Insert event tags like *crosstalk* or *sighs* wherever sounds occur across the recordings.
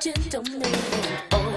gentleman, oh, you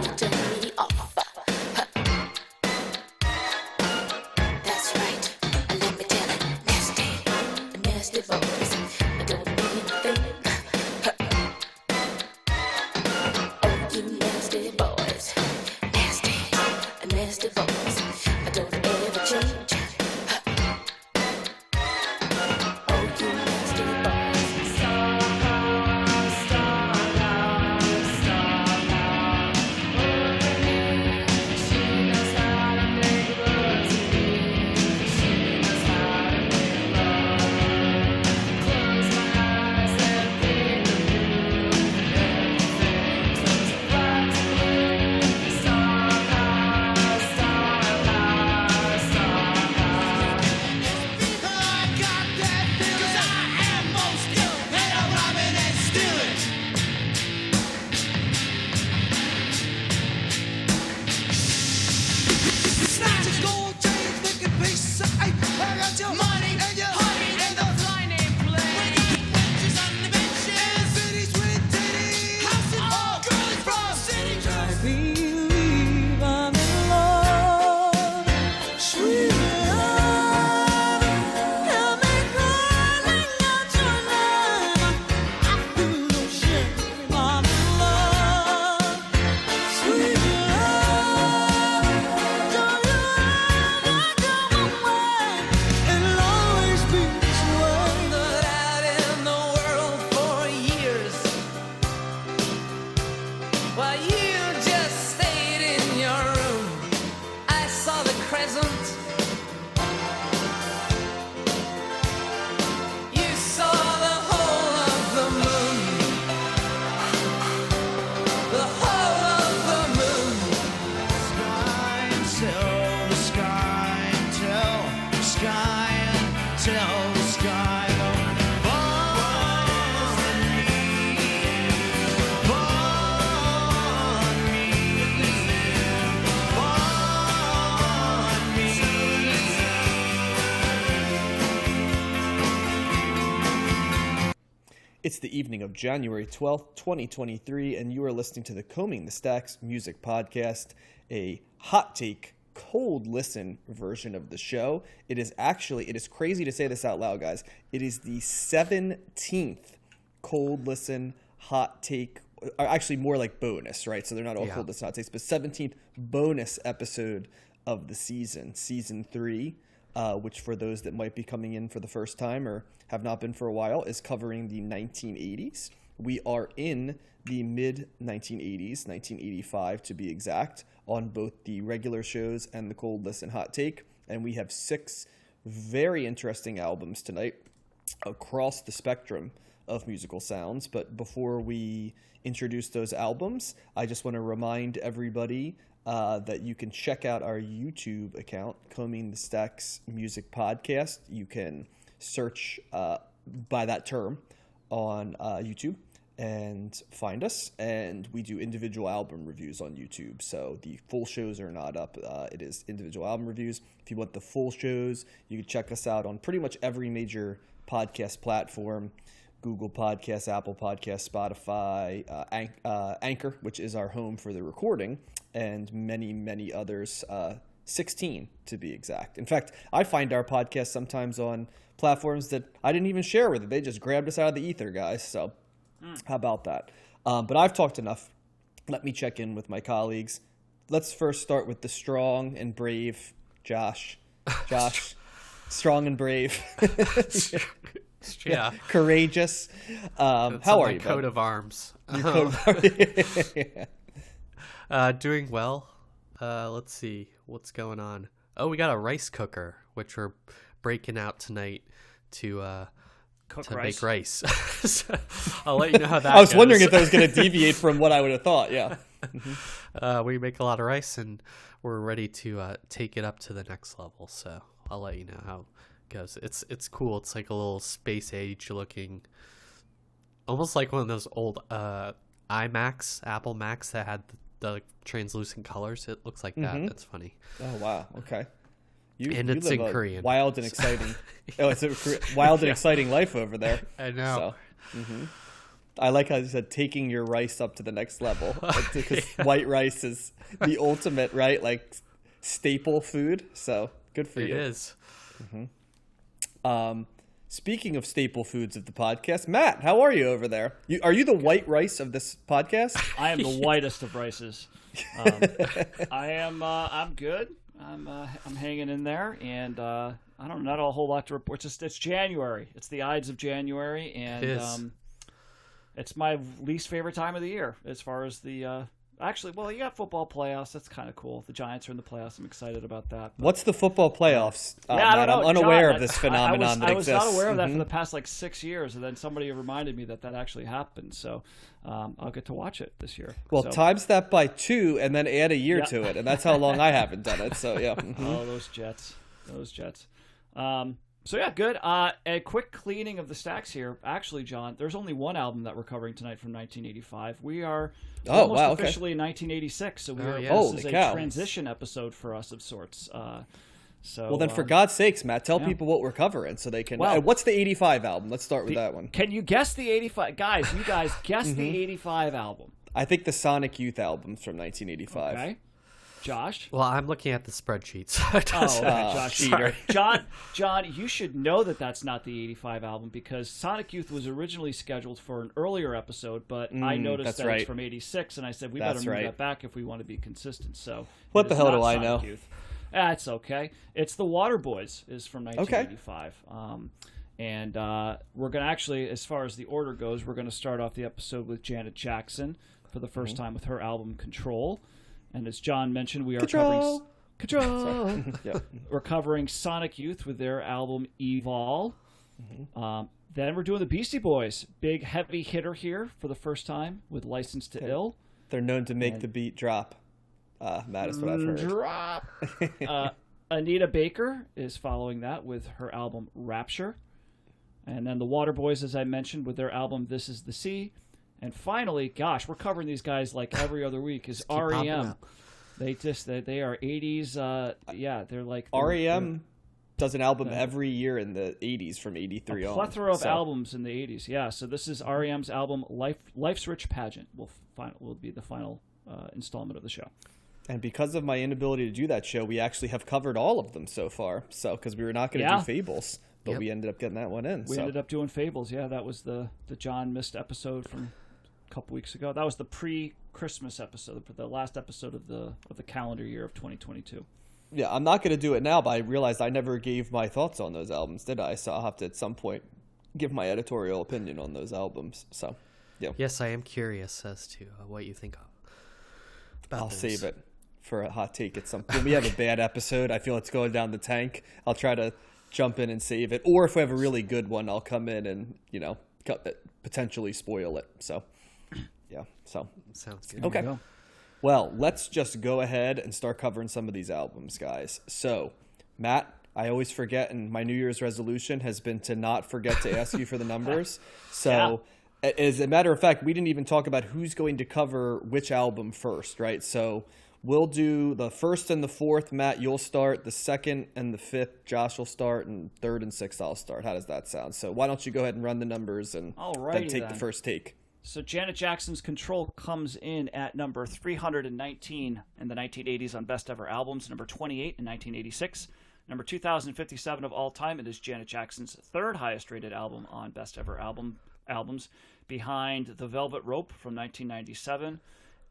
the evening of January 12th, 2023, and you are listening to the Combing the Stacks Music Podcast, a hot take, cold listen version of the show. It is actually, it is crazy to say this out loud, guys. It is the 17th cold listen, hot take, or actually more like bonus, right? So they're not all cold listen hot takes, but 17th bonus episode of the season, season three uh, which for those that might be coming in for the first time or have not been for a while, is covering the 1980s. We are in the mid 1980s, 1985 to be exact, on both the regular shows and the Cold Listen Hot Take. And we have six very interesting albums tonight across the spectrum of musical sounds. But before we introduce those albums, I just want to remind everybody uh, that you can check out our YouTube account, Combing the Stacks Music Podcast. You can search uh, by that term on uh, YouTube and find us. And we do individual album reviews on YouTube. So the full shows are not up. Uh, it is individual album reviews. If you want the full shows, you can check us out on pretty much every major podcast platform. Google Podcasts, Apple Podcasts, Spotify, uh, An- uh, Anchor, which is our home for the recording, and many, many others. Uh, 16 to be exact. In fact, I find our podcast sometimes on platforms that I didn't even share with it. They just grabbed us out of the ether, guys. So, how about that? Um, but I've talked enough. Let me check in with my colleagues. Let's first start with the strong and brave Josh. *laughs* Josh, strong and brave. *laughs* Yeah. *laughs* courageous. Um, how are my you? coat of arms. Coat of- Yeah. Uh, doing well. Uh, let's see what's going on. Oh, we got a rice cooker, which we're breaking out tonight to uh, Cook to rice. make rice. *laughs* So I'll let you know how *laughs* that. I was wondering if that was going to deviate from what I would have thought. Yeah. *laughs* uh, we make a lot of rice, and we're ready to uh, take it up to the next level. So I'll let you know how it goes. It's it's cool. It's like a little space age looking, almost like one of those old uh, iMacs, Apple Macs that had the, the translucent colors. It looks like that. Mm-hmm. That's funny. Oh wow. Okay. You, And you it's in a Korean. Wild and *laughs* exciting. *laughs* oh, it's a wild and exciting life over there. I know. So, mm-hmm. I like how you said taking your rice up to the next level *laughs* like, because white rice is the ultimate, right? Like staple food. So good for It you. is. Mm-hmm. Um, speaking of staple foods of the podcast, Matt, how are you over there? You, are you the white rice of this podcast? I am the *laughs* whitest of rices. Um, I am. Uh, I'm good. I'm. Uh, I'm hanging in there, and uh, I don't. Not a whole lot to report. It's just it's January. It's the Ides of January, and It is. um, it's my least favorite time of the year as far as the. Uh, actually, well, you got football playoffs. That's kind of cool. The Giants are in the playoffs. I'm excited about that. but- What's the football playoffs? Uh, yeah, I don't know. I'm unaware John, of this phenomenon I, was, that I was exists. not aware of that Mhm. for the past like six years, and then somebody reminded me that that actually happened. So um, I'll get to watch it this year. Well, So- times that by two and then add a year Yeah. to it, and that's how long I haven't done it. So yeah. *laughs* Oh, those Jets, those Jets. Um, so yeah, good. Uh, a quick cleaning of the stacks here. Actually, John, there's only one album that we're covering tonight from 1985. We are Oh, almost wow, okay. officially in 1986. So we Oh, are, yeah. this Holy is a transition episode for us of sorts. Uh, so well then, for um, God's sakes, Matt, tell yeah. people what we're covering so they can. Well- uh, what's the '85 album? Let's start with that one. Can you guess the 85 guys? You guys *laughs* guess Mm-hmm. the 85 album. I think the Sonic Youth album's from 1985. Okay, Josh. Well, I'm looking at the spreadsheets. *laughs* So it Oh, doesn't- okay, Josh. cheater. John, *laughs* John, you should know that that's not the '85 album because Sonic Youth was originally scheduled for an earlier episode, but I Mm, noticed that's that right. it's from '86, and I said we That's better move right. that back if we want to be consistent. So, What the hell not do I Sonic know? Youth. That's okay. It's the Waterboys is from 1985. Um, and uh, we're gonna actually, as far as the order goes, we're gonna start off the episode with Janet Jackson for the 1st Mm-hmm. time with her album Control. And as John mentioned, we are Control. covering Control. *laughs* *laughs* Yeah. We're covering Sonic Youth with their album Evol. Um, then we're doing the Beastie Boys, big heavy hitter here for the first time with Licensed to Ill. They're known to make the beat drop. Uh, Matt is what I've heard. Drop. *laughs* uh, Anita Baker is following that with her album Rapture. And then the Waterboys, as I mentioned, with their album This Is the Sea. And finally, gosh, we're covering these guys like every other week, is REM. They just they, they are 80s. Uh, yeah, they're like they're- REM E does an album every year in the 80s from 83 a on. plethora of so- albums in the 80s. Yeah, so this is REM's album Life Life's Rich Pageant. Will final will be the final uh, installment of the show. And because of my inability to do that show, we actually have covered all of them so far. So because we were not going to Yeah. do Fables, but Yep. we ended up getting that one in. We so. ended up doing Fables. Yeah, that was the the John missed episode from a couple weeks ago. That was the pre-Christmas episode, the last episode of the of the calendar year of 2022. yeah, I'm not going to do it now, but I realized I never gave my thoughts on those albums, did I? So I'll have to at some point give my editorial opinion on those albums. So yeah, Yes, I am curious as to uh, what you think of. About I'll those. save it for a hot take at some When we have a bad *laughs* episode, I feel it's going down the tank. I'll try to jump in and save it. Or if we have a really good one, I'll come in and, you know, potentially spoil it. So, yeah. So, Sounds good. okay. go. Well, let's just go ahead and start covering some of these albums, guys. So, Matt, I always forget, and my New Year's resolution has been to not forget to ask you for the numbers. *laughs* So, a- as a matter of fact, we didn't even talk about who's going to cover which album first, right? So, we'll do the first and the fourth. Matt, you'll start. The second and the fifth, Josh will start, and third and sixth, I'll start. How does that sound? So, why don't you go ahead and run the numbers and then Alrighty take the first take? So Janet Jackson's Control comes in at number 319 in the 1980s on Best Ever Albums, number 28 in 1986, number 2057 of all time. It is Janet Jackson's third highest rated album on Best Ever Album albums, behind The Velvet Rope from 1997.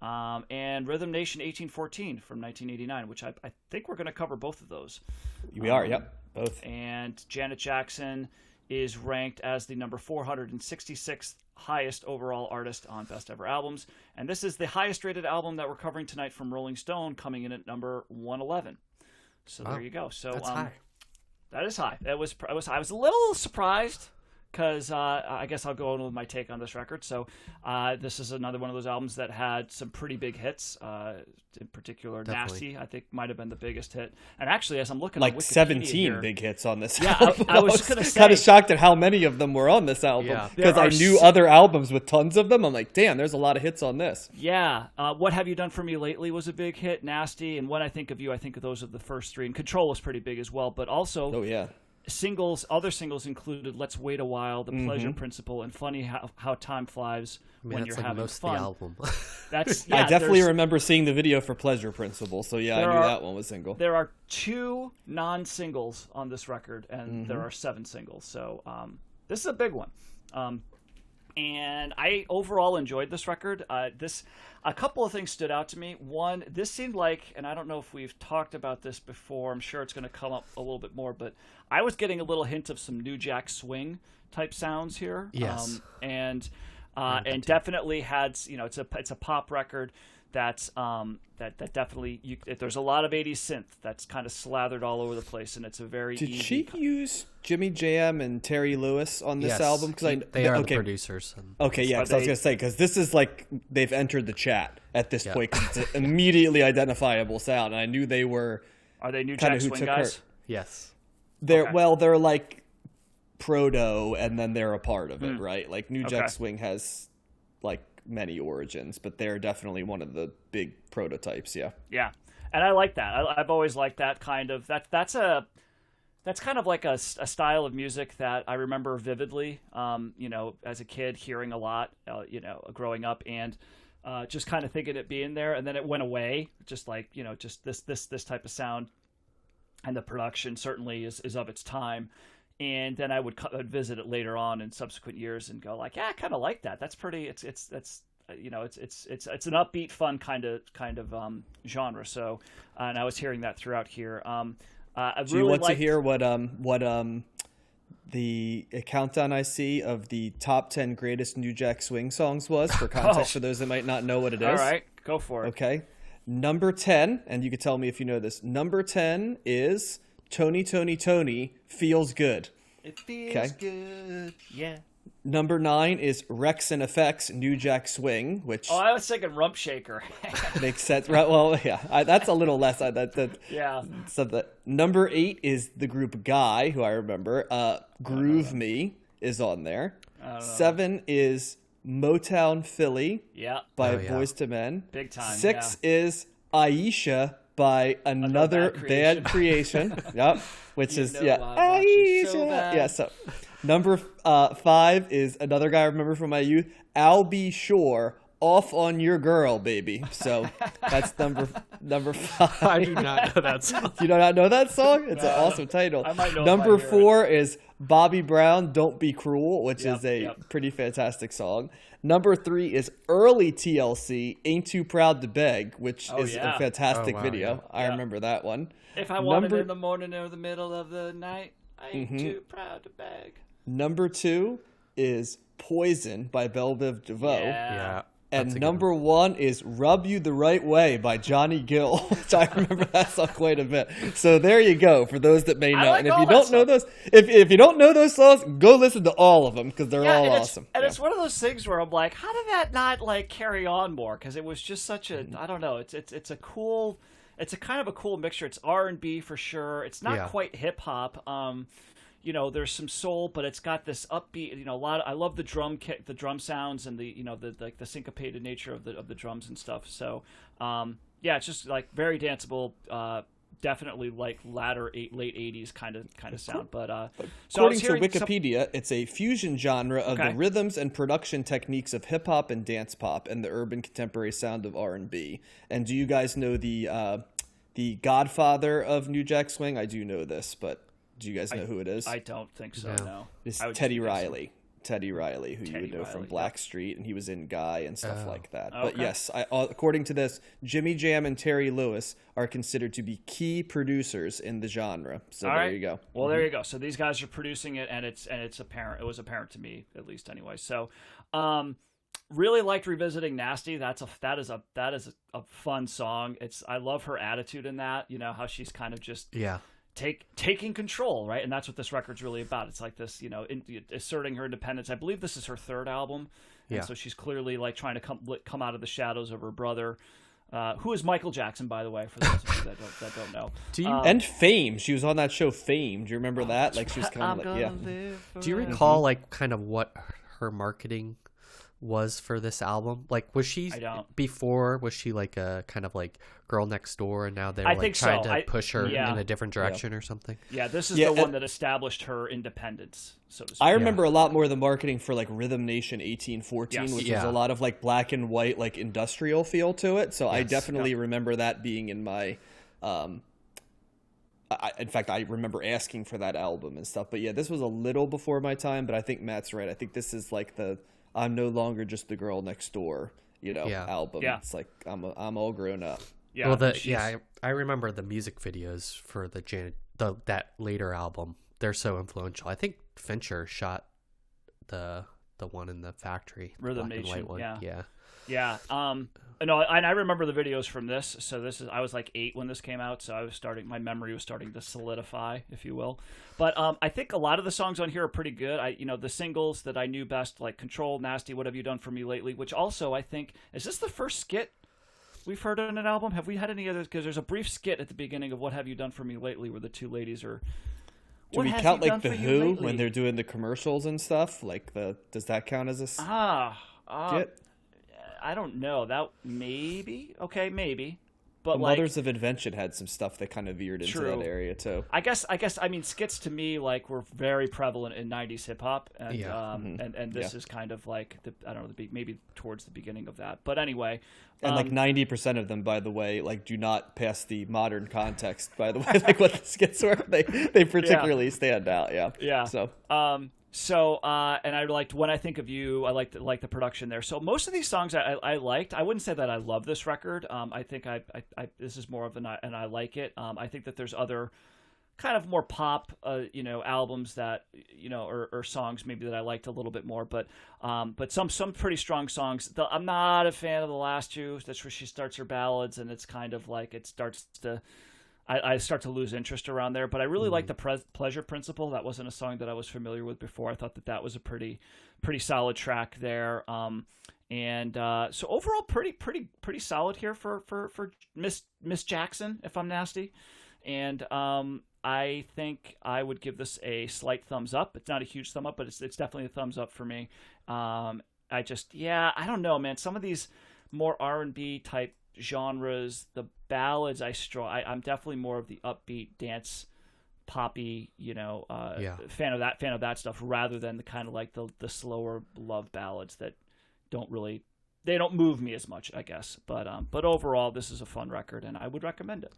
Um, and Rhythm Nation 1814 from 1989, which I, I think we're going to cover both of those. We are, yep. Both. And Janet Jackson is ranked as the number 466th highest overall artist on Best Ever Albums. And this is the highest rated album that we're covering tonight from Rolling Stone, coming in at number 111. So Wow. there you go. So That's um, high. that is high. That was I was I was a little surprised because uh, I guess I'll go on with my take on this record. So uh, this is another one of those albums that had some pretty big hits. Uh, in particular, Definitely. "Nasty" I think might have been the biggest hit. And actually, as I'm looking like on Wikipedia 17 here- big hits on this Yeah, I- album. I was gonna *laughs* kind of shocked at how many of them were on this album because There I knew s- other albums with tons of them. I'm like, damn, there's a lot of hits on this. Yeah, uh, what have you done for me lately was a big hit. Nasty, and when I think of you, I think of those are the first three. And Control was pretty big as well. But also, Oh yeah, singles, other singles included "Let's Wait a While," "The Mm-hmm. Pleasure Principle," and "Funny How, How Time Flies I mean, When that's You're like Having most Fun." of the album. *laughs* That's *laughs* I definitely remember seeing the video for Pleasure Principle, so yeah, I knew are- that one was single. There are two non-singles on this record, and Mm-hmm. there are seven singles. So um, this is a big one. Um, and I overall enjoyed this record. Uh, this a couple of things stood out to me. One, this seemed like, and I don't know if we've talked about this before. I'm sure it's going to come up a little bit more, but I was getting a little hint of some New Jack Swing type sounds here. Yes. um, and uh, and definitely had you know it's a it's a pop record that's um that that definitely you there's a lot of 80s synth that's kind of slathered all over the place and it's a very Did easy she use Jimmy Jam and Terry Lewis on this yes, album? Because I he- they are okay, the producers. And, Okay, yeah, Are 'cause I was gonna say because this is like they've entered the chat at this Yeah. point 'cause it's an immediately identifiable sound, and I knew they were are they new jack swing took guys her- yes. they're Okay. well they're like proto and then they're a part of it, right? Like New Jack Hmm. Swing has like many origins, but they're definitely one of the big prototypes. Yeah, yeah and i like that I, i've always liked that kind of that that's a that's kind of like a, a style of music that I remember vividly. Um, you know, as a kid, hearing a lot. Uh, you know, growing up and uh, just kind of thinking it being there, and then it went away. Just like you know, just this this this type of sound, and the production certainly is is of its time. And then I would, co- I'd visit it later on in subsequent years and go like, yeah, I kind of like that. That's pretty. It's it's that's uh, you know, it's it's it's it's an upbeat, fun kind of kind of um, genre. So, uh, and I was hearing that throughout here. Um, uh, I do really you want liked- to hear what um what um the countdown I see of the top ten greatest New Jack Swing songs was for *laughs* context Oh. for those that might not know what it is? All right, go for it. Okay. Number 10, and you can tell me if you know this. Number 10 is Tony, Toni, Toné Feels Good. It feels Okay. good. Yeah. Number 9 is Rex and Effects New Jack Swing, which Oh, I was thinking Rump Shaker. *laughs* makes sense. Right? Well, yeah, I, that's a little less. I, that, that, yeah. so that number 8 is the group Guy, who I remember. Uh, Groove Me is on there. 7 is Motown Philly. Yeah. by Oh, yeah. Boyz II Men. Big time, Six is Iesha by another bad bad creation. yep. *laughs* Which is yeah. I so yeah. So number uh, five is another guy I remember from my youth. Al B. Sure. Off on your girl, baby. So that's number number five. *laughs* I do not know that song. *laughs* You do not know that song? It's an awesome title. I might know Number I hear it. four is Bobby Brown, "Don't Be Cruel," which Yep, is a yep. pretty fantastic song. Number three is early TLC, "Ain't Too Proud to Beg," which Oh, is yeah. a fantastic Oh, wow, video. yeah. I Yeah. remember that one. If I want Number- it in the morning or the middle of the night, I ain't mm-hmm. too proud to beg. Number two is "Poison" by Bell Biv DeVoe. Yeah. Yeah. And that's a good number one is "Rub You the Right Way" by Johnny Gill, *laughs* which I remember that song quite a bit. So there you go for those that may I know. like and if you don't know those, if if you don't know those songs, go listen to all of them because they're Yeah, all and awesome. And Yeah. it's one of those things where I'm like, how did that not like carry on more? Because it was just such a, I don't know. It's it's it's a cool, it's a kind of a cool mixture. It's R and B for sure. It's not Yeah. quite hip hop. Um, you know, there's some soul, but it's got this upbeat. You know, a lot. Of, I love the drum kick, the drum sounds, and the you know the like the syncopated nature of the of the drums and stuff. So, um, yeah, it's just like very danceable. Uh, definitely like latter eight, late '80s kind of kind of sound. But uh, so I According to hearing some- Wikipedia, it's a fusion genre of Okay. the rhythms and production techniques of hip hop and dance pop, and the urban contemporary sound of R and B. And do you guys know the uh, the Godfather of New Jack Swing? I do know this, but do you guys know who it is? I don't think so. No. No, It's Teddy Riley. Teddy Riley, who you would know from Riley, Blackstreet, and he was in Guy and stuff Oh. like that. But yes, I, uh, according to this, Jimmy Jam and Terry Lewis are considered to be key producers in the genre. So All there right. you go. Well, there you go. So these guys are producing it, and it's and it's apparent. It was apparent to me, at least, anyway. So, um, really liked revisiting "Nasty." That's a that is a that is a, a fun song. It's I love her attitude in that. You know how she's kind of just Yeah. Take taking control, right? And that's what this record's really about. It's like this, you know, in, asserting her independence. I believe this is her third album, and Yeah. so she's clearly like trying to come come out of the shadows of her brother. Uh, who is Michael Jackson, by the way, for those of you that don't, that don't know? *laughs* Do you Um, And Fame, she was on that show Fame. Do you remember that? Like she was kind of like gonna yeah. do you recall like kind of what her marketing was for this album? Like, was she I don't. before? Was she like a kind of like girl next door, and now they're I like think trying so. to I- push her yeah. in a different direction or something? Yeah, this is Yeah, the one that established her independence, so to speak. I remember a lot more of the marketing for like Rhythm Nation 1814, Yes. which Yeah. was a lot of like black and white, like industrial feel to it. So I Yes. definitely remember that being in my. Um, I, in fact, I remember asking for that album and stuff. But yeah, this was a little before my time. But I think Matt's right. I think this is like the I'm no longer just the girl next door, you know, Yeah. album. Yeah. It's like I'm a, I'm all grown up. Yeah, well, the she's- yeah, I, I remember the music videos for the Janet the that later album. They're so influential. I think Fincher shot the the one in the factory, the Rhythm black and white one. yeah. yeah. Yeah. Um. No, and I remember the videos from this. So this is I was like eight when this came out, so I was starting. My memory was starting to solidify, if you will. But um, I think a lot of the songs on here are pretty good. I, you know, the singles that I knew best, like "Control," "Nasty," "What Have You Done for Me Lately," which also I think is this the first skit we've heard on an album. Have we had any others? Because there's a brief skit at the beginning of "What Have You Done for Me Lately," where the two ladies are. Do "What we count like the Who lately?" when they're doing the commercials and stuff? Like the does that count as a ah. Uh, skit? I don't know. That maybe okay, maybe, but The like Mothers of Invention had some stuff that kind of veered into True. that area too. I guess I guess I mean skits to me like were very prevalent in '90s hip hop, and Yeah. um, and and this Yeah. is kind of like the I don't know the be- maybe towards the beginning of that. But anyway, And like um, ninety percent of them, by the way, like do not pass the modern context. By the way, *laughs* like what the skits were, they they particularly stand out. Yeah, Yeah. So Um. So, uh, and I liked when I think of you, I liked like the production there. So most of these songs I, I, liked. I wouldn't say that I love this record. Um, I think I, I, I this is more of an I- and I like it. Um, I think that there's other kind of more pop, uh, you know, albums that you know, or, or songs maybe that I liked a little bit more. But, um, but some some pretty strong songs. The, I'm not a fan of the last two. That's where she starts her ballads, and it's kind of like it starts to. I, I start to lose interest around there. But I really like the pre- pleasure principle. That wasn't a song that I was familiar with before. I thought that that was a pretty pretty solid track there. Um, and uh, so overall, pretty pretty pretty solid here for for for Miss Miss Jackson. If I'm nasty, and um, I think I would give this a slight thumbs up. It's not a huge thumb up, but it's it's definitely a thumbs up for me. Um, I just yeah, I don't know, man. Some of these more R and B type genres, the ballads, I straw. I, I'm definitely more of the upbeat dance poppy, you know, uh, Yeah. fan of that fan of that stuff rather than the kind of like the the slower love ballads that don't really they don't move me as much, I guess. But um, but overall, this is a fun record, and I would recommend it.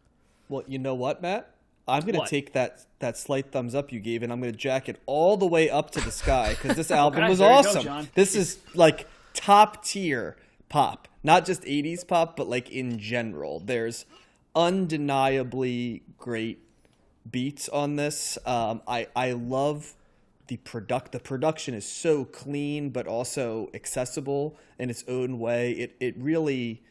well, you know what, Matt? I'm gonna What? take that that slight thumbs up you gave, and I'm gonna jack it all the way up to the sky because this *laughs* album Okay, was there you go, awesome. This is like top tier pop, not just '80s pop, but like in general. There's undeniably great beats on this. Um, I I love the product. The production is so clean, but also accessible in its own way. It it really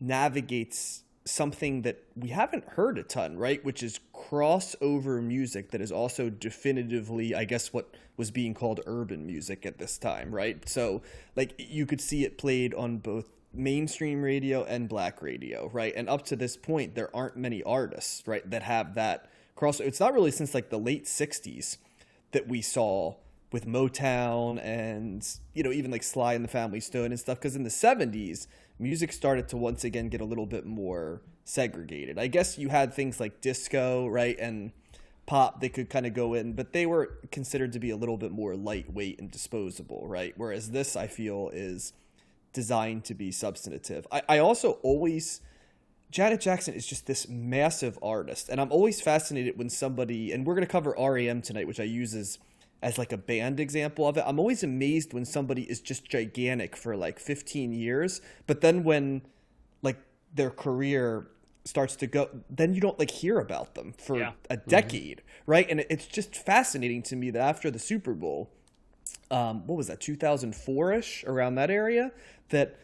navigates something that we haven't heard a ton, right? Which is crossover music that is also definitively, I guess, what was being called urban music at this time, right? So, like, you could see it played on both mainstream radio and black radio, right? And up to this point, there aren't many artists, right, that have that cross. It's not really since like the late 60s that we saw with Motown and you know even like Sly and the Family Stone and stuff because in the 70s music started to once again get a little bit more segregated. I guess you had things like disco, right, and pop they could kind of go in, but they were considered to be a little bit more lightweight and disposable, right? Whereas this I feel is designed to be substantive. I, I also always Janet Jackson is just this massive artist, and I'm always fascinated when somebody, and we're going to cover REM tonight, which I use as, as like a band example of it. I'm always amazed when somebody is just gigantic for like 15 years, but then when like their career starts to go, then you don't like hear about them for Yeah. a mm-hmm. decade, right? And it's just fascinating to me that after the Super Bowl, um, what was that 2004ish around that area that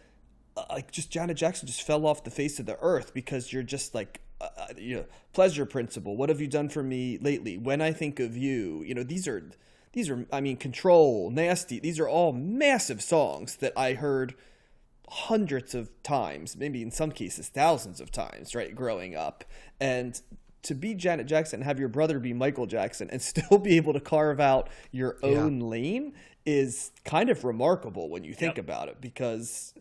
uh, like just Janet Jackson just fell off the face of the earth because you're just like uh, uh, you know pleasure principle. What have you done for me lately? When I think of you you know these are these are I mean control nasty these are all massive songs that I heard hundreds of times maybe in some cases thousands of times right growing up. And to be Janet Jackson and have your brother be Michael Jackson and *laughs* still be able to carve out your own lane is kind of remarkable when you think about it because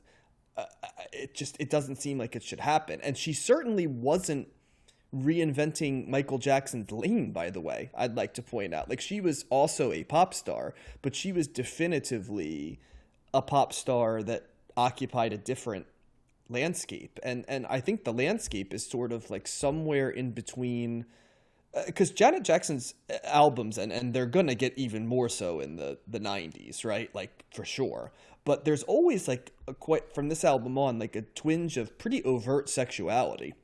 uh, it just it doesn't seem like it should happen. And she certainly wasn't reinventing Michael Jackson's lane by the way I'd like to point out. Like she was also a pop star but she was definitively a pop star that occupied a different landscape. And and I think the landscape is sort of like somewhere in between Uh, because Janet Jackson's uh, albums, and, and they're gonna get even more so in the the '90s, right? Like for sure. But there's always like a quite from this album on, like a twinge of pretty overt sexuality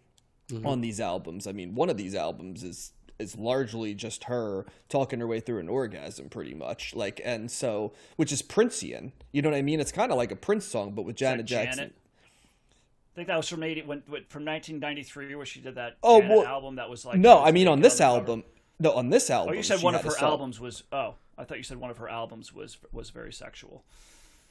on these albums. I mean, one of these albums is is largely just her talking her way through an orgasm, pretty much. Like, and so which is Princian. You know what I mean? It's kind of like a Prince song, but with Janet Janet? Jackson. I think that was from 80, when, from 1993 where she did that Oh, well, album that was like No, was I mean on this album. No, on this album. Oh, you said one of her albums was oh, I thought you said one of her albums was was very sexual.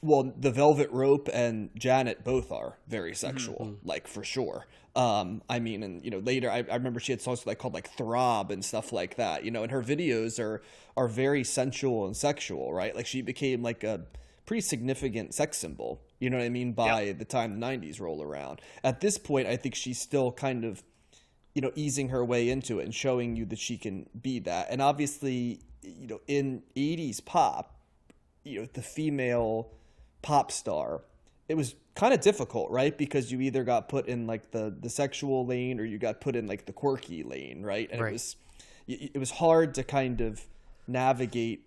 well the velvet rope and janet both are very Mm-hmm. sexual like for sure um i mean and you know later I, I remember she had songs like called like throb and stuff like that you know and her videos are are very sensual and sexual right like she became like a pretty significant sex symbol you know what i mean? By the time the 90s roll around. At this point i think she's still kind of you know easing her way into it and showing you that she can be that. And obviously you know in 80s pop you know the female pop star it was kind of difficult right? Because you either got put in like the the sexual lane or you got put in like the quirky lane right? And Right. it was it was hard to kind of navigate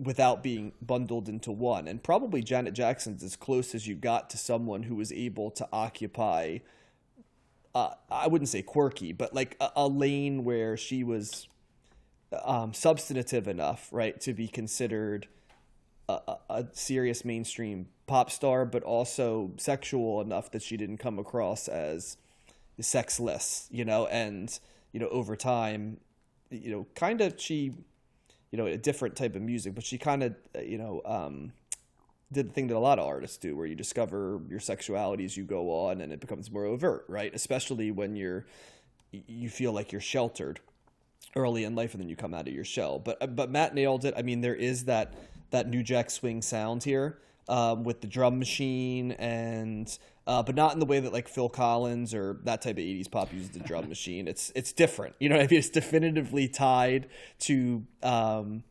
without being bundled into one. And probably Janet Jackson's as close as you got to someone who was able to occupy uh, I wouldn't say quirky, but like a, a lane where she was um, substantive enough, right, to be considered a, a, a serious mainstream pop star, but also sexual enough that she didn't come across as sexless, you know, and you know over time, you know, kind of she, you know, a different type of music, but she kind of, you know, um, did the thing that a lot of artists do where you discover your sexuality as you go on and it becomes more overt right? Especially when you're you feel like you're sheltered early in life and then you come out of your shell. But but matt nailed it. I mean there is that that new jack swing sound here um, with the drum machine and uh, but not in the way that like phil collins or that type of 80s pop uses the drum *laughs* machine. It's it's different. You know what i mean? It's definitively tied to um,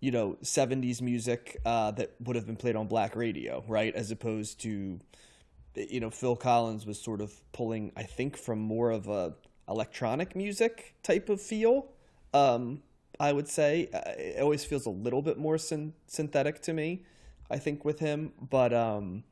you know 70s music uh, that would have been played on black radio right? As opposed to you know phil collins was sort of pulling i think from more of a electronic music type of feel um, i would say. Uh, it always feels a little bit more syn- synthetic to me i think with him. But um,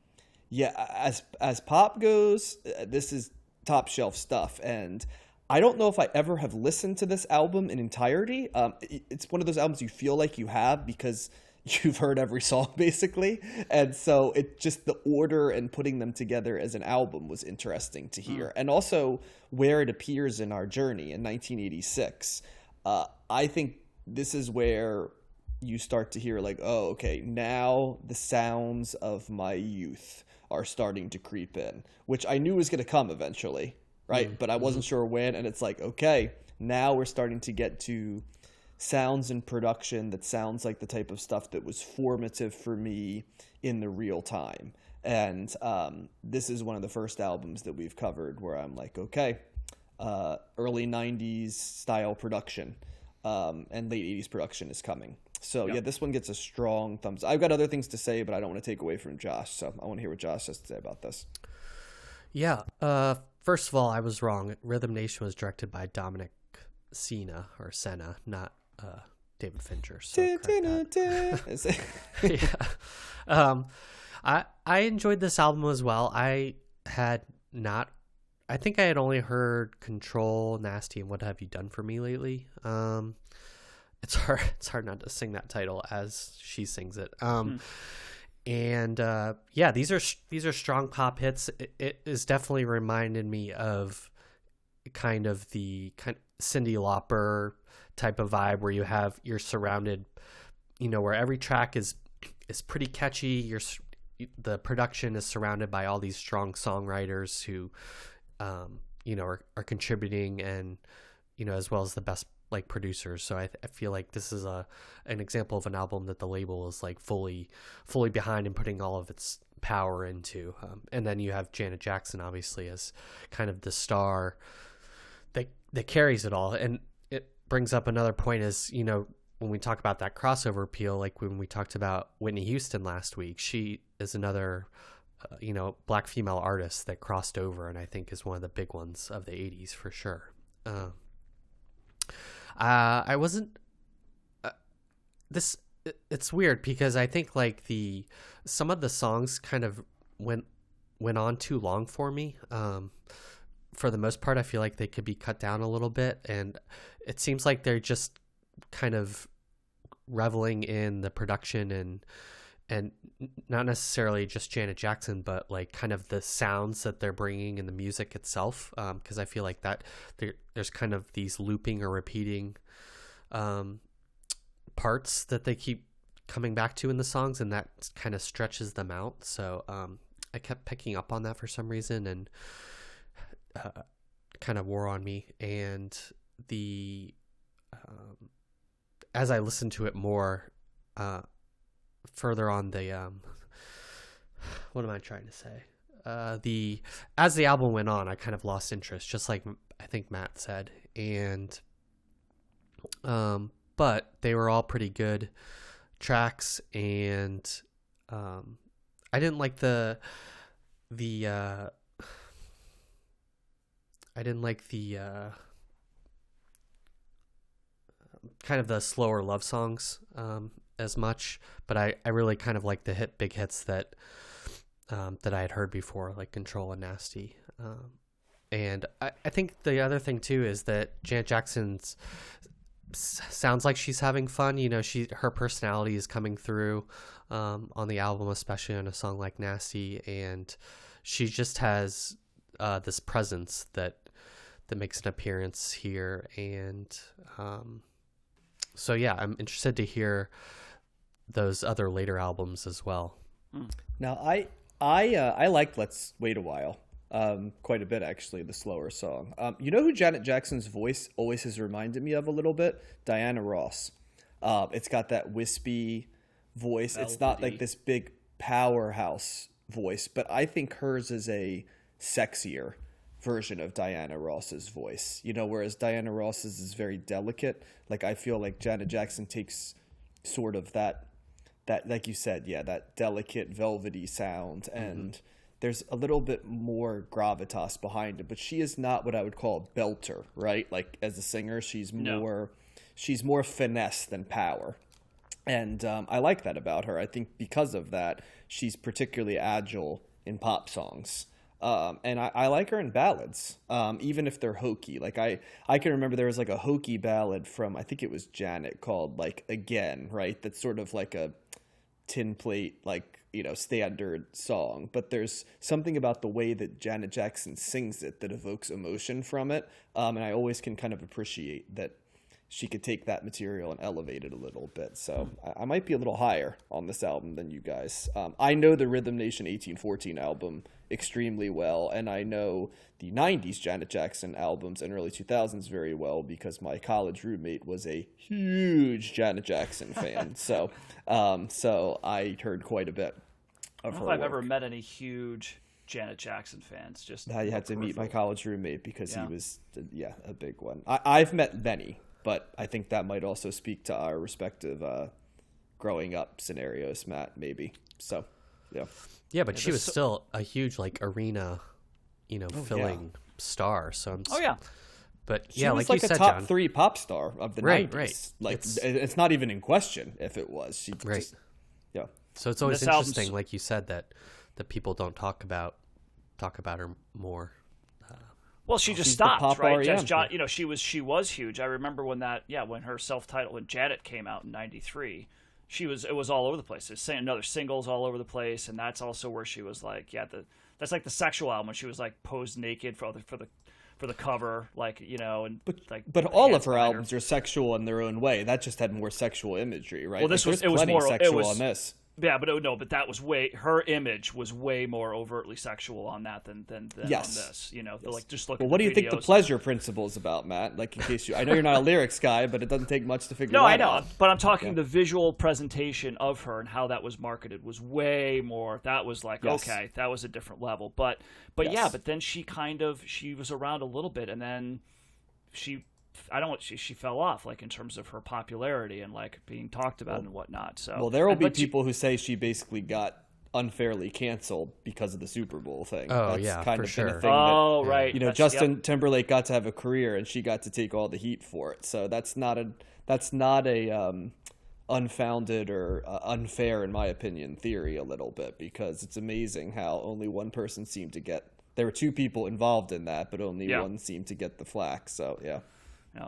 yeah as as pop goes this is top shelf stuff. And i don't know if i ever have listened to this album in entirety. Um, it- it's one of those albums you feel like you have because *laughs* you've heard every song basically. And so it just the order and putting them together as an album was interesting to hear. And also where it appears in our journey in 1986 uh, i think this is where you start to hear like oh okay now the sounds of my youth are starting to creep in which i knew was going to come eventually right? But i wasn't sure when and it's like okay now we're starting to get to sounds and production that sounds like the type of stuff that was formative for me in the real time. And um, this is one of the first albums that we've covered where i'm like okay uh, early 90s style production um, and late 80s production is coming so yeah this one gets a strong thumbs i've got other things to say but i don't want to take away from josh so i want to hear what josh has to say about this Yeah. Uh, first of all, I was wrong. Rhythm Nation was directed by Dominic Sena or Senna, not uh, David Fincher. So correct that. *laughs* Is it- *laughs* yeah. Um, I I enjoyed this album as well. I had not. I think I had only heard "Control," "Nasty," and "What Have You Done for Me" lately. Um, it's hard. *laughs* It's hard not to sing that title as she sings it. Um, and uh, yeah, these are these are strong pop hits. It, it is definitely reminded me of kind of the kind Cyndi Lauper type of vibe where you have you're surrounded, you know, where every track is is pretty catchy. You're the production is surrounded by all these strong songwriters who, um, you know, are, are contributing and you know as well as the best like producers. So I, I feel like this is a an example of an album that the label is like fully fully behind and putting all of its power into. Um, and then you have Janet Jackson obviously as kind of the star that that carries it all. And it brings up another point is you know when we talk about that crossover appeal, like when we talked about Whitney Houston last week, she is another, uh, you know, black female artist that crossed over, and I think is one of the big ones of the '80s for sure. Uh, uh, I wasn't. Uh, this it's weird because I think like the some of the songs kind of went went on too long for me. Um, for the most part, I feel like they could be cut down a little bit, and it seems like they're just kind of reveling in the production and and not necessarily just Janet Jackson, but like kind of the sounds that they're bringing in the music itself. Because I feel like that there, there's kind of these looping or repeating um, parts that they keep coming back to in the songs, and that kind of stretches them out. So um, I kept picking up on that for some reason, and uh, kind of wore on me. And the um, as I listened to it more, uh, further on the um, *sighs* what am I trying to say? Uh, the as the album went on, I kind of lost interest, just like I think Matt said, and um, but they were all pretty good tracks, and um, I didn't like the the uh, I didn't like the uh, kind of the slower love songs um, as much, but I, I really kind of like the hit big hits that um, that I had heard before, like Control and Nasty. Um, and I, I think the other thing too is that Janet Jackson's sounds like she's having fun. You know, she her personality is coming through um, on the album, especially on a song like Nasty, and she just has uh, this presence that that makes an appearance here. And um, so, yeah, I'm interested to hear those other later albums as well. Now, I I uh, I liked "Let's Wait a While" um, quite a bit actually. The slower song. Um, you know who Janet Jackson's voice always has reminded me of a little bit? Diana Ross. Uh, it's got that wispy voice. It's not like this big powerhouse voice, but I think hers is a sexier version of Diana Ross's voice. You know, whereas Diana Ross's is very delicate. Like I feel like Janet Jackson takes sort of that that like you said yeah that delicate velvety sound and there's a little bit more gravitas behind it but she is not what i would call a belter right? Like as a singer she's more she's more finesse than power. And um, i like that about her. I think because of that she's particularly agile in pop songs. Um, and I, I like her in ballads, um, even if they're hokey. Like I, I can remember there was like a hokey ballad from I think it was Janet called like "Again," right? That's sort of like a tin plate like you know standard song but there's something about the way that janet jackson sings it that evokes emotion from it um, and i always can kind of appreciate that she could take that material and elevate it a little bit so I, I might be a little higher on this album than you guys um, i know the rhythm nation 1814 album extremely well and i know the 90s janet jackson albums and early 2000s very well because my college roommate was a huge janet jackson fan *laughs* so um, so i heard quite a bit I of her know if I've work. ever met any huge Janet Jackson fans. Just now you had to meet my college roommate because Yeah. he was, yeah, a big one. I, I've met many, but I think that might also speak to our respective uh, growing up scenarios, Matt. Maybe so. Yeah, Yeah, but she was so- still a huge like arena, you know, filling star. So I'm, Oh yeah, but she yeah, was like, like, you a said, top John. three pop star of the Right, 90s. right. Like It's- it's, it's not even in question if it was. She Right. just, yeah. So it's always this album's- interesting, like you said, that that people don't talk about talk about her more. Well, she oh, just she's stopped, right? As John, you know, she was she was huge. I remember when that, yeah, when her self-titled when Janet came out in '93, she was it was all over the place. There's another singles all over the place, and that's also where she was like, yeah, the that's like the sexual album when she was like posed naked for the for the for the cover, like you know, and like. But all of her albums are sexual in their own way. That just had more sexual imagery, right? Well, this Like, was- it was plenty more- it sexual was- on this. Yeah, but oh, no, but that was way her image was way more overtly sexual on that than than, than Yes. on this. You know, like just look. Well, at what do you think the pleasure principle is about, Matt? Like, in case you, I know you're not a lyrics guy, but it doesn't take much to figure. Out. No, I know, out. but I'm talking the visual presentation of her and how that was marketed was way more. That was like Yes. okay, that was a different level. But but yeah, but then she kind of she was around a little bit, and then she. I don't. She, she fell off, like in terms of her popularity and like being talked about and whatnot. So Well, there will be but she- people who say she basically got unfairly canceled because of the Super Bowl thing. Oh, That's yeah, kind for of been a sure. thing Oh that, right, you know, That's- yep. Justin Timberlake got to have a career, and she got to take all the heat for it. So that's not a that's not a um, unfounded or uh, unfair, in my opinion, theory a little bit because it's amazing how only one person seemed to get. There were two people involved in that, but only Yeah. one seemed to get the flack. So yeah. Yeah.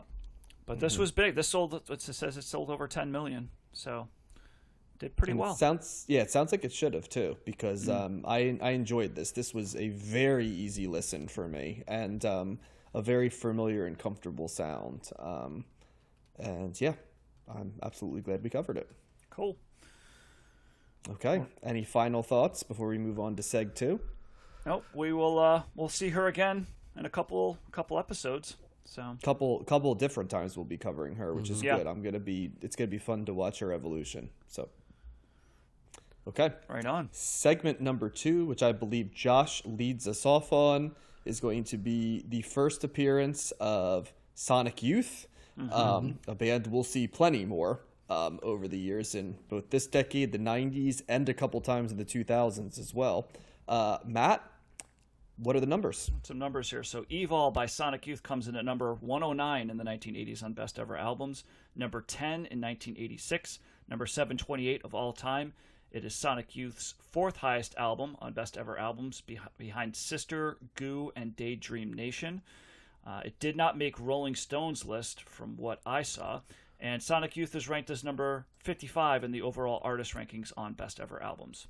But this Mm-hmm. was big. This sold. It says it sold over 10 million. So did pretty And well. Sounds yeah, it sounds like it should have too because Mm. um, I I enjoyed this. This was a very easy listen for me and um, a very familiar and comfortable sound. Um, and yeah, I'm absolutely glad we covered it. cool. Okay, any final thoughts before we move on to Seg two? Nope. We will. Uh, we'll see her again in a couple couple episodes. So a Couple couple different times we'll be covering her, which is Yeah. good. I'm gonna be it's gonna be fun to watch her evolution. So okay. right on. segment number two, which I believe Josh leads us off on, is going to be the first appearance of Sonic Youth, um, a band we'll see plenty more um, over the years in both this decade, the 90s, and a couple times in the 2000s as well. Uh, Matt, what are the numbers? Some numbers here. So Evol by Sonic Youth comes in at number 109 in the 1980s on Best Ever Albums. Number 10 in 1986. Number 728 of all time. It is Sonic Youth's fourth highest album on Best Ever Albums, beh- behind Sister, Goo, and Daydream Nation. Uh, it did not make Rolling Stone's list, from what I saw, and Sonic Youth is ranked as number 55 in the overall artist rankings on Best Ever Albums.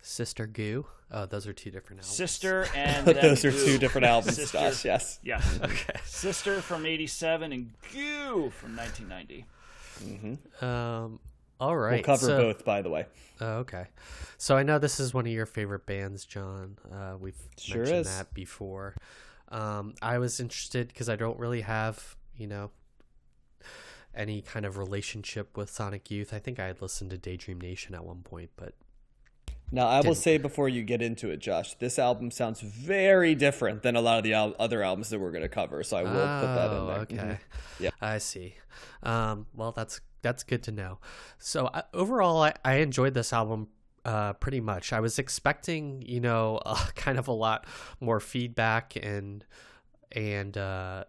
Sister Goo. Oh, those are two different albums. Sister *laughs* and *laughs* then Those are Goo. two different albums, Sister- Josh. Yes. Yes. *laughs* Okay. Sister from 87 and Goo from 1990. Um. All right. We'll cover so- both, by the way. Oh, okay. So I know this is one of your favorite bands, John. Uh, we've Sure mentioned is. that before. Um, I was interested because I don't really have, you know, any kind of relationship with Sonic Youth. I think I had listened to Daydream Nation at one point, but Now, I will say before you get into it, Josh, this album sounds very different than a lot of the al- other albums that we're going to cover. So I will put that in Oh, there. Okay. Mhm. Yeah. I see. Um, well, that's that's good to know. So overall, I, I enjoyed this album uh, pretty much. I was expecting, you know, *laughs* uh, kind of a lot more feedback and and uh,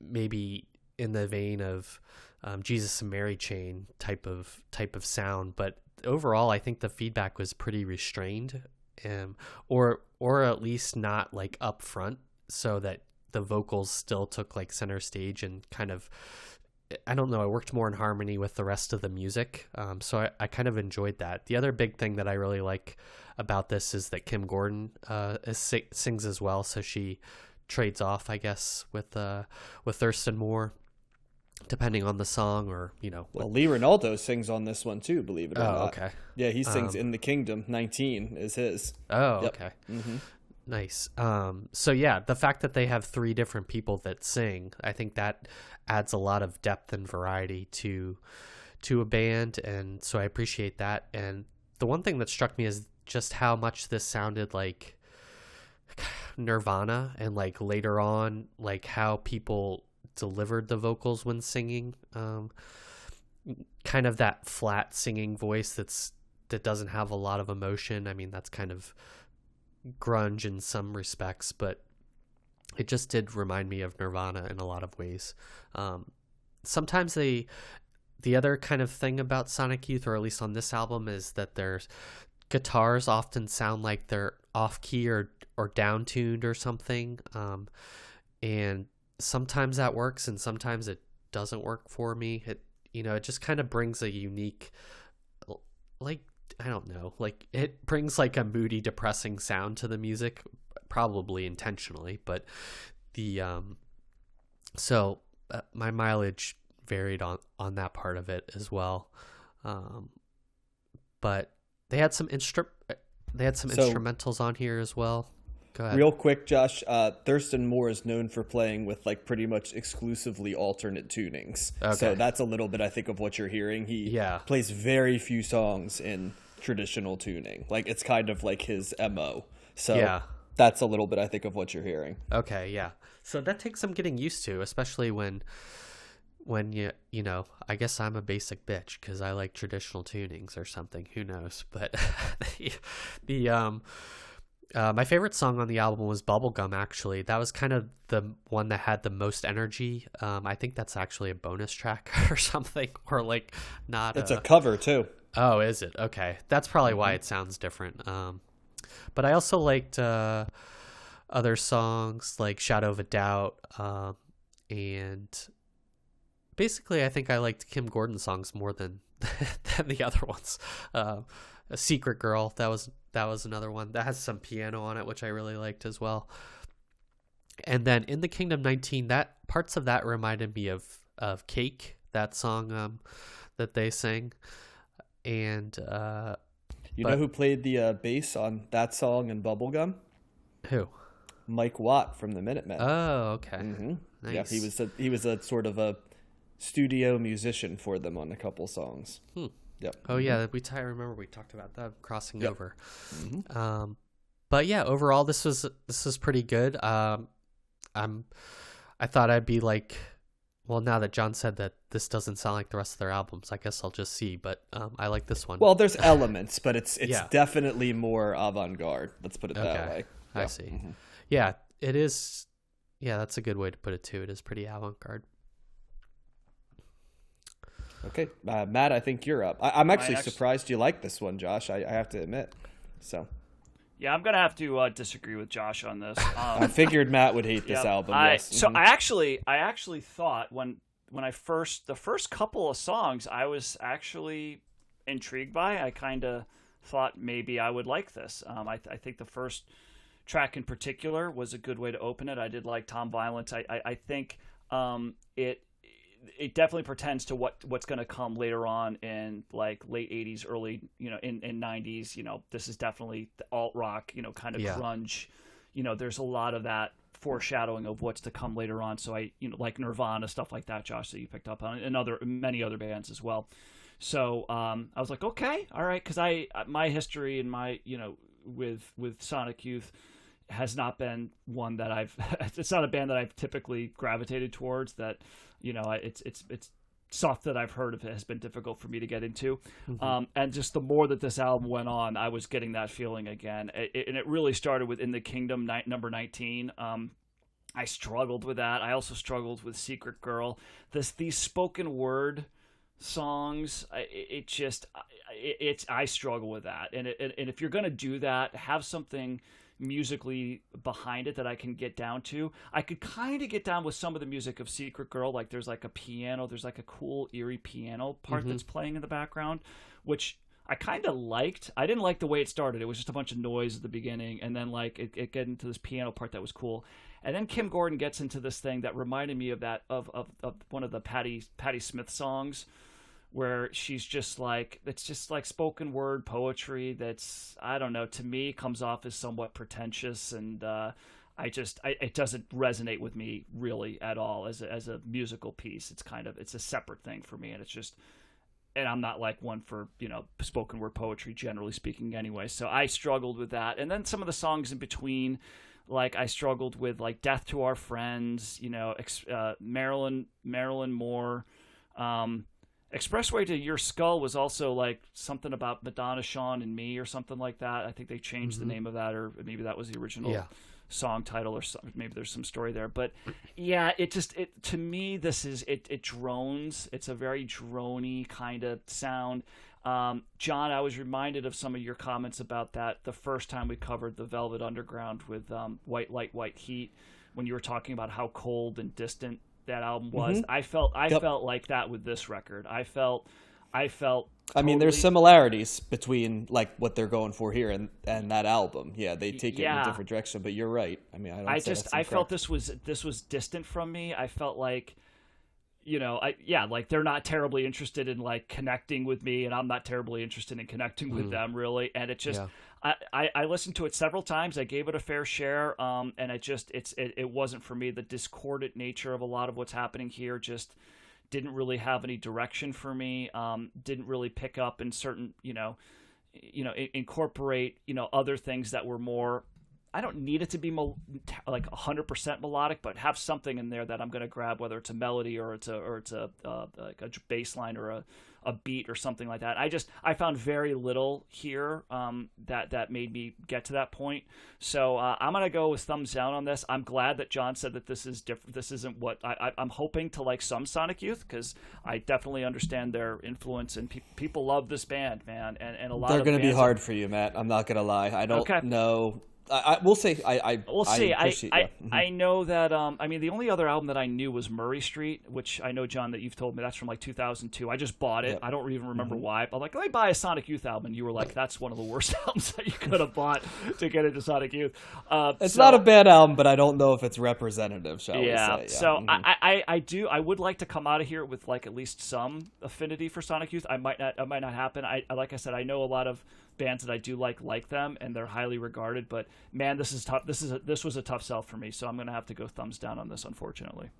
maybe in the vein of um, Jesus and Mary Chain type of type of sound, but overall, I think the feedback was pretty restrained, um, or or at least not like up front, so that the vocals still took like center stage and kind of I don't know, I worked more in harmony with the rest of the music. Um, so I, I kind of enjoyed that. The other big thing that I really like about this is that Kim Gordon uh, is, sings as well. So she trades off, I guess, with uh, with Thurston Moore, depending on the song or, you know. Well, Lee Ranaldo sings on this one too, believe it or Oh, not. okay. Yeah, he sings Um, "In the Kingdom." Nineteen is his. Oh, Yep. okay. Nice. Um, so yeah, the fact that they have three different people that sing, I think that adds a lot of depth and variety to to a band, and so I appreciate that. And the one thing that struck me is just how much this sounded like *sighs* Nirvana, and like later on, like how people delivered the vocals when singing. Um, kind of that flat singing voice that's that doesn't have a lot of emotion. I mean, that's kind of grunge in some respects, but it just did remind me of Nirvana in a lot of ways. Um, sometimes they, the other kind of thing about Sonic Youth, or at least on this album, is that their guitars often sound like they're off key or or down tuned or something, um, and sometimes that works, and sometimes it doesn't work for me. It you know it just kind of brings a unique, like I don't know, like it brings like a moody, depressing sound to the music, probably intentionally, but the um, so uh, my mileage varied on on that part of it as well, um, but they had some instru- They had some So- instrumentals on here as well. Go ahead. Real quick, Josh, uh, Thurston Moore is known for playing with like pretty much exclusively alternate tunings. So that's a little bit, I think, of what you're hearing. He Yeah. plays very few songs in traditional tuning. Like it's kind of like his mo. So Yeah. that's a little bit, I think, of what you're hearing. Okay, yeah. So that takes some getting used to, especially when when you you know, I guess I'm a basic bitch cuz I like traditional tunings or something, who knows. But *laughs* the, the um uh, my favorite song on the album was Bubblegum actually. That was kind of the one that had the most energy. Um I think that's actually a bonus track *laughs* or something or like not It's a, a cover too. Oh, is it? Okay. That's probably why it sounds different. Um, but I also liked uh, other songs like Shadow of a Doubt. Um, and basically, I think I liked Kim Gordon songs more than *laughs* than the other ones. Uh, a Secret Girl, that was that was another one that has some piano on it, which I really liked as well. And then in the Kingdom 19, that parts of that reminded me of of Cake, that song um, that they sang and uh You But- know who played the uh, bass on that song and Bubblegum? who Mike Watt from the Minutemen. oh okay hmm nice Yeah, he was a, he was a sort of a studio musician for them on a couple songs. Hmm. Yep. oh yeah we t- i remember we talked about that crossing Yep. over um but yeah overall this was this was pretty good um i'm i thought i'd be like well now that john said that this doesn't sound like the rest of their albums i guess i'll just see but um i like this one Well, there's *laughs* elements, but it's it's Yeah. definitely more avant-garde. Let's put it that Okay. way. i Yeah. see Mhm. yeah it is yeah that's a good way to put it too it is pretty avant-garde Okay, uh, Matt, I think you're up. I, I'm actually actu- surprised you like this one, Josh. I, I have to admit. So Yeah, I'm gonna have to uh, disagree with Josh on this. *laughs* I Um, figured Matt would hate this yeah, album. I, yes. So Mhm. I actually, I actually thought when when I first the first couple of songs, I was actually intrigued by. I kind of thought maybe I would like this. Um, I, I think the first track in particular was a good way to open it. I did like Tom Violence. I, I, I think um, it it definitely pretends to what what's going to come later on in like late 80s early you know in, in 90s you know this is definitely the alt rock you know kind of Yeah. grunge you know there's a lot of that foreshadowing of what's to come later on so i you know like nirvana stuff like that josh that you picked up on and other many other bands as well so um, i was like okay all right because i my history and my you know with with sonic youth has not been one that I've. *laughs* It's not a band that I've typically gravitated towards. That you know, it's it's it's stuff that I've heard of has been difficult for me to get into. Um, and just the more that this album went on, I was getting that feeling again. It, it- and it really started with In the Kingdom, number nineteen. Um, I struggled with that. I also struggled with Secret Girl. This these spoken word songs it, it just it, it's i struggle with that and, it, and and if you're going to do that have something musically behind it that i can get down to i could kind of get down with some of the music of secret girl like there's like a piano there's like a cool eerie piano part mm-hmm. that's playing in the background which I kind of liked. I didn't like the way it started. It was just a bunch of noise at the beginning, and then like it, it get into this piano part that was cool. And then Kim Gordon gets into this thing that reminded me of that of, of, of one of the Patti Patti Smith songs, where she's just like it's just like spoken word poetry. That's I don't know. To me, comes off as somewhat pretentious, and uh, I just I, it doesn't resonate with me really at all as a, as a musical piece. It's kind of it's a separate thing for me, and it's just and I'm not like one for you know spoken word poetry generally speaking anyway. So I struggled with that, and then some of the songs in between, like I struggled with like "Death to Our Friends," you know, ex- uh, Marilyn Marilyn Moore. Um, Expressway to Your Skull was also like something about Madonna, Sean, and me, or something like that. I think they changed the name of that, or maybe that was the original Yeah. song title, or some, maybe there's some story there. But yeah, it just it to me this is it it drones. It's a very drony kind of sound. Um, John, I was reminded of some of your comments about that the first time we covered the Velvet Underground with um, White Light, White Heat, when you were talking about how cold and distant that album was. Mm-hmm. I felt I Yep. felt like that with this record. I felt I felt. I mean, there's similarities between like what they're going for here and and that album. Yeah, they take it in a different direction. But you're right. I mean, I don't. I just I felt this was this was distant from me. I felt like you know, I yeah, like they're not terribly interested in like connecting with me, and I'm not terribly interested in connecting with mm. them really. And it just, Yeah. I, I listened to it several times. I gave it a fair share, um, and it just it's it, it wasn't for me. The discordant nature of a lot of what's happening here just didn't really have any direction for me. Um, didn't really pick up in certain, you know, you know, i- incorporate, you know, other things that were more. I don't need it to be mel- like 100% melodic, but have something in there that I'm going to grab, whether it's a melody or it's a or it's a uh, like a bass line or a, a beat or something like that. I just I found very little here um, that that made me get to that point. So uh, I'm gonna go with thumbs down on this. I'm glad that John said that this is different. This isn't what I, I, I'm hoping to like some Sonic Youth because I definitely understand their influence and pe- people love this band, man. And and a lot of people They're to be hard for you, Matt. I'm not going to lie. I don't Okay. know. I, I we'll say I. I We'll see. I I, yeah. Mhm. I know that. Um, I mean, the only other album that I knew was Murray Street, which I know, John, that you've told me that's from like 2002. I just bought it. I don't even remember Mm-hmm. why. But like, let me buy a Sonic Youth album, and you were like, "That's one of the worst *laughs* albums that you could have bought to get into Sonic Youth." Uh, It's so- not a bad album, but I don't know if it's representative. Shall yeah. we say? So mhm. I, I I do I would like to come out of here with like at least some affinity for Sonic Youth. I might not it might not happen. I I- like I said I know a lot of bands that I do like like them and they're highly regarded. But man, this is tough. This is a, this was a tough sell for me. So I'm gonna have to go thumbs down on this, unfortunately.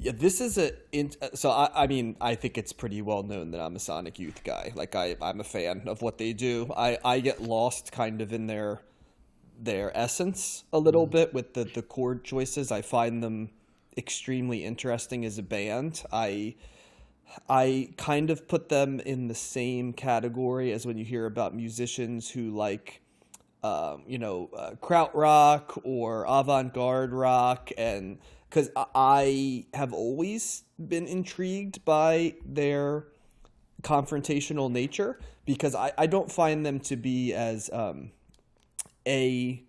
Yeah, this is a. In, so I, I mean, I think it's pretty well known that I'm a Sonic Youth guy. Like I, I'm a fan of what they do. I, I get lost kind of in their, their essence a little mm-hmm. bit with the the chord choices. I find them extremely interesting as a band. I, I kind of put them in the same category as when you hear about musicians who like um, you know, uh, krautrock or avant-garde rock, and because I have always been intrigued by their confrontational nature, because I, I don't find them to be as um, a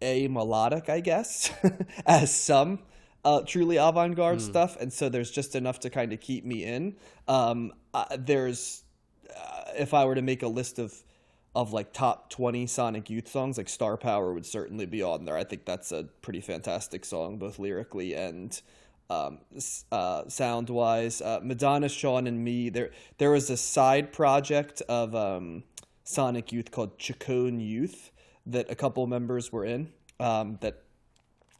a melodic, I guess, *laughs* as some uh, truly avant-garde stuff, and so there's just enough to kind of keep me in. Um, uh, there's uh, if I were to make a list of of like top 20 Sonic Youth songs, like Star Power would certainly be on there. I think that's a pretty fantastic song, both lyrically and um, uh, sound wise. Uh, Madonna, Sean, and me. There, there was a side project of um, Sonic Youth called Ciccone Youth that a couple members were in. Um, that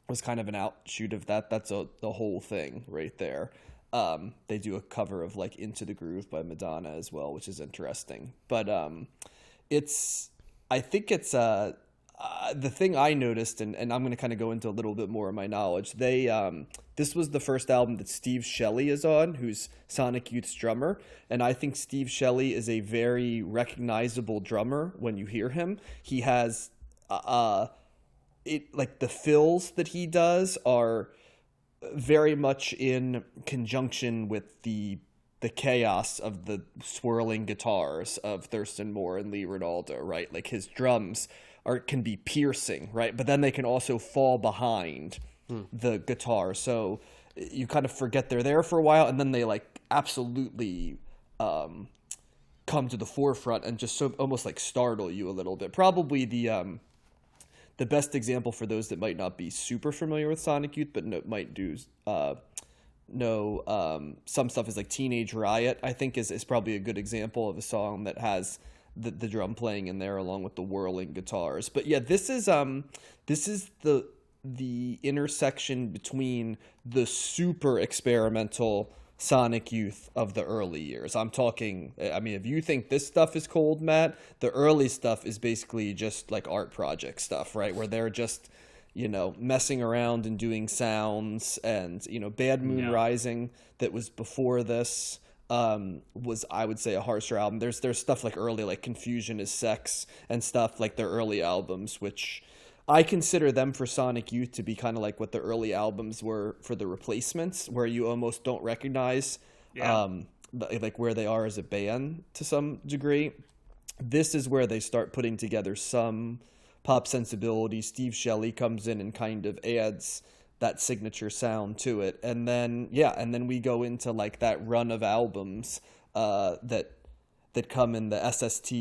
was kind of an outshoot of that. That's a the whole thing right there. Um, they do a cover of like Into the Groove by Madonna as well, which is interesting. But um, it's I think it's uh, uh the thing I noticed, and, and I'm going to kind of go into a little bit more of my knowledge. They um, this was the first album that Steve Shelley is on, who's Sonic Youth's drummer, and I think Steve Shelley is a very recognizable drummer when you hear him. He has uh it like the fills that he does are very much in conjunction with the the chaos of the swirling guitars of Thurston Moore and Lee Ranaldo, right? Like his drums are can be piercing, right? But then they can also fall behind the guitar. So you kind of forget they're there for a while and then they like absolutely um come to the forefront and just so almost like startle you a little bit. Probably the um the best example for those that might not be super familiar with Sonic Youth, but no, might do uh, know um, some stuff is like Teenage Riot. I think is is probably a good example of a song that has the, the drum playing in there along with the whirling guitars. But yeah, this is um this is the the intersection between the super experimental Sonic Youth of the early years. I'm talking, I mean, if you think this stuff is cold, Matt, the early stuff is basically just like art project stuff, right? Where they're just, you know, messing around and doing sounds and, you know, Bad Moon Yeah. Rising that was before this um was I would say a harsher album. There's there's stuff like early like Confusion is Sex and stuff like their early albums which I consider them for Sonic Youth to be kind of like what the early albums were for the replacements, where you almost don't recognize Yeah. um, like where they are as a band to some degree. This is where they start putting together some pop sensibility. Steve Shelley comes in and kind of adds that signature sound to it, and then yeah, and then we go into like that run of albums uh, that that come in the SST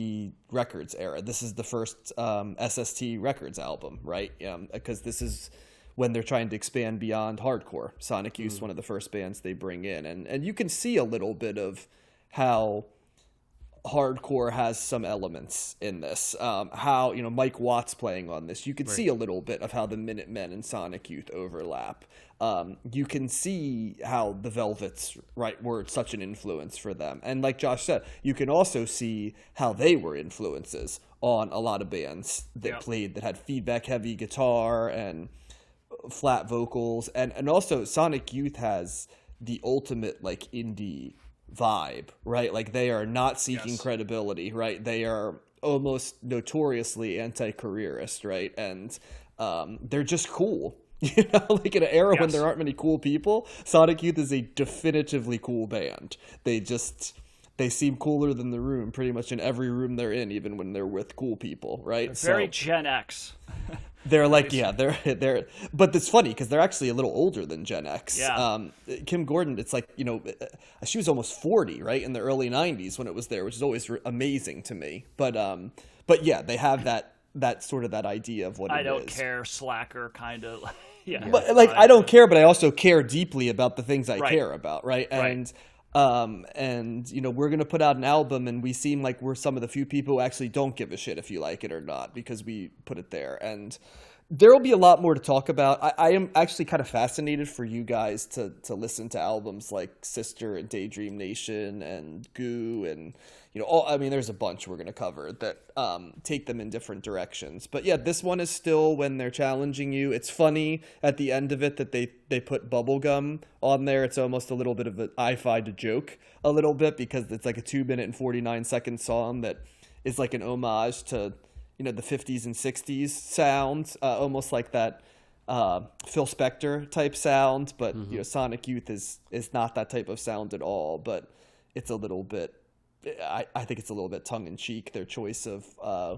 Records era. This is the first um, SST Records album, right? Because this is when they're trying to expand beyond hardcore. Sonic Youth is one of the first bands they bring in, and and you can see a little bit of how hardcore has some elements in this. Um, how you know Mike Watts playing on this, you can see a little bit of how the Minutemen and Sonic Youth overlap. Um, you can see how the Velvets right were such an influence for them, and like Josh said, you can also see how they were influences on a lot of bands that played that had feedback heavy guitar and flat vocals and and also Sonic Youth has the ultimate like indie vibe, right? Like they are not seeking Yes. credibility, right? They are almost notoriously anti-careerist, right? And um, they're just cool. *laughs* You know, like in an era when there aren't many cool people, Sonic Youth is a definitively cool band. They just they seem cooler than the room pretty much in every room they're in, even when they're with cool people, right? Very So- Gen X. *laughs* they're like, yeah, they're *laughs* they're, but it's funny because they're actually a little older than Gen X. Yeah. Um, Kim Gordon, it's like you know, uh, she was almost forty, right, in the early '90s when it was there, which is always amazing to me. But um, but yeah, they have that that sort of that idea of what it is. I don't is. care, slacker kind of. *laughs* yeah. But like, I don't care, but I also care deeply about the things I Right. care about, right? Right. Um, and you know, we're gonna put out an album, and we seem like we're some of the few people who actually don't give a shit if you like it or not because we put it there. And there will be a lot more to talk about. I, I am actually kind of fascinated for you guys to to listen to albums like Sister and Daydream Nation and Goo and you know, all, I mean, there's a bunch we're going to cover that um, take them in different directions. But yeah, this one is still when they're challenging you. It's funny at the end of it that they they put bubblegum on there. It's almost a little bit of an I fi to joke a little bit because it's like a two minute and forty nine second song that is like an homage to you know the 50s and 60s sound, uh, almost like that uh, Phil Spector type sound. But you know, Sonic Youth is is not that type of sound at all. But it's a little bit. I, I think it's a little bit tongue in cheek their choice of uh,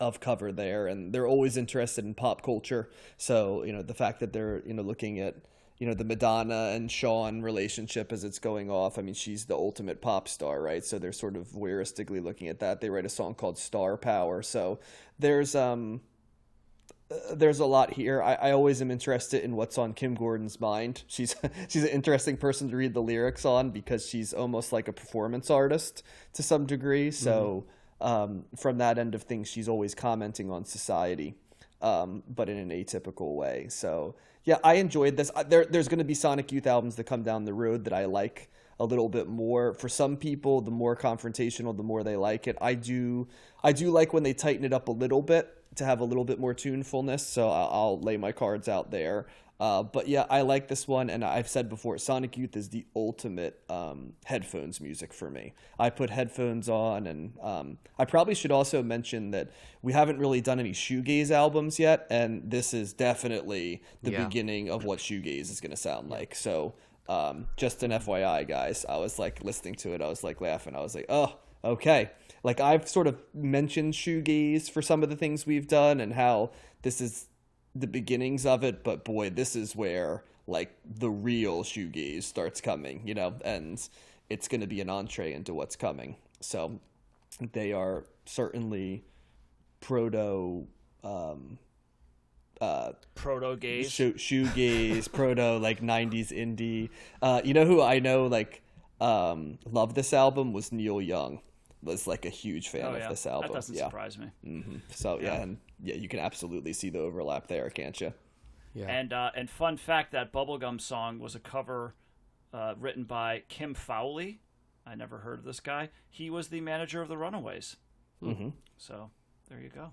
of cover there, and they're always interested in pop culture. So you know the fact that they're you know looking at you know the Madonna and Sean relationship as it's going off. I mean, she's the ultimate pop star, right? So they're sort of voyeuristically looking at that. They write a song called Star Power. So there's um uh, there's a lot here. I, I always am interested in what's on Kim Gordon's mind. *laughs* She's she's an interesting person to read the lyrics on because she's almost like a performance artist to some degree. So um, from that end of things, she's always commenting on society, um, but in an atypical way. So yeah, I enjoyed this. There, there's going to be Sonic Youth albums that come down the road that I like a little bit more. For some people, the more confrontational, the more they like it. I do, I do like when they tighten it up a little bit to have a little bit more tunefulness. So I'll, I'll lay my cards out there. Uh, but yeah, I like this one, and I've said before, Sonic Youth is the ultimate um, headphones music for me. I put headphones on, and um, I probably should also mention that we haven't really done any shoegaze albums yet, and this is definitely the Yeah. beginning of what shoegaze is going to sound like. So um, just an FYI, guys, I was like listening to it, I was like laughing, I was like, oh, okay. Like I've sort of mentioned shoegaze for some of the things we've done, and how this is the beginnings of it, but boy, this is where like the real shoegaze starts coming, you know, and it's going to be an entree into what's coming. So they are certainly proto um Proto gays. shoe shoegaze, proto like '90s indie. Uh, you know who I know like um, loved this album was Neil Young. Was like a huge fan Oh of this album. that doesn't yeah. surprise me. So yeah, and yeah, you can absolutely see the overlap there, can't you? Yeah. And uh, and fun fact that bubblegum song was a cover uh, written by Kim Fowley. I never heard of this guy. He was the manager of the Runaways. Mm-hmm. So there you go.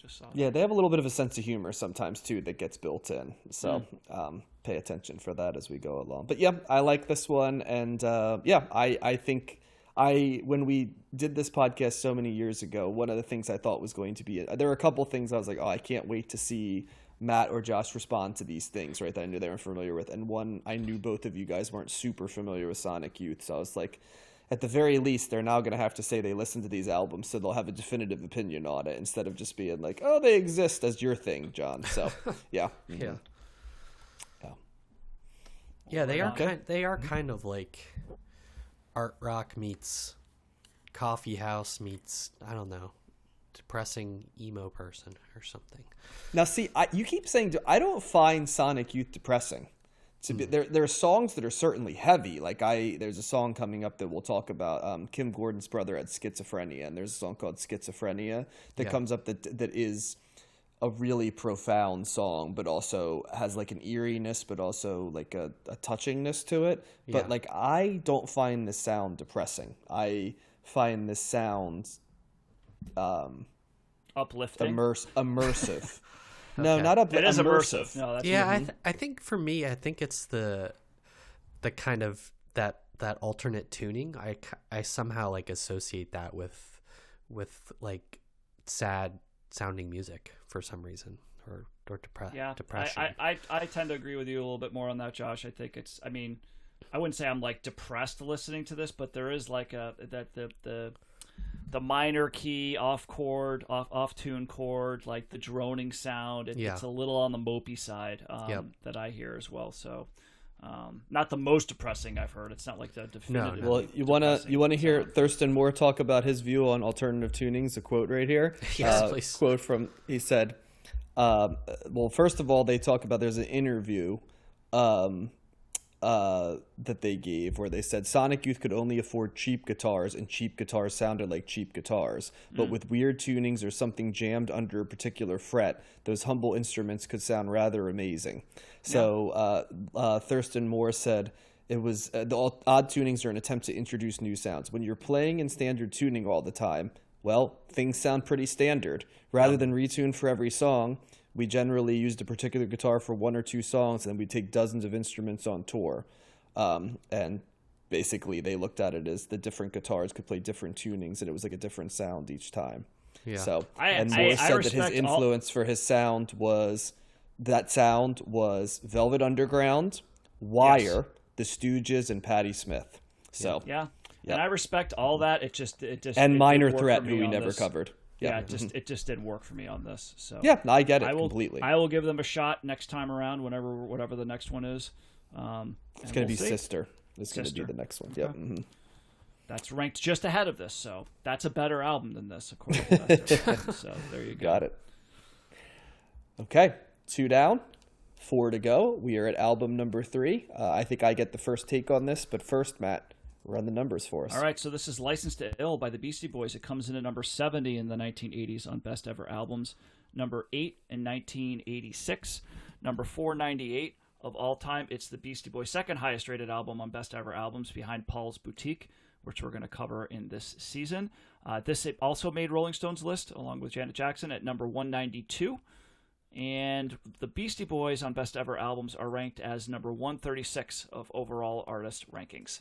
Just saw. that. Yeah, they have a little bit of a sense of humor sometimes too that gets built in. So um, pay attention for that as we go along. But yeah, I like this one, and uh, yeah, I I think I when we did this podcast so many years ago, one of the things I thought was going to be there were a couple things I was like, oh, I can't wait to see Matt or Josh respond to these things, right? That I knew they weren't familiar with, and one I knew both of you guys weren't super familiar with Sonic Youth, so I was like. At the very least, they're now going to have to say they listened to these albums, so they'll have a definitive opinion on it instead of just being like, "Oh, they exist" as your thing, John. So, *laughs* yeah, Yeah. Yeah. Yeah, they are Okay. kind. They are kind of like art rock meets coffee house meets I don't know depressing emo person or something. Now, see, I, you keep saying I don't find Sonic Youth depressing. To be, there, there are songs that are certainly heavy. Like I, there's a song coming up that we'll talk about. Um, Kim Gordon's brother had schizophrenia, and there's a song called "Schizophrenia" that Yeah. comes up that that is a really profound song, but also has like an eeriness, but also like a, a touchingness to it. But like I don't find this sound depressing. I find this sound um Uplifting. immerse, immersive. *laughs* No, not up. it is immersive. immersive. No, that's yeah, I, th- I think for me, I think it's the the kind of that that alternate tuning. I I somehow like associate that with with like sad sounding music for some reason or or depre- yeah. depression. I, I, I, I tend to agree with you a little bit more on that, Josh. I think it's. I mean, I wouldn't say I'm like depressed listening to this, but there is like a that the the the minor key off chord off off tune chord like the droning sound it, Yeah. it's a little on the mopey side um, Yep. that i hear as well so um, not the most depressing i've heard it's not like the definitive no. Well, you wanna you wanna hear. Thurston Moore talk about his view on alternative tunings? A quote right here. *laughs* Yes, Uh, please. Quote from he said, um, "Well, first of all, they talk about there's an interview um, uh, that they gave where they said Sonic Youth could only afford cheap guitars, and cheap guitars sounded like cheap guitars. But with weird tunings or something jammed under a particular fret, those humble instruments could sound rather amazing. So uh, uh, Thurston Moore said. It was uh, the odd tunings are an attempt to introduce new sounds. When you're playing in standard tuning all the time, well, things sound pretty standard. Rather than retune for every song, we generally used a particular guitar for one or two songs, and then we take dozens of instruments on tour. Um, and basically, they looked at it as the different guitars could play different tunings, and it was like a different sound each time. Yeah. So, I- and I- Moore I said that his respect all- influence for his sound was that sound was Velvet Underground, Wire, The Stooges, and Patti Smith. So, yeah Yep. and i respect all that it just it just and Minor Threat, who we never this. covered. Yeah, Yeah, it just it just didn't work for me on this so yeah, I get it I will completely. I will give them a shot next time around, whenever whatever the next one is. Um, it's gonna be Sister. It's gonna Sister. be the next one. Yep. mhm. That's ranked just ahead of this, so that's a better album than this, according to *laughs* that. so there you go. Got it. Okay, two down, four to go. We are at album number three. Uh, I think I get the first take on this, but first, Matt, run the numbers for us. All right, so this is Licensed to Ill by the Beastie Boys. It comes in at number 70 in the 1980s on Best Ever Albums, number 8 in 1986, number 498 of all time. It's the Beastie Boys' second highest rated album on Best Ever Albums behind Paul's Boutique, which we're going to cover in this season. Uh, this also made Rolling Stone's list along with Janet Jackson at number 192. And the Beastie Boys on Best Ever Albums are ranked as number 136 of overall artist rankings.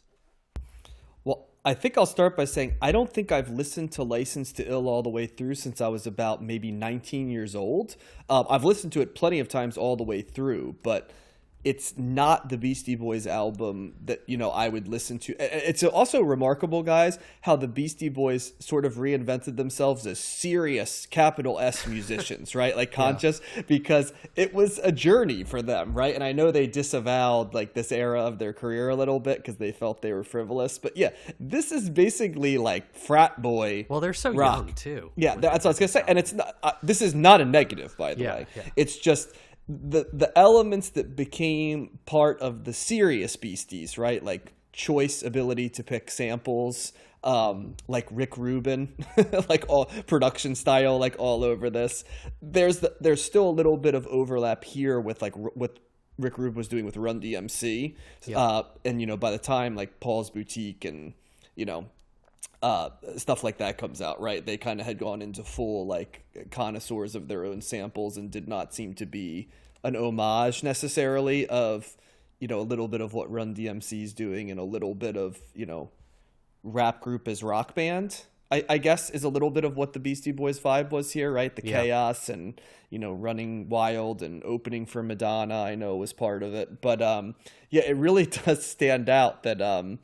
Well, I think I'll start by saying I don't think I've listened to License to Ill all the way through since I was about maybe 19 years old. Um, I've listened to it plenty of times all the way through, but it's not the Beastie Boys album that you know I would listen to. It's also remarkable, guys, how the Beastie Boys sort of reinvented themselves as serious capital S *laughs* musicians, right? Like conscious, because it was a journey for them, right? And I know they disavowed like this era of their career a little bit because they felt they were frivolous, but yeah, this is basically like frat boy. well, they're so rock. young too. Yeah, that's what I was gonna say, and it's not. Uh, this is not a negative, by the Yeah, way. yeah. It's just the the elements that became part of the serious beasties, right? Like choice ability to pick samples, um, like Rick Rubin, *laughs* like all production style, like all over this. There's the, there's still a little bit of overlap here with like what Rick Rubin was doing with Run DMC, uh, and you know by the time like Paul's Boutique and you know uh, stuff like that comes out, right? They kind of had gone into full like connoisseurs of their own samples and did not seem to be an homage necessarily of you know a little bit of what Run DMC is doing and a little bit of you know rap group as rock band. I, I guess is a little bit of what the Beastie Boys vibe was here, right? The Yeah. chaos and you know running wild and opening for Madonna. I know was part of it, but um, yeah, it really *laughs* does stand out that um,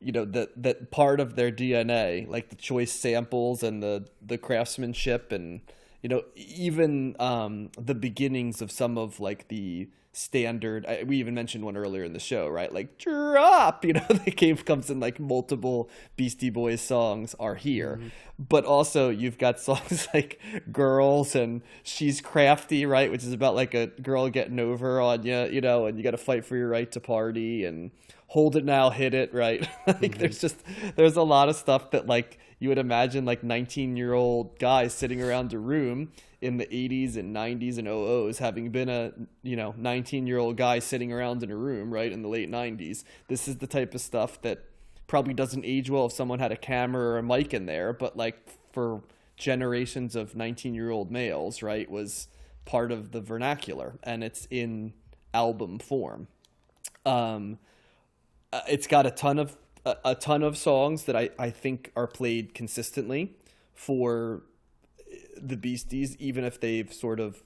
you know that that part of their DNA, like the choice samples and the the craftsmanship, and you know even um, the beginnings of some of like the standard. I, we even mentioned one earlier in the show, right? Like drop, *laughs* you know, the cave comes in like multiple Beastie Boys songs are here, but also you've got *laughs* songs like "Girls" and "She's Crafty," right, which is about like a girl getting over on you, you know, and you got to fight for your right to party and hold it now, hit it, right? *laughs* like there's just there's a lot of stuff that like you would imagine like 19 year old guys sitting around a room in the 80s and 90s and 00s having been a you know 19 year old guy sitting around in a room right in the late 90s this is the type of stuff that probably doesn't age well if someone had a camera or a mic in there but like for generations of 19 year old males right was part of the vernacular and it's in album form. Um Uh, it's got a ton of a, a ton of songs that I, I think are played consistently for uh, the Beasties, even if they've sort of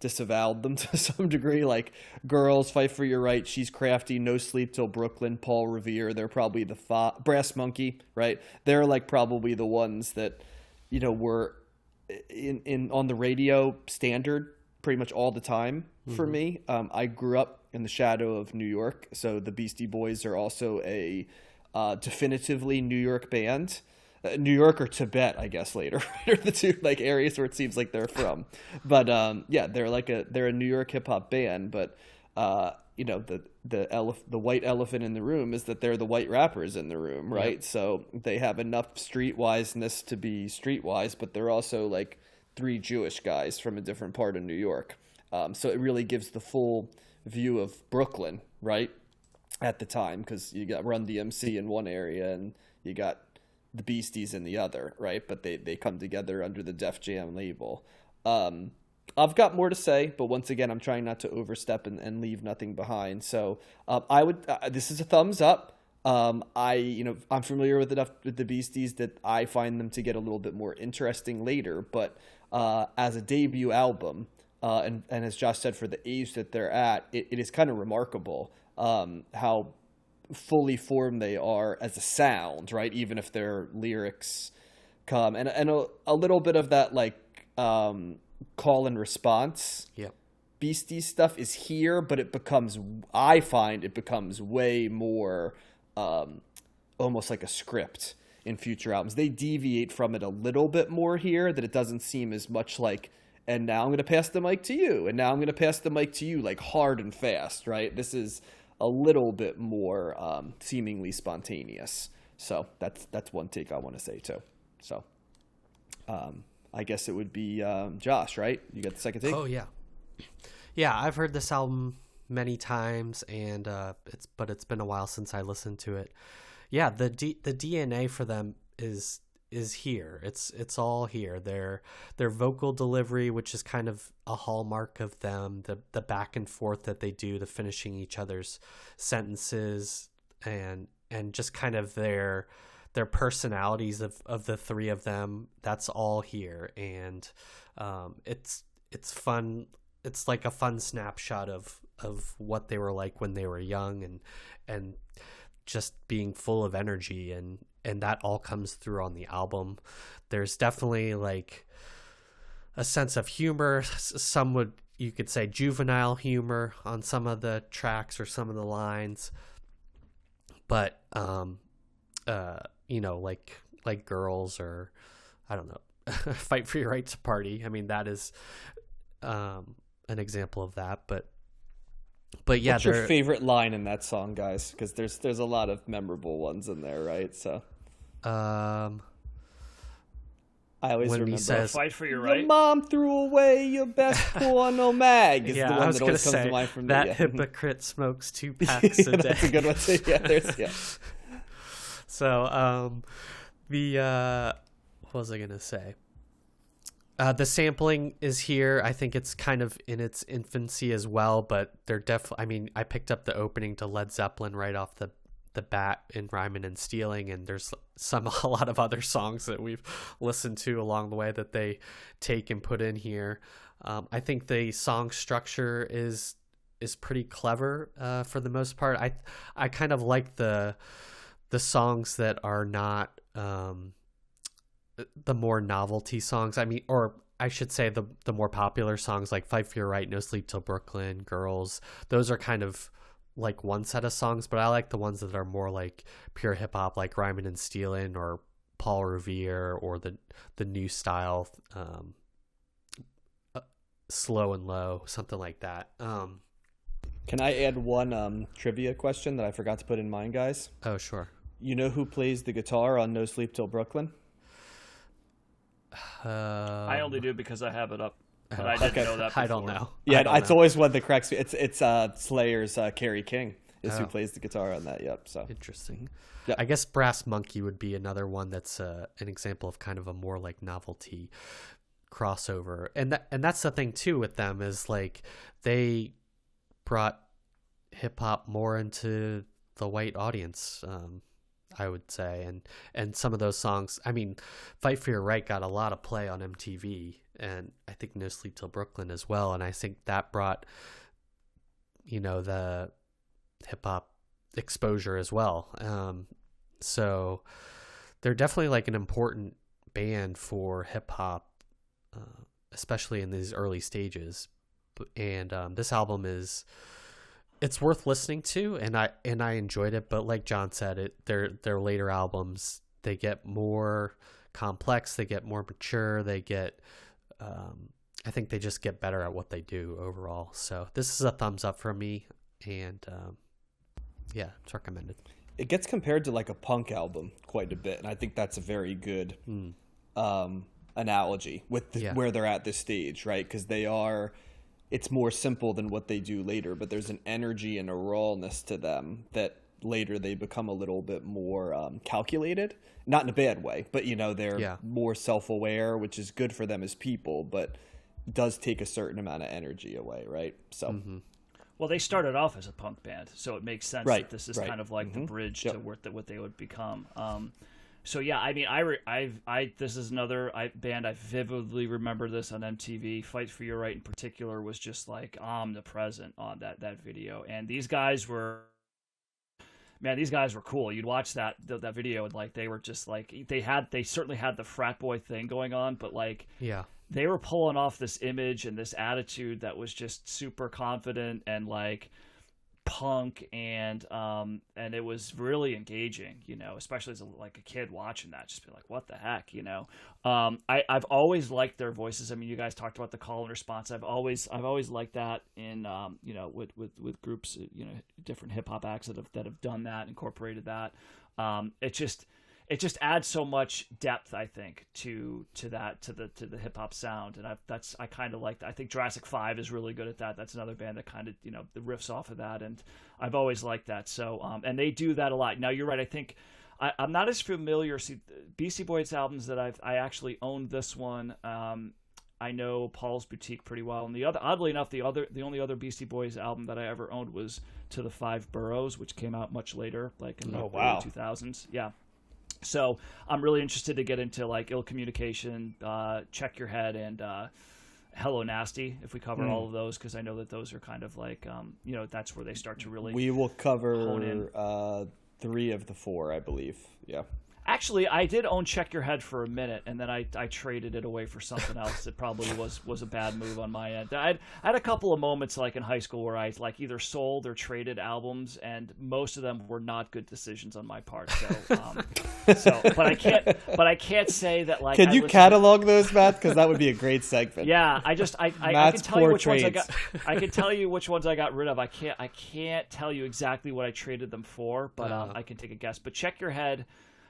disavowed them *laughs* to some degree. Like Girls, Fight for Your Right, She's Crafty, No Sleep Till Brooklyn, Paul Revere. They're probably the fa- Brass Monkey, right? They're like probably the ones that you know were uh, in in on the radio standard pretty much all the time for me. Um, I grew up in the shadow of New York, so the Beastie Boys are also a uh, definitively New York band. Uh, New York or Tibet, I guess later, *laughs* are the two like areas where it seems like they're from. But um, yeah, they're like a they're a New York hip hop band. But uh, you know the the elef- the white elephant in the room is that they're the white rappers in the room, right? So they have enough streetwiseness to be streetwise, but they're also like three Jewish guys from a different part of New York. Um, so it really gives the full view of Brooklyn, right? At the time, because you got Run DMC in one area and you got the Beasties in the other, right? But they, they come together under the Def Jam label. Um, I've got more to say, but once again, I'm trying not to overstep and, and leave nothing behind. So um, I would. Uh, this is a thumbs up. Um, I, you know, I'm familiar with enough with the Beasties that I find them to get a little bit more interesting later. But uh, as a debut album, uh, and and as Josh said, for the age that they're at, it, it is kind of remarkable um, how fully formed they are as a sound, right? Even if their lyrics come and and a, a little bit of that like um, call and response Yep. Beastie stuff is here, but it becomes I find it becomes way more um, almost like a script in future albums. They deviate from it a little bit more here that it doesn't seem as much like and now I'm going to pass the mic to you and now I'm going to pass the mic to you like hard and fast, right? This is a little bit more um, seemingly spontaneous. So that's that's one take I want to say too. So um, I guess it would be um, Josh, right? You got the second take. Oh yeah, yeah. I've heard this album many times, and uh, it's but it's been a while since I listened to it. Yeah, the D, the DNA for them is is here. It's it's all here. Their their vocal delivery, which is kind of a hallmark of them, the the back and forth that they do, the finishing each other's sentences, and and just kind of their their personalities of, of the three of them that's all here and um, it's it's fun it's like a fun snapshot of of what they were like when they were young and and just being full of energy and and that all comes through on the album. There's definitely like a sense of humor. Some would you could say juvenile humor on some of the tracks or some of the lines. But um uh you know like like girls or i don't know *laughs* fight for your right to party. I mean that is um an example of that but but yeah What's your favorite line in that song, guys? Because there's there's a lot of memorable ones in there, right? So um I always When he remember. says- Fight for your Your mom threw away your best *laughs* porno mag. Is yeah the one i was that gonna comes say to mind from that the, yeah. hypocrite smokes two *laughs* packs a day that's a good one too. Yeah, there's *laughs* yeah. So, um, the uh, what was I gonna say? Uh, the sampling is here. I think it's kind of in its infancy as well, but they're definitely. I mean, I picked up the opening to Led Zeppelin right off the the bat in Rhymin' and Stealing, and there's some *laughs* a lot of other songs that we've listened to along the way that they take and put in here. Um, I think the song structure is is pretty clever uh, for the most part. I I kind of like the the songs that are not um, the more novelty songs. I mean, or I should say the the more popular songs like "Fight for Your Right," "No Sleep Till Brooklyn," "Girls," those are kind of like one set of songs. But I like the ones that are more like pure hip hop, like Rhymin' and Stealin'" or Paul Revere or the the new style, um, uh, "Slow and Low," something like that. Um, Can I add one um, trivia question that I forgot to put in mine, guys? oh, sure. You know who plays the guitar on No Sleep Till Brooklyn? Uh, I only do because I have it up, but I *laughs* didn't Okay. know that. I don't know. Yeah, don't it's know. always one that cracks me. It's it's uh, Slayer's uh, Kerry King is who Oh. plays the guitar on that. Yep. So Interesting. Yep. I guess Brass Monkey would be another one that's uh, an example of kind of a more like novelty crossover, and that and that's the thing too with them is like they brought hip hop more into the white audience. Um, I would say, and and some of those songs. I mean, "Fight for Your Right" got a lot of play on MTV, and I think "No Sleep Till Brooklyn" as well. And I think that brought, you know, the hip hop exposure as well. Um, so they're definitely like an important band for hip hop, uh, especially in these early stages. And um, this album is it's worth listening to, and I and I enjoyed it. But like John said, it their their later albums they get more complex, they get more mature, they get. Um, I think they just get better at what they do overall. So this is a thumbs up from me, and um, yeah, it's recommended. it gets compared to like a punk album quite a bit, and I think that's a very good um, analogy with the, Yeah. where they're at this stage, right? Because they are, it's more simple than what they do later, but there's an energy and a rawness to them that later they become a little bit more um, calculated, not in a bad way, but you know they're Yeah. more self-aware, which is good for them as people, but does take a certain amount of energy away, right? So. Well, they started off as a punk band, so it makes sense Right, that this is right. kind of like the bridge Yep. to what, the, what they would become. Um, so yeah, I mean, I, re- I've, I, this is another I, band I vividly remember this on MTV. Fight for Your Right in particular was just like omnipresent on that that video, and these guys were. Man, these guys were cool. You'd watch that th- that video and like they were just like they had they certainly had the frat boy thing going on, but like Yeah, they were pulling off this image and this attitude that was just super confident and like punk and um and it was really engaging you know especially as a, like a kid watching that just be like what the heck you know? Um i i've always liked their voices. I mean you guys talked about the call and response. I've always i've always liked that in um you know with with with groups you know different hip-hop acts that have that have done that incorporated that. Um it just it just adds so much depth i think to to that to the to the hip hop sound and i that's i kind of like that i think jurassic 5 is really good at that that's another band that kind of you know the riffs off of that and i've always liked that so um and they do that a lot now you're right i think I, I'm not as familiar. See, Beastie Boys albums that I've I actually owned this one. Um, I know Paul's Boutique pretty well, and the other oddly enough, the other the only other Beastie Boys album that I ever owned was To the Five Boroughs, which came out much later, like in the Oh, wow. early 2000s. Yeah. So I'm really interested to get into like ill communication, uh, check your head, and uh, Hello Nasty. If we cover all of those, because I know that those are kind of like um, you know that's where they start to really. We will cover uh, three of the four, I believe. Yeah. Actually, I did own Check Your Head for a minute, and then I, I traded it away for something else that probably was, was a bad move on my end. I had, I had a couple of moments like in high school where I like either sold or traded albums, and most of them were not good decisions on my part. So, um, *laughs* so but I can't but I can't say that like Can I you listened- catalog those, Matt? Because that would be a great segment. Yeah, I just I, I, I can Matt's tell you which ones I trades. got. I can tell you which ones I got rid of. I can't I can't tell you exactly what I traded them for, but um, I can take a guess. But check your head.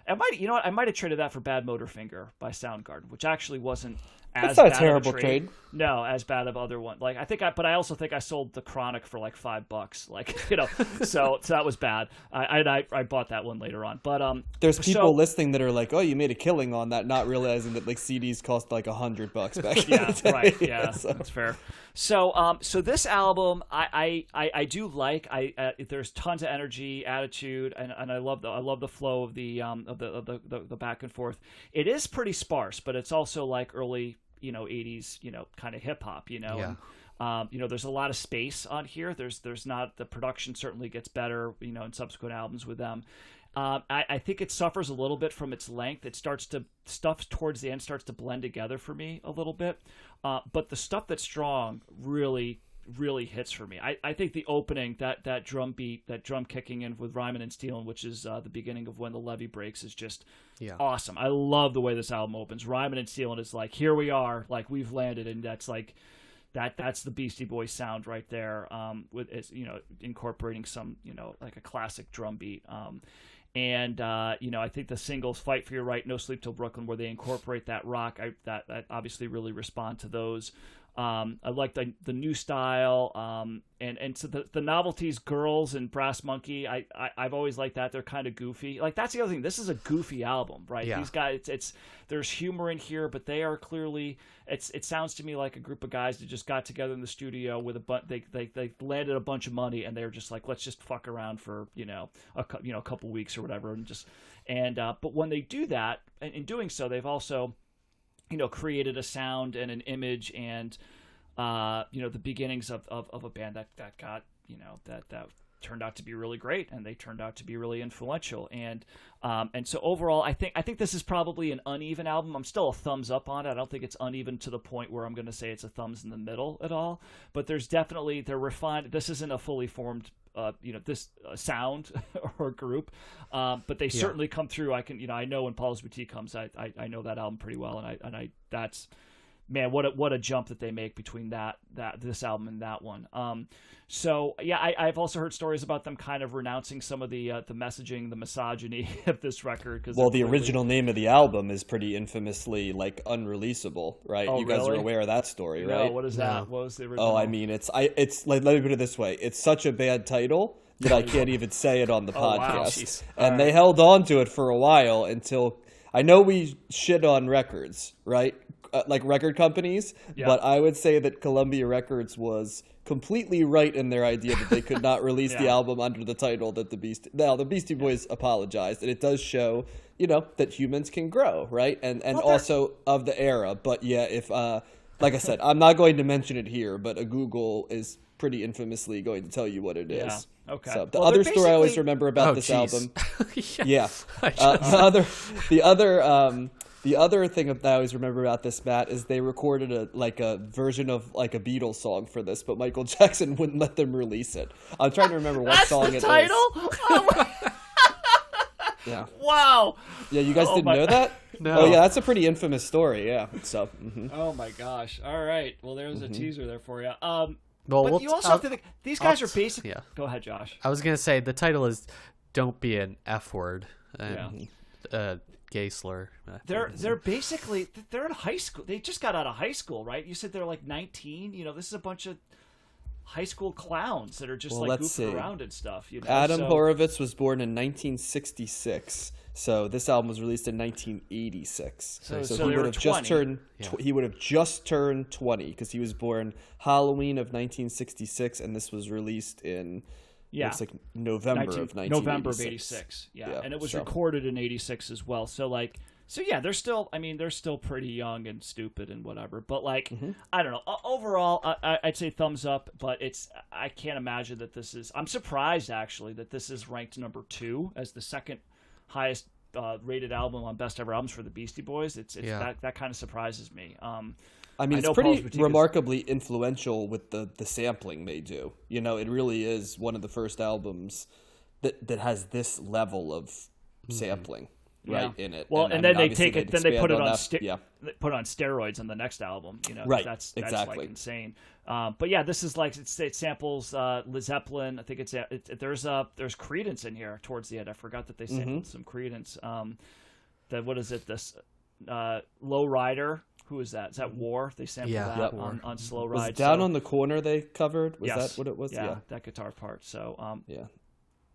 I might you know what? I might have traded that for Badmotorfinger by Soundgarden, which actually wasn't as not a terrible a trade. No, as bad of other one. Like I think I, but I also think I sold the Chronic for like five bucks. Like *laughs* you know, so so that was bad. I I, I bought that one later on, but um, There's so- people listening that are like, "Oh, you made a killing on that," not realizing that like CDs cost like a hundred bucks back. *laughs* yeah, right. Yeah, *laughs* So- that's fair. So, um, so this album, I, I, I, I do like. I uh, there's tons of energy, attitude, and, and I love the I love the flow of the um of the of the, the the back and forth. It is pretty sparse, but it's also like early you know 80s you know kind of hip hop you know. Yeah. And, um, you know, there's a lot of space on here. There's there's not the production certainly gets better, you know, in subsequent albums with them. Um, I, I think it suffers a little bit from its length. It starts to stuff towards the end starts to blend together for me a little bit. Uh, but the stuff that's strong really really hits for me. I, I think the opening that that drum beat that drum kicking in with Rhymin' and Stealin', which is uh, the beginning of when the levee breaks, is just Yeah. awesome. I love the way this album opens. Rhymin' and Stealin' is like here we are, like we've landed, and that's like that that's the Beastie Boys sound right there. Um, with you know incorporating some you know like a classic drum beat. Um, and uh, you know I think the singles "Fight for Your Right," "No Sleep Till Brooklyn," where they incorporate that rock, I that that obviously really respond to those. Um, I like the the new style, um, and and so the the novelties, girls and Brass Monkey. I, I I've always liked that. They're kind of goofy. Like that's the other thing. This is a goofy album, right? Yeah. These guys, it's, it's there's humor in here, but they are clearly. It's it sounds to me like a group of guys that just got together in the studio with a bunch. They, they they landed a bunch of money, and they're just like, let's just fuck around for you know a you know a couple weeks or whatever, and just and uh, but when they do that, and in doing so, they've also you know created a sound and an image and uh, you know the beginnings of, of, of a band that, that got you know that that turned out to be really great and they turned out to be really influential. And um, and so overall I think I think this is probably an uneven album. I'm still a thumbs up on it. I don't think it's uneven to the point where I'm going to say it's a thumbs in the middle at all. But there's definitely they're refined this isn't a fully formed uh, you know this uh, sound *laughs* or group. Um, but they certainly come through. I can you know I know when Paul's Boutique comes I, I I know that album pretty well and I and I that's man, what a, what a jump that they make between that that this album and that one. Um, so yeah, I, I've also heard stories about them kind of renouncing some of the uh, the messaging, the misogyny *laughs* of this record. Cause Well, the clearly- original name of the album is pretty infamously like unreleasable, right? Oh, you guys really? are aware of that story, No, right? what is that? What was the original? Oh, I mean, it's I. It's like let me put it this way: it's such a bad title that I can't even say it on the *laughs* Oh, wow. podcast. Jeez. And they held on to it for a while until I know we shit on records, right? Uh, like record companies, Yeah. but I would say that Columbia Records was completely right in their idea that they could not *laughs* release the album under the title that the Beast. Now the Beastie Boys apologized, and it does show, you know, that humans can grow, right? And and Well, also of the era. But yeah, if uh, like I said, I'm not going to mention it here, but a Google is pretty infamously going to tell you what it is. Yeah. Okay. So the Well, they're other story I always remember about Oh, this jeez. album *laughs* yeah. yeah. I Uh, the other, the other, um, the other thing that I always remember about this, Matt, is they recorded a like a version of like a Beatles song for this, but Michael *laughs* Jackson wouldn't let them release it. I'm trying to remember what That's song the it title. is. *laughs* Oh, my- *laughs* Yeah, wow. yeah. You guys Oh didn't my- know that? No. Oh yeah, that's a pretty infamous story. Yeah. So. mhm. Oh my gosh. All right. Well, there's Mm-hmm. a teaser there for you. Um, Well, but we'll you also I'll- have to think these guys I'll are t- basic. yeah. Go ahead, Josh. I was gonna say the title is "Don't Be an F Word." And, uh, gay slur. They're they're basically they're in high school. They just got out of high school, right? You said they're like 19. You know, this is a bunch of high school clowns that are just Well, like let's goofing see. around and stuff. You know, Adam so, Horovitz was born in 1966. So this album was released in 1986. So- So, so he would were have just 20. turned tw- he would have just turned 20 because he was born Halloween of 1966 and this was released in Yeah. looks like November 19 of 1986. November of 86. Yeah. Yeah, and it was so- recorded in 86 as well. So like so yeah, they're still I mean, they're still pretty young and stupid and whatever. But like Mm-hmm. I don't know. Overall, I, I- I'd say thumbs up, but it's I can't imagine that this is I'm surprised actually that this is ranked number 2 as the second highest uh, rated album on best ever albums for the Beastie Boys. It's, it's Yeah. that that kind of surprises me. Um I mean, I it's pretty remarkably influential with the the sampling they do. You know, it really is one of the first albums that that has this level of sampling right Mm-hmm. Yeah. in it. Well, And, and, I then mean, they take it. Then they put it on, yeah. put on steroids on the next album. You know, Right, That's that's exactly. like insane. Um, but yeah, this is like it's, it samples uh, Led Zeppelin. I think it's it, it- there's uh there's Creedence in here towards the end. I forgot that they Mm-hmm. some Creedence. Um, that what is it? This uh, Low Rider. Who is that? Is that War? They sampled Yeah, that Yep. on, on Slow Was Ride. it down so- on the corner they covered? Was yes. that what it was? Yeah, Yeah. that guitar part. So um, Yeah.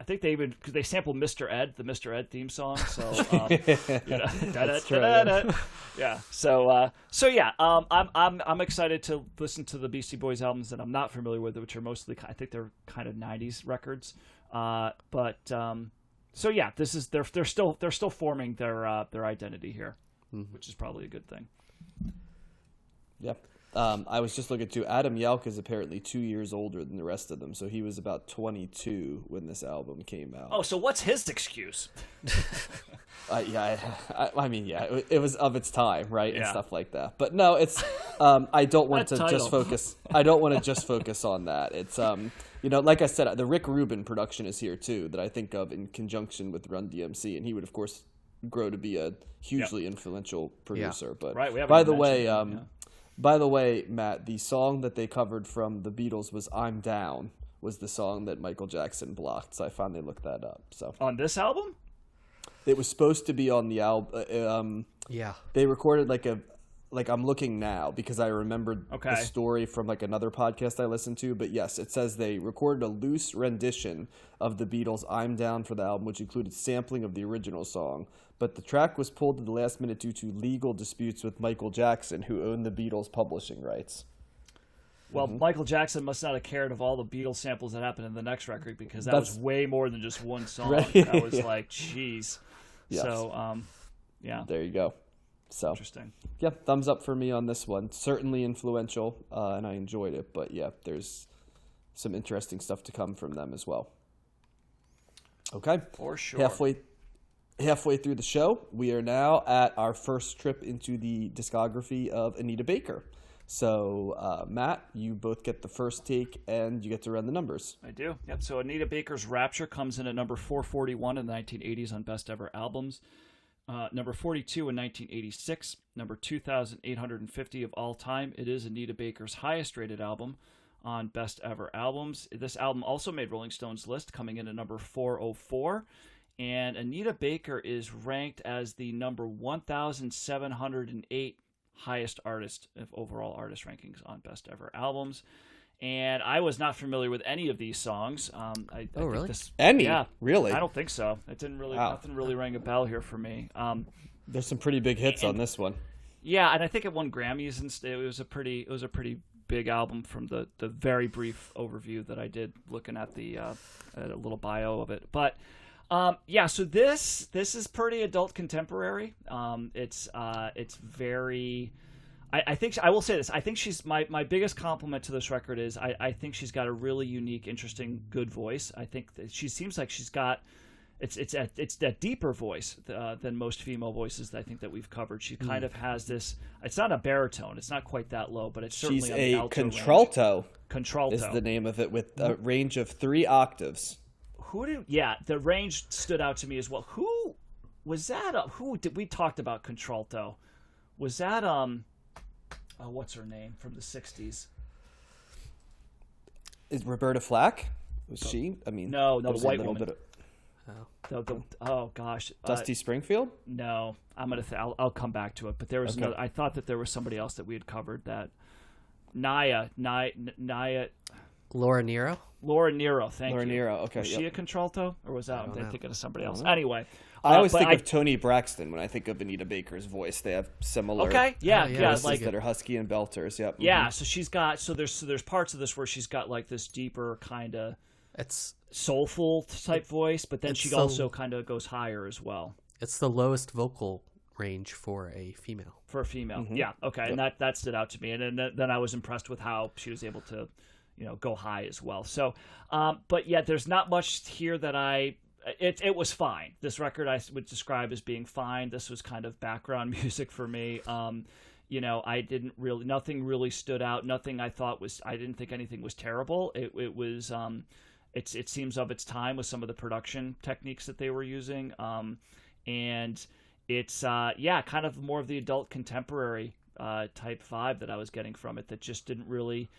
I think they even because they sampled Mr. Ed, the Mr. Ed theme song. So *laughs* um, you know, *laughs* *laughs* da-da-da-da-da. yeah. So uh, so yeah, um, I'm I'm I'm excited to listen to the Beastie Boys albums that I'm not familiar with, which are mostly I think they're kind of '90s records. Uh, but um, so yeah, this is they're they're still they're still forming their uh, their identity here, which is probably a good thing. Yep. Um, I was just looking too. Adam Yauch is apparently two years older than the rest of them, so he was about 22 when this album came out. Oh, so what's his excuse? *laughs* Uh, yeah, I, I, mean, yeah, it, it was of its time, right, and stuff like that. But no, it's. Um, I don't want to title. just focus. I don't want to just focus on that. It's um, you know, like I said, the Rick Rubin production is here too that I think of in conjunction with Run DMC, and he would of course grow to be a hugely influential producer. But Right, by the way, um, yeah. by the way, Matt, the song that they covered from the Beatles was "I'm Down." Was the song that Michael Jackson blocked? So I finally looked that up. So On this album? it was supposed to be on the album. Um, Yeah. they recorded like a like I'm looking now because I remembered Okay. the story from like another podcast I listened to. But yes, it says they recorded a loose rendition of the Beatles' "I'm Down" for the album, which included sampling of the original song. But the track was pulled at the last minute due to legal disputes with Michael Jackson, who owned the Beatles' publishing rights. Well, Mm-hmm. Michael Jackson must not have cared of all the Beatles samples that happened in the next record because that That's- was way more than just one *laughs* song. Right, That was *laughs* yeah. like, jeez. Yes. So, um, yeah, There you go. So interesting. yeah, thumbs up for me on this one. Certainly influential, uh, and I enjoyed it. But yeah, there's some interesting stuff to come from them as well. Okay, For sure. halfway halfway through the show, we are now at our first trip into the discography of Anita Baker. So, uh, Matt, you both get the first take, and you get to run the numbers. I do. Yep. So Anita Baker's Rapture comes in at number 441 in the 1980s on Best Ever Albums. Uh, number 42 in 1986. Number 2,850 of all time. It is Anita Baker's highest rated album on Best Ever Albums. This album also made Rolling Stone's list, coming in at number 404. And Anita Baker is ranked as the number 1,708 highest artist of overall artist rankings on Best Ever Albums. And I was not familiar with any of these songs. Um, I, I Oh, think really? This, Any? Yeah, Really? I don't think so. It didn't really. Wow. Nothing really rang a bell here for me. Um, There's some pretty big hits on this one. yeah, and I think it won Grammys, and it was a pretty. It was a pretty big album from the the very brief overview that I did looking at the uh, at a little bio of it. But um, yeah, so this this is pretty adult contemporary. Um, it's uh, it's very. I, I think I will say this. I think she's my, my biggest compliment to this record is I, I think she's got a really unique, interesting, good voice. I think that she seems like she's got it's it's a, it's that deeper voice uh, than most female voices that I think that we've covered. She kind of has this. It's not a baritone. It's not quite that low, but it's certainly She's a alto range. contralto, Contralto. is the name of it, with a range of three octaves. Who did? Yeah, the range stood out to me as well. Who was that? Uh, who did we talked about contralto? Was that um? Oh, what's her name from the '60s? Is Roberta Flack? Was she? I mean, No, no, the was a white little woman. bit of- The, the, oh gosh, uh, Dusty Springfield. No, I'm gonna. Th- I'll, I'll come back to it. But there was Okay. another. I thought that there was somebody else that we had covered. That Naya, Naya, Naya, Laura Nyro. Laura Nyro. Thank Laura you. Laura Nyro, okay, Was she a contralto, or was that? I'm thinking of somebody else. Anyway, I uh, always but think I- of Toni Braxton when I think of Anita Baker's voice. They have similar Okay, yeah, yeah, yeah, that's like that are husky and belters. Yep. yeah. mhm. So she's got. So there's so there's parts of this where she's got like this deeper kind of It's soulful type voice, but then she so- also kind of goes higher as well. it's the lowest vocal range for a female. for a female. Mm-hmm. Yeah, okay, and that that stood out to me, and then then I was impressed with how she was able to, you know, go high as well. So, um, but yeah, there's not much here that I. It it was fine. This record I would describe as being fine. This was kind of background *laughs* music for me. Um, you know, I didn't really nothing really stood out. Nothing I thought was I didn't think anything was terrible. It it was um, it's it seems of its time with some of the production techniques that they were using. Um, and it's uh, yeah, kind of more of the adult contemporary uh, type vibe that I was getting from it. That just didn't really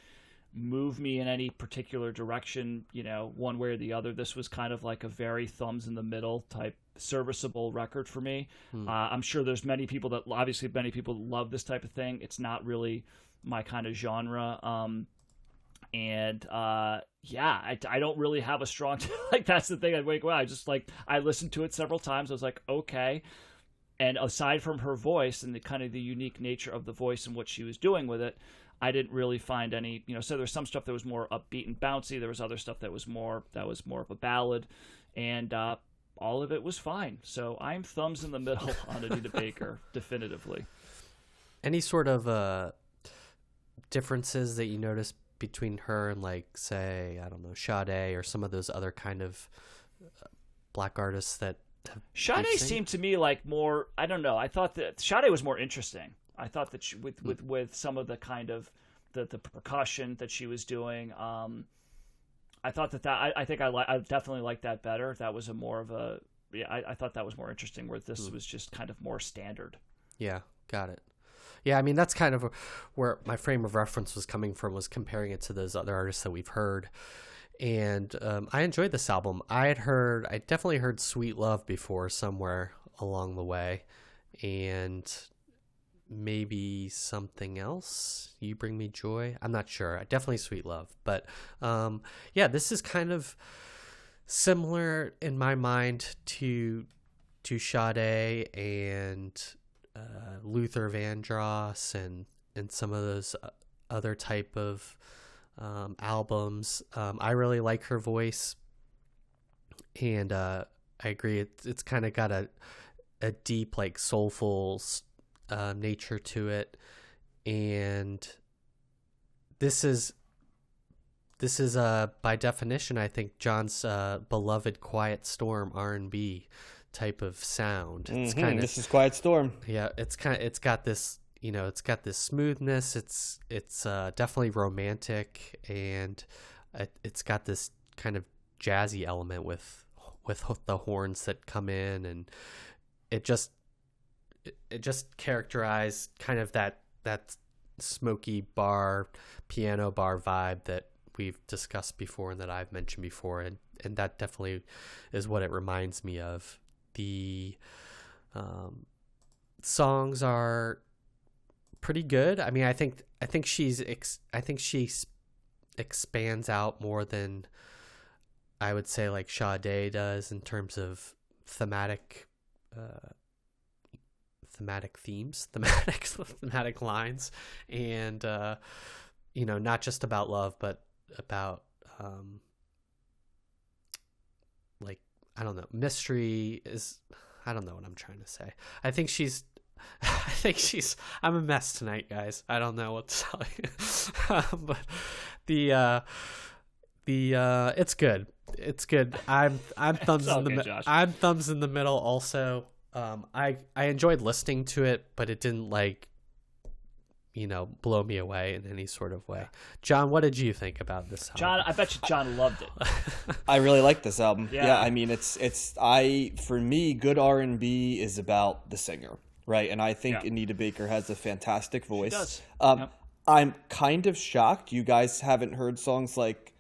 move me in any particular direction, you know, one way or the other. This was kind of like a very thumbs in the middle type serviceable record for me. Uh, I'm sure there's many people that obviously many people love this type of thing. It's not really my kind of genre. Um, and uh, yeah, I, I don't really have a strong *laughs* like. That's the thing. I wake well. I just like I listened to it several times. I was like, okay. And aside from her voice and the kind of the unique nature of the voice and what she was doing with it, I didn't really find any. You know, so there's some stuff that was more upbeat and bouncy. There was other stuff that was more that was more of a ballad, and uh, all of it was fine. So I'm thumbs in the middle *laughs* on Anita Baker, definitively. Any sort of uh, differences that you notice between her and like say I don't know Sade or some of those other kind of uh, black artists that have Sade seemed to me like more. I don't know. I thought that Sade was more interesting. I thought that she, Hmm. with with with some of the kind of the the percussion that she was doing. Um, I thought that that I, I think I li- I definitely liked that better. That was a more of a yeah. I, I thought that was more interesting. Where this Hmm. was just kind of more standard. Yeah, got it. Yeah, I mean that's kind of where my frame of reference was coming from was comparing it to those other artists that we've heard, and um, I enjoyed this album. I had heard, I definitely heard "Sweet Love" before somewhere along the way, and maybe something else. You bring me joy. I'm not sure. Definitely "Sweet Love," but um, yeah, this is kind of similar in my mind to to Sade and uh, Luther Vandross and and some of those uh, other type of um, albums. Um, I really like her voice, and uh, I agree. It's it's kind of got a a deep, like soulful uh, nature to it, and this is this is uh by definition I think John's uh, beloved quiet storm R and B type of sound. It's Mhm, kind of this is Quiet Storm. yeah, it's kind of it's got this you know it's got this smoothness. It's it's uh, definitely romantic and it, it's got this kind of jazzy element with with the horns that come in and it just it, it just characterized kind of that that smoky bar piano bar vibe that we've discussed before and that I've mentioned before. And and that definitely is what it reminds me of. The um, songs are pretty good. I mean I think I think she's ex- I think she expands out more than I would say like Sade does in terms of thematic uh, thematic themes, thematic *laughs* thematic lines, and uh, you know, not just about love, but about um, like I don't know, mystery is. I don't know what I'm trying to say. I think she's. *laughs* I think she's. I'm a mess tonight, guys. I don't know what to *laughs* tell you, but the uh, the uh, it's good. It's good. I'm I'm thumbs in the good, mi- I'm thumbs in the middle. Also, um, I I enjoyed listening to it, but it didn't like you know blow me away in any sort of way. John, what did you think about this? Album? John. I bet you John loved it. *laughs* I really like this album. Yeah. Yeah. I mean it's it's I for me good R and B is about the singer, right? And I think Yeah. Anita Baker has a fantastic voice. does. Um, Yep. I'm kind of shocked you guys haven't heard songs like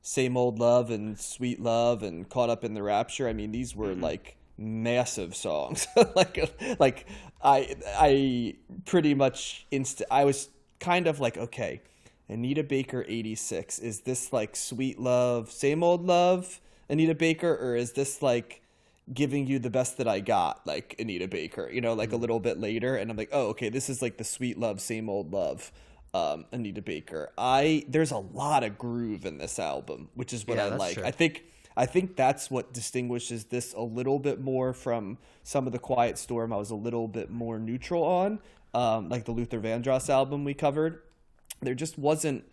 "Same Old Love" and "Sweet Love" and "Caught Up in the Rapture." I mean, these were like massive songs. *laughs* like like I I pretty much inst I was kind of like okay. Anita Baker 86 is this like sweet love, same old love Anita Baker or is this like giving you the best that I got like Anita Baker, you know, like a little bit later and I'm like, "Oh, okay, this is like the sweet love, same old love." Um, Anita Baker. I there's a lot of groove in this album, which is what Yeah, I like. true. I think I think that's what distinguishes this a little bit more from some of the Quiet Storm. I was a little bit more neutral on, um, like the Luther Vandross album we covered. There just wasn't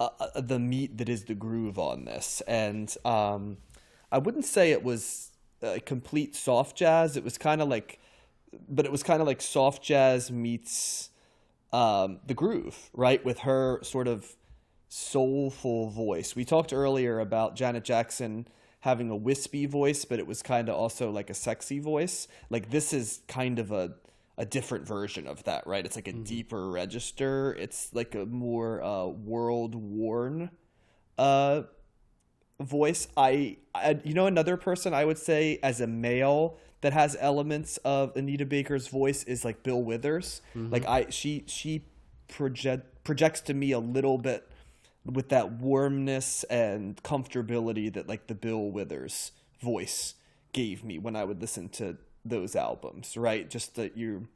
uh, the meat that is the groove on this, and um, I wouldn't say it was uh, complete soft jazz. It was kind of like, but it was kind of like soft jazz meets um, the groove, right? With her sort of soulful voice. We talked earlier about Janet Jackson having a wispy voice, but it was kind of also like a sexy voice. Like this is kind of a a different version of that, right? It's like a deeper register. It's like a more uh, world worn uh, voice. I, I, you know, another person I would say as a male that has elements of Anita Baker's voice is like Bill Withers. Like I, she, she project projects to me a little bit with that warmness and comfortability that like the Bill Withers voice gave me when I would listen to those albums, right? Just that you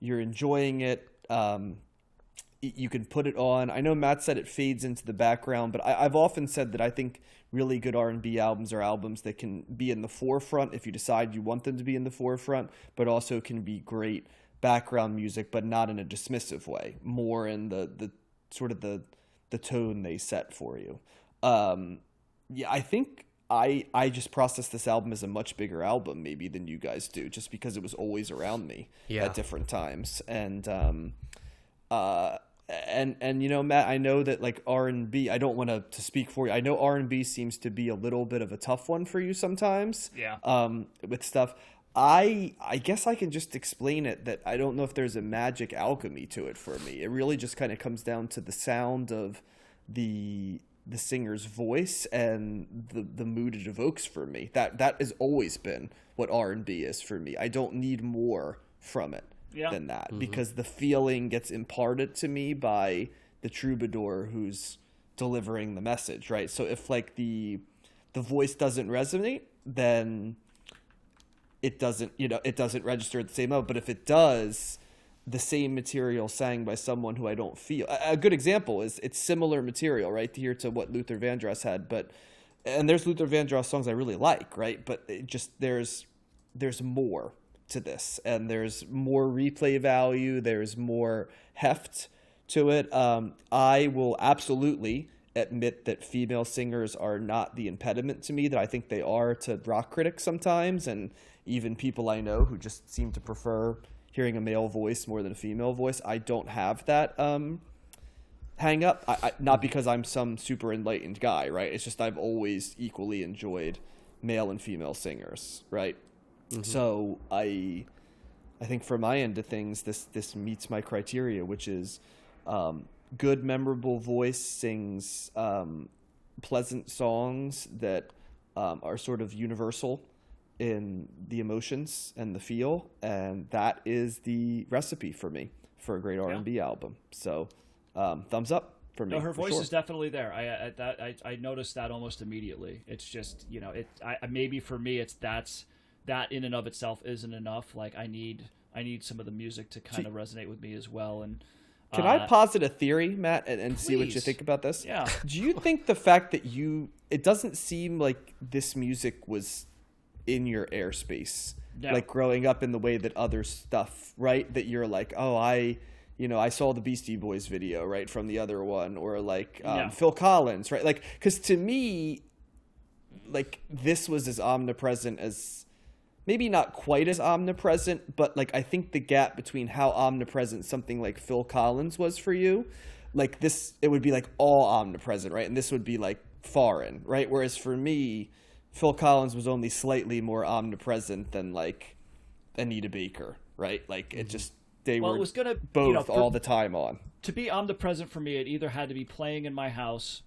you're enjoying it. Um, you can put it on. I know Matt said it fades into the background, but I, I've often said that I think really good R and B albums are albums that can be in the forefront if you decide you want them to be in the forefront, but also can be great background music, but not in a dismissive way. More in the the sort of the the tone they set for you. Um, yeah, I think I I just process this album as a much bigger album maybe than you guys do, just because it was always around me Yeah. at different times, and um, uh, and and you know, Matt, I know that like R and B. I don't want to to speak for you. I know R and B seems to be a little bit of a tough one for you sometimes. Yeah. Um, with stuff. I I guess I can just explain it that I don't know if there's a magic alchemy to it for me. It really just kind of comes down to the sound of the the singer's voice and the the mood it evokes for me. That that has always been what R and B is for me. I don't need more from it Yeah. than that mm-hmm. because the feeling gets imparted to me by the troubadour who's delivering the message, right? So if like the the voice doesn't resonate, then it doesn't you know it doesn't register at the same level. But if it does the same material sang by someone who i don't feel a, good example is it's similar material right here to what luther vandross had. But and there's luther vandross songs i really like right? But it just there's there's more to this. And there's more replay value. There's more heft to it. Um, i will absolutely admit that female singers are not the impediment to me that i think they are to rock critics sometimes. And even people i know who just seem to prefer hearing a male voice more than a female voice i don't have that um, hang up. I, I, not because i'm some super enlightened guy right? It's just i've always equally enjoyed male and female singers right? So i i think for my end of things this this meets my criteria which is um, good memorable voice sings um, pleasant songs that um, are sort of universal in the emotions and the feel and that is the recipe for me for a great r&b album so um, thumbs up for me No, her voice sure. is definitely there. I, I that I, I noticed that almost immediately. It's just you know it. I maybe for me it's that's that in and of itself isn't enough. Like I need I need some of the music to kind of resonate with me as well. And Can uh, I posit a theory, Matt, and, and see what you think about this? Yeah. Do you think the fact that you it doesn't seem like this music was in your airspace, No. like growing up in the way that other stuff, right? That you're like, oh, I, you know, I saw the Beastie Boys video, right, from the other one, or like um, Yeah. Phil Collins, right? Like, because to me, like this was as omnipresent as maybe not quite as omnipresent, but like I think the gap between how omnipresent something like Phil Collins was for you, like this, it would be like all omnipresent, right? And this would be like foreign, right? Whereas for me, Phil Collins was only slightly more omnipresent than like Anita Baker, right? Like it just they Mm-hmm. Well, were it was gonna both you know, for- all the time on. to be omnipresent for me, it either had to be playing in my house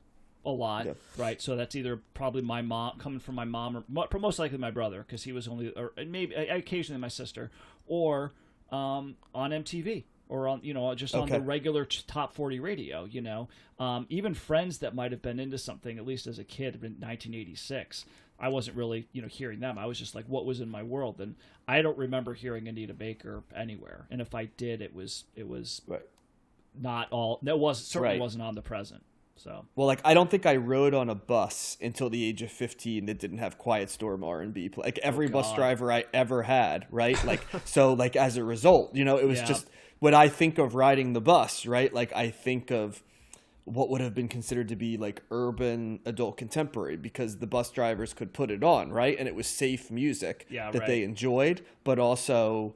a lot, Yeah. right? So that's either probably my mom coming from my mom, or most likely my brother, because he was only, or maybe uh, occasionally my sister, or um, on MTV or on you know just on Okay. the regular top 40 radio you know um, even friends that might have been into something at least as a kid in 1986 i wasn't really you know hearing them i was just like what was in my world and i don't remember hearing anita baker anywhere and if i did it was it was Right. not all that was certainly Right. wasn't on the present so Well, like I don't think I rode on a bus until the age of fifteen that didn't have Quiet Storm R and B. Like every oh, bus Oh, God. driver I ever had, right? Like *laughs* so, like as a result, you know, it was Yeah. just when I think of riding the bus, right? Like I think of what would have been considered to be like urban adult contemporary because the bus drivers could put it on, right? And it was safe music Yeah, that they enjoyed, but also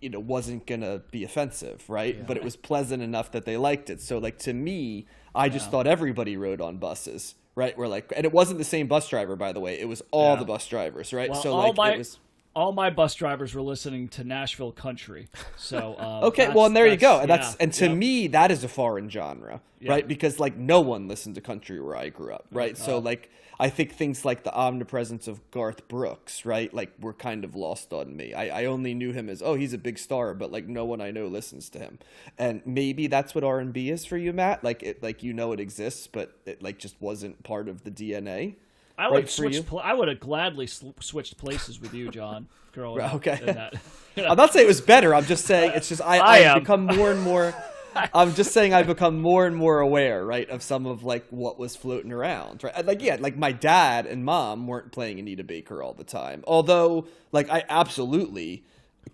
you know wasn't gonna be offensive right? But it was pleasant enough that they liked it. So like to me i just thought everybody rode on buses right? We're like and it wasn't the same bus driver by the way. It was all Yeah. the bus drivers right? Well, so like it was all my bus drivers were listening to Nashville country. So um, *laughs* okay well and there you go. that's- and that's yeah, and to yeah. me that is a foreign genre Yeah. right? Because like no one listened to country where i grew up right? So like i think things like the omnipresence of garth brooks right like were kind of lost on me. I, I only knew him as oh he's a big star but like no one i know listens to him. And maybe that's what r&b is for you matt. Like it like you know it exists but it like just wasn't part of the dna I would right. Pl- I would have gladly sl- switched places with you, John. *laughs* Growing up Okay. *laughs* I'm not saying it was better. I'm just saying it's just I, *laughs* I I've become more and more. I'm just saying I've become more and more aware, right, of some of like what was floating around, right? Like yeah, like my dad and mom weren't playing Anita Baker all the time. Although, like I absolutely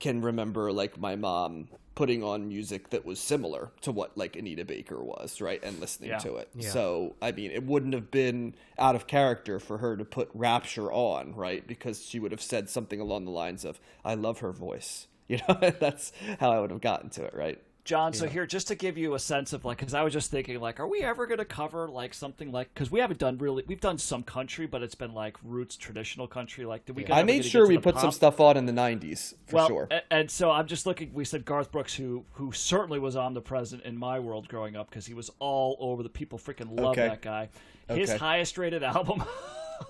can remember like my mom putting on music that was similar to what like Anita Baker was, right? And listening Yeah. to it. Yeah. So, I mean, it wouldn't have been out of character for her to put Rapture on, right? Because she would have said something along the lines of, I love her voice. *laughs* You know, that's how I would have gotten to it, right? John, so here, just to give you a sense of like, because I was just thinking, like, are we ever going to cover like something like, because we haven't done really, we've done some country, but it's been like roots traditional country. Like, did we? I made sure we put some stuff on in the 90s, for well, sure. a- and so I'm just looking. We said Garth Brooks, who who certainly was omnipresent in my world growing up, because he was all over. The people freaking love Okay. that guy. His Okay. highest rated *laughs* album.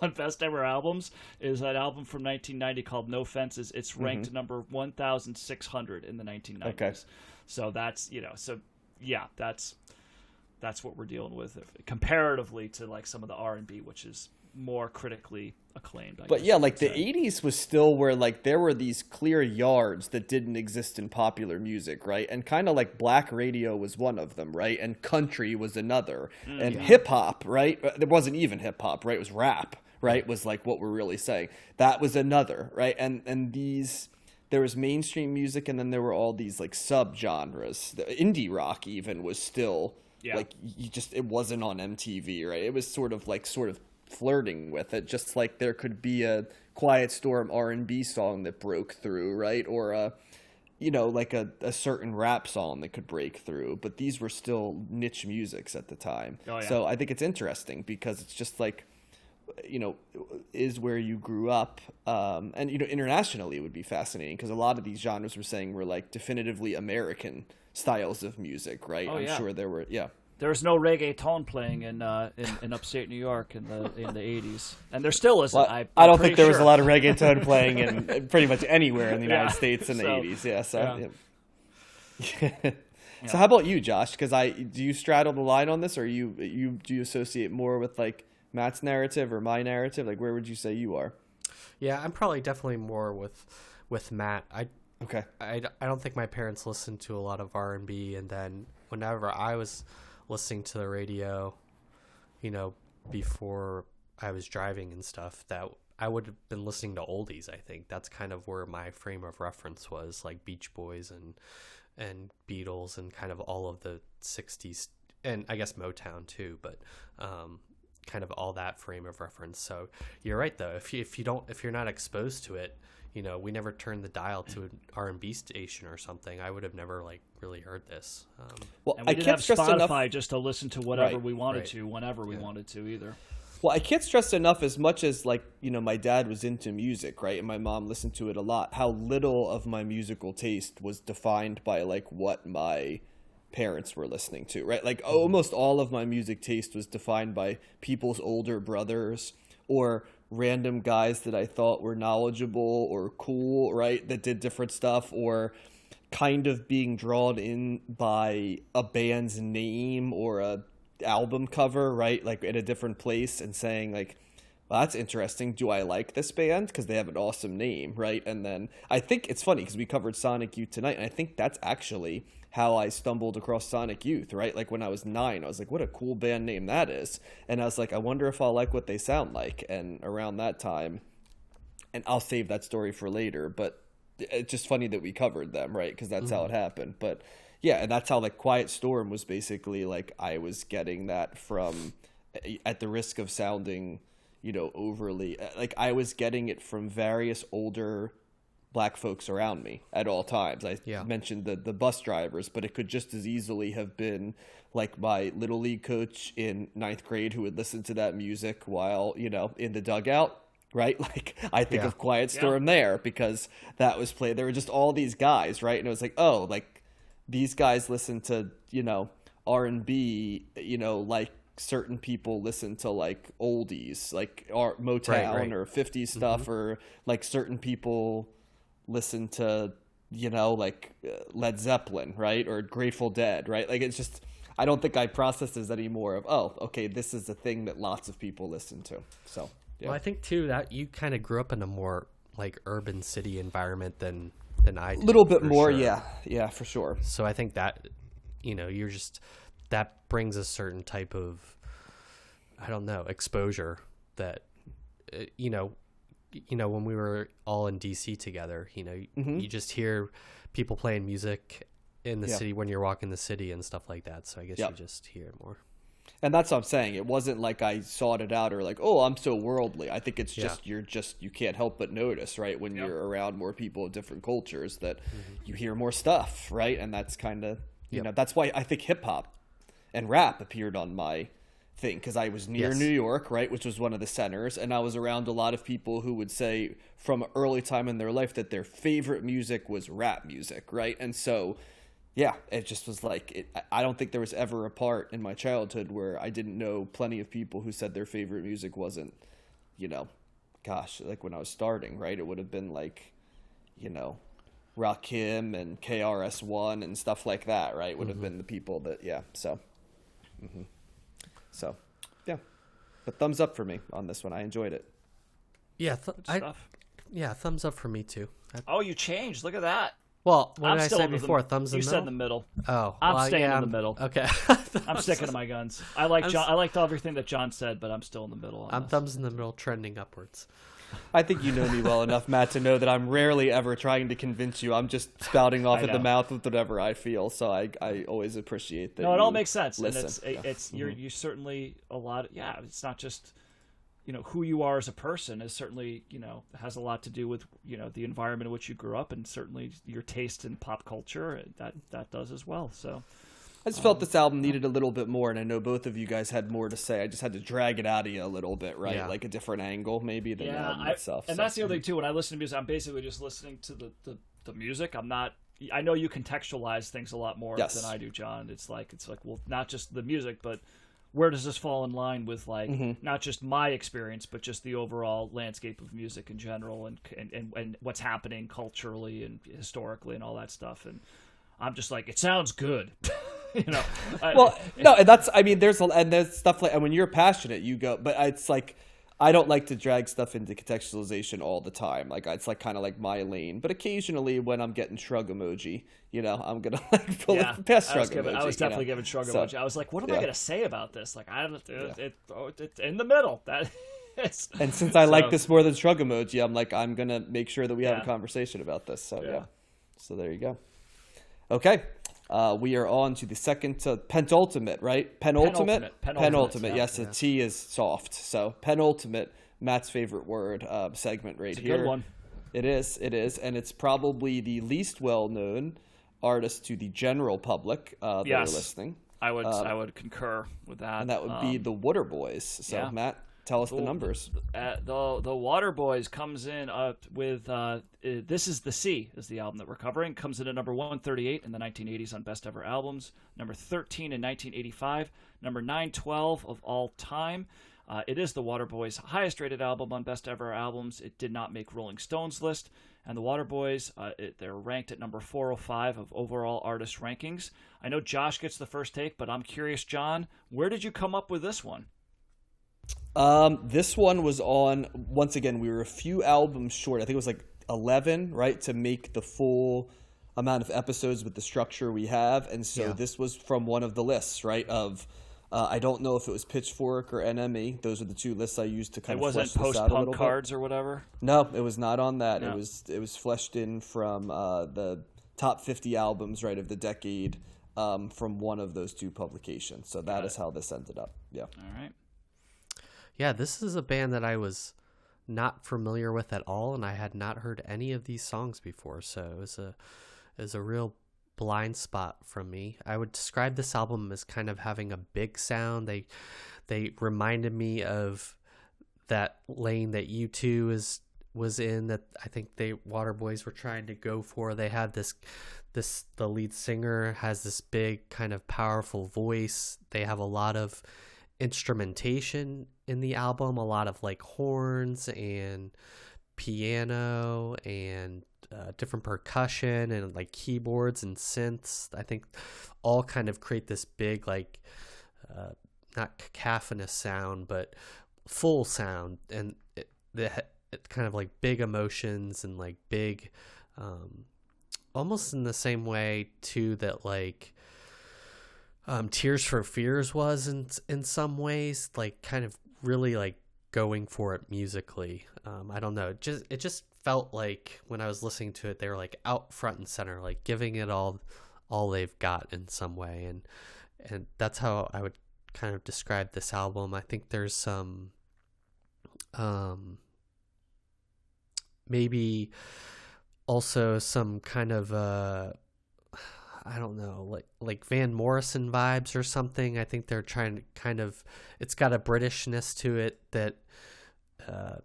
On best ever albums is that album from 1990 called No Fences. It's ranked number 1,600 in the 1990s. Mm-hmm. Okay. So that's you know so yeah that's that's what we're dealing with if, comparatively to like some of the R and B, which is more critically acclaimed. I But guess yeah, like the '80s was still where like there were these clear yards that didn't exist in popular music, right? And kind of like black radio was one of them, right? And country was another, Mm, and hip hop, right? Uh, There wasn't even hip hop, right? It was rap, right? Was like what we're really saying. That was another, right? And and these there was mainstream music, and then there were all these like sub genres. The indie rock even was still Yeah. like you just it wasn't on MTV, right? It was sort of like sort of flirting with it, just like there could be a Quiet Storm R and B song that broke through, right? Or a you know like a, a certain rap song that could break through, but these were still niche musics at the time. Oh, yeah. So I think it's interesting because it's just like you know is where you grew up um, and you know internationally it would be fascinating because a lot of these genres we're saying were like definitively american styles of music right Oh, i'm yeah. sure there were yeah There's no reggaeton playing in, uh, in in upstate New York in the in the '80s, and there still isn't. Well, I, I, don't think there was a lot of reggaeton playing in *laughs* pretty much anywhere in the United Yeah. States in the So, 80s. Yeah. So, yeah. *laughs* yeah. so how about you, Josh? Because I do you straddle the line on this, or you you do you associate more with like Matt's narrative or my narrative? Like, where would you say you are? Yeah, I'm probably definitely more with with Matt. I Okay. I, I don't think my parents listened to a lot of R&B and then whenever I was listening to the radio, you know, before I was driving and stuff, that I would have been listening to oldies, I think. That's kind of where my frame of reference was, like Beach Boys and and Beatles and kind of all of the 60s and I guess Motown too, but um kind of all that frame of reference. So you're right though. If you if you don't if you're not exposed to it, you know, we never turned the dial to an R and B station or something. I would have never like really heard this. Um, Well, And we I didn't can't have Spotify enough. just to listen to whatever Right, we wanted right. to, whenever we wanted to, either. Well, I can't stress enough as much as like you know my dad was into music, right, and my mom listened to it a lot. How little of my musical taste was defined by like what my parents were listening to, right? Like mm-hmm. almost all of my music taste was defined by people's older brothers or random guys that I thought were knowledgeable or cool, right? That did different stuff or kind of being drawn in by a band's name or a album cover, right? Like at a different place and saying like well, that's interesting. Do I like this band because they have an awesome name, right? And then I think it's funny because we covered Sonic Youth tonight, and I think that's actually how I stumbled across Sonic Youth, right? Like when I was nine, I was like, "What a cool band name that is!" And I was like, "I wonder if I'll like what they sound like." And around that time, and I'll save that story for later, but it's just funny that we covered them, right? Because that's how mm-hmm. it happened. But yeah, and that's how like Quiet Storm was basically like I was getting that from, eh, at the risk of sounding, you know, overly eh, like I was getting it from various older black folks around me at all times. I Yeah. mentioned the the bus drivers, but it could just as easily have been like my little league coach in ninth grade who would listen to that music while you know in the dugout. Right, *laughs* like I think Yeah. of Quiet Storm there because that was played. There were just all these guys, right? And it was like, oh, like these guys listen to you know R and B, you know, like certain people listen to like oldies, like R- Motown right. or 50s mm-hmm. stuff, or like certain people listen to you know like uh, Led Zeppelin, right, or Grateful Dead, right? Like it's just I don't think I process this anymore. Of oh, okay, this is a thing that lots of people listen to. So yeah, Well, I think too that you kind of grew up in a more like urban city environment than than I a little bit more, sure. yeah, yeah, for sure. So I think that you know you're just that brings a certain type of I don't know exposure that uh, you know you know when we were all in DC together, you know Mm-hmm. you just hear people playing music in the Yeah. city when you're walking the city and stuff like that. So I guess Yep. you just hear it more. And that's what I'm saying. It wasn't like I sought it out or like, oh, I'm so worldly. I think it's Yeah. just you're just you can't help but notice, right? When you're around more people of different cultures, that you hear more stuff, right? And that's kind of you Yep. know that's why I think hip hop and rap appeared on my thing because I was near Yes. New York, right, which was one of the centers, and I was around a lot of people who would say from an early time in their life that their favorite music was rap music, right? And so, yeah, it just was like it, I- don't think there was ever a part in my childhood where I didn't know plenty of people who said their favorite music wasn't, you know, gosh, like when I was starting, right? It would have been like, you know, Rakim and KRS One and stuff like that, right? Would have been the people that, yeah. So, hmm so, yeah. But thumbs up for me on this one. I enjoyed it. Yeah, th- I, yeah, thumbs up for me too. I- Oh, you changed. Look at that. well, what I'm did I still say in the- before? Thumbs in the middle. You the said in middle. the middle. Oh, I'm well, staying yeah, in the I'm- middle. Okay, *laughs* I'm sticking to my guns. I like I'm John, s- I liked everything that John said, but I'm still in the middle. I'm this. thumbs in the middle, trending upwards. I think you know me well enough, Matt, to know that I'm rarely ever trying to convince you. I'm just spouting off at the mouth with whatever I feel. So I, I always appreciate that. No, it all makes sense. Listen. And it's it, Yeah. it's you're mm-hmm. you certainly a lot. Of, yeah, it's not just you know who you are as a person is certainly you know has a lot to do with you know the environment in which you grew up and certainly your taste in pop culture that that does as well. So I just felt this album needed a little bit more, and I know both of you guys had more to say. I just had to drag it out of you a little bit, right? Yeah. Like a different angle, maybe than the yeah, album I, itself. and so. that's the other thing too. When I listen to music, I'm basically just listening to the the, the music. I'm not. I know you contextualize things a lot more Yes. than I do, John. It's like it's like well, not just the music, but where does this fall in line with like Mm-hmm. not just my experience, but just the overall landscape of music in general, and and and, and what's happening culturally and historically and all that stuff. And I'm just like, it sounds good, *laughs* you know. I- well, no, and that's I mean, there's and there's stuff like and when you're passionate, you go, but it's like I don't like to drag stuff into contextualization all the time. Like it's like kind of like my lane, but occasionally when I'm getting shrug emoji, you know, I'm gonna *laughs* like pull yeah, it past I was, shrug giving, emoji. I was you definitely know? giving shrug So- emoji. I was like, what am I going to say about this? Like, I don't. It, it, oh, it's in the middle. *laughs* That. It's, And since I like this more than shrug emoji, I'm like, I'm gonna make sure that we have a conversation about this. So yeah. Yeah. So there you go. Okay. Uh, we are on to the second to penultimate, right? Penultimate. Penultimate. Penultimate, yeah. Yes, the T is soft. So penultimate, Matt's favorite word uh, segment right It's a here. good one. It is. It is, and it's probably the least well-known artist to the general public uh, that Yes. are listening, I would. I would concur with that. Uh, and that would be Um, the Waterboys. So yeah. Matt, tell us the Cool. numbers. uh, the the Waterboys comes in uh, with uh, "This Is the Sea" is the album that we're covering. Comes in at number 138 in the 1980s on Best Ever Albums, number 13 in 1985, number 912 of all time. Uh, it is the Waterboys' highest rated album on Best Ever Albums. It did not make Rolling Stone's list, and the Waterboys uh, it, they're ranked at number 405 of overall artist rankings. I know Josh gets the first take, but I'm curious, John, where did you come up with this one? Um, this one was on once again. We were a few albums short. I think it was like eleven, right, to make the full amount of episodes with the structure we have. And so Yeah. this was from one of the lists, right? Of uh, I don't know if it was Pitchfork or NME. Those are the two lists I used to kind It of wasn't flesh this post out a punk little bit. cards or whatever. No, it was not on that. No. It was it was fleshed in from uh, the top fifty albums, right, of the decade. Um, from one of those two publications. So that is how this ended up. Yeah. All right. Yeah, this is a band that I was not familiar with at all, and I had not heard any of these songs before. So it was a it was a real blind spot from me. I would describe this album as kind of having a big sound. They they reminded me of that lane that U two is was in that I think they Waterboys were trying to go for. They had this this the lead singer has this big kind of powerful voice. They have a lot of instrumentation in the album, a lot of like horns and piano and uh, different percussion and like keyboards and synths. I think all kind of create this big like uh, not cacophonous sound, but full sound and it, the it kind of like big emotions and like big um almost in the same way too that like um tears for fears was in in some ways like kind of really like going for it musically. Um i don't know. It just it just felt like when i was listening to it they were like out front and center like giving it all all they've got in some way, and and that's how I would kind of describe this album. I think there's some um maybe also some kind of uh I don't know, like like Van Morrison vibes or something. I think they're trying to kind of it's got a Britishness to it that uh,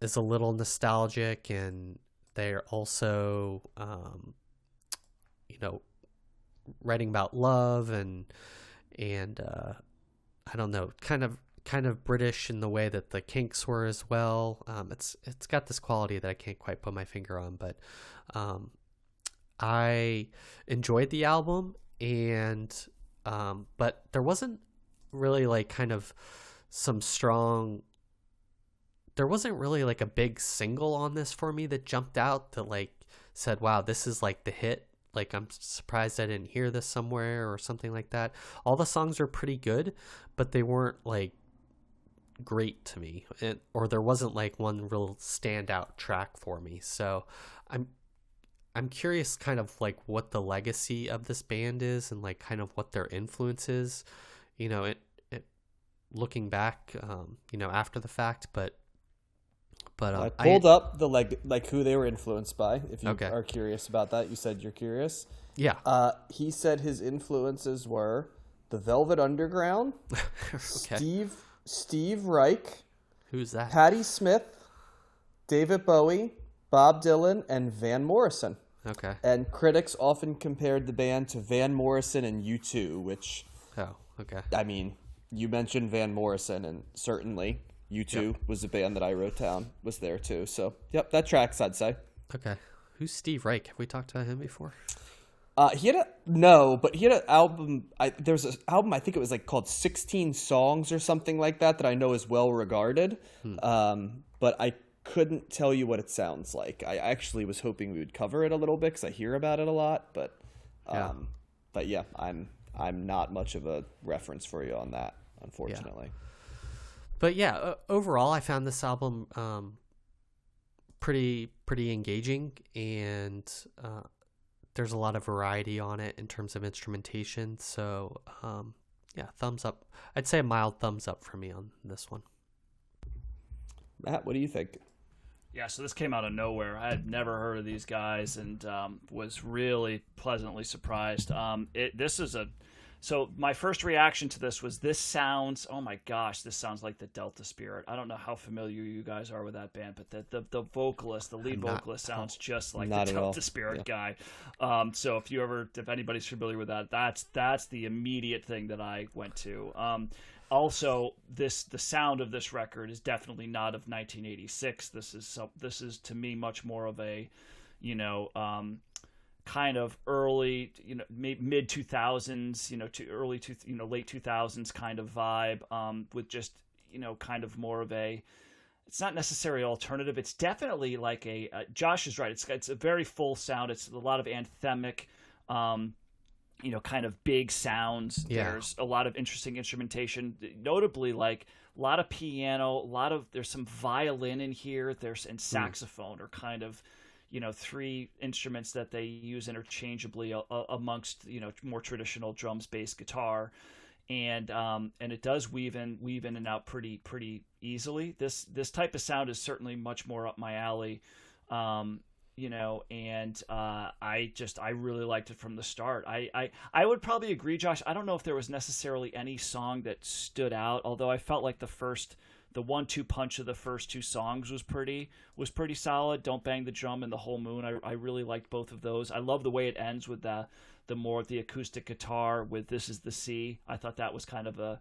is a little nostalgic, and they're also um, you know writing about love and and uh, I don't know, kind of kind of British in the way that the Kinks were as well. Um, it's it's got this quality that I can't quite put my finger on, but um, I enjoyed the album, and um, but there wasn't really like kind of some strong. There wasn't really like a big single on this for me that jumped out that like said, "Wow, this is like the hit." Like I'm surprised I didn't hear this somewhere or something like that. All the songs are pretty good, but they weren't like great to me, it, or there wasn't like one real standout track for me. So I'm I'm curious kind of like what the legacy of this band is and like kind of what their influence is, you know, it, it looking back, um, you know, after the fact, but but um, I pulled up the like like who they were influenced by. If you Okay. are curious about that, you said you're curious. yeah, Uh, he said his influences were the Velvet Underground, *laughs* okay. Steve Steve Reich, Who's that? Patti Smith, David Bowie, Bob Dylan, and Van Morrison. Okay. And critics often compared the band to Van Morrison and U2, which Oh, okay. I mean, you mentioned Van Morrison, and certainly U2 was a band that I wrote down was there too. So, yep, that tracks. I'd say. Okay. Who's Steve Reich? Have we talked about him before? Uh, he had a no, but he had an album. I, there's an album. I think it was like called Sixteen Songs or something like that that I know is well regarded. Um, but I couldn't tell you what it sounds like. I actually was hoping we would cover it a little bit because I hear about it a lot. But, um, Yeah. but yeah, I'm I'm not much of a reference for you on that, unfortunately. but yeah, overall, I found this album um, pretty pretty engaging, and uh, there's a lot of variety on it in terms of instrumentation. So um, yeah, thumbs up. I'd say a mild thumbs up for me on this one. Matt, what do you think? Yeah, so this came out of nowhere. I had never heard of these guys and um, was really pleasantly surprised. Um, it, this is a so my first reaction to this was this sounds oh my gosh this sounds like the Delta Spirit. I don't know how familiar you guys are with that band, but the the, the vocalist, the lead not vocalist, sounds *laughs* just like the. Delta Spirit guy. Um, so if you ever if anybody's familiar with that, that's that's the immediate thing that I went to. Also this the sound of this record is definitely not of 1986 this is this is to me much more of a you know um kind of early you know mid 2000s you know to early to you know late 2000s kind of vibe um with just you know kind of more of a it's not necessarily alternative. It's definitely like a uh, Josh is right. It's it's a very full sound. It's a lot of anthemic um you know, kind of big sounds. Yeah. There's a lot of interesting instrumentation, notably like a lot of piano, a lot of there's some violin in here. There's and saxophone are kind of, you know, three instruments that they use interchangeably a, a- amongst you know more traditional drums, bass, guitar, and um, and it does weave in weave in and out pretty pretty easily. This this type of sound is certainly much more up my alley. Um, you know and uh, i just i really liked it from the start. I, I i would probably agree josh. I don't know if there was necessarily any song that stood out although i felt like the first the one two punch of the first two songs was pretty was pretty solid. Don't bang the drum and the whole moon. I, I really liked both of those. I love the way it ends with the the more the acoustic guitar with this is the sea. I thought that was kind of a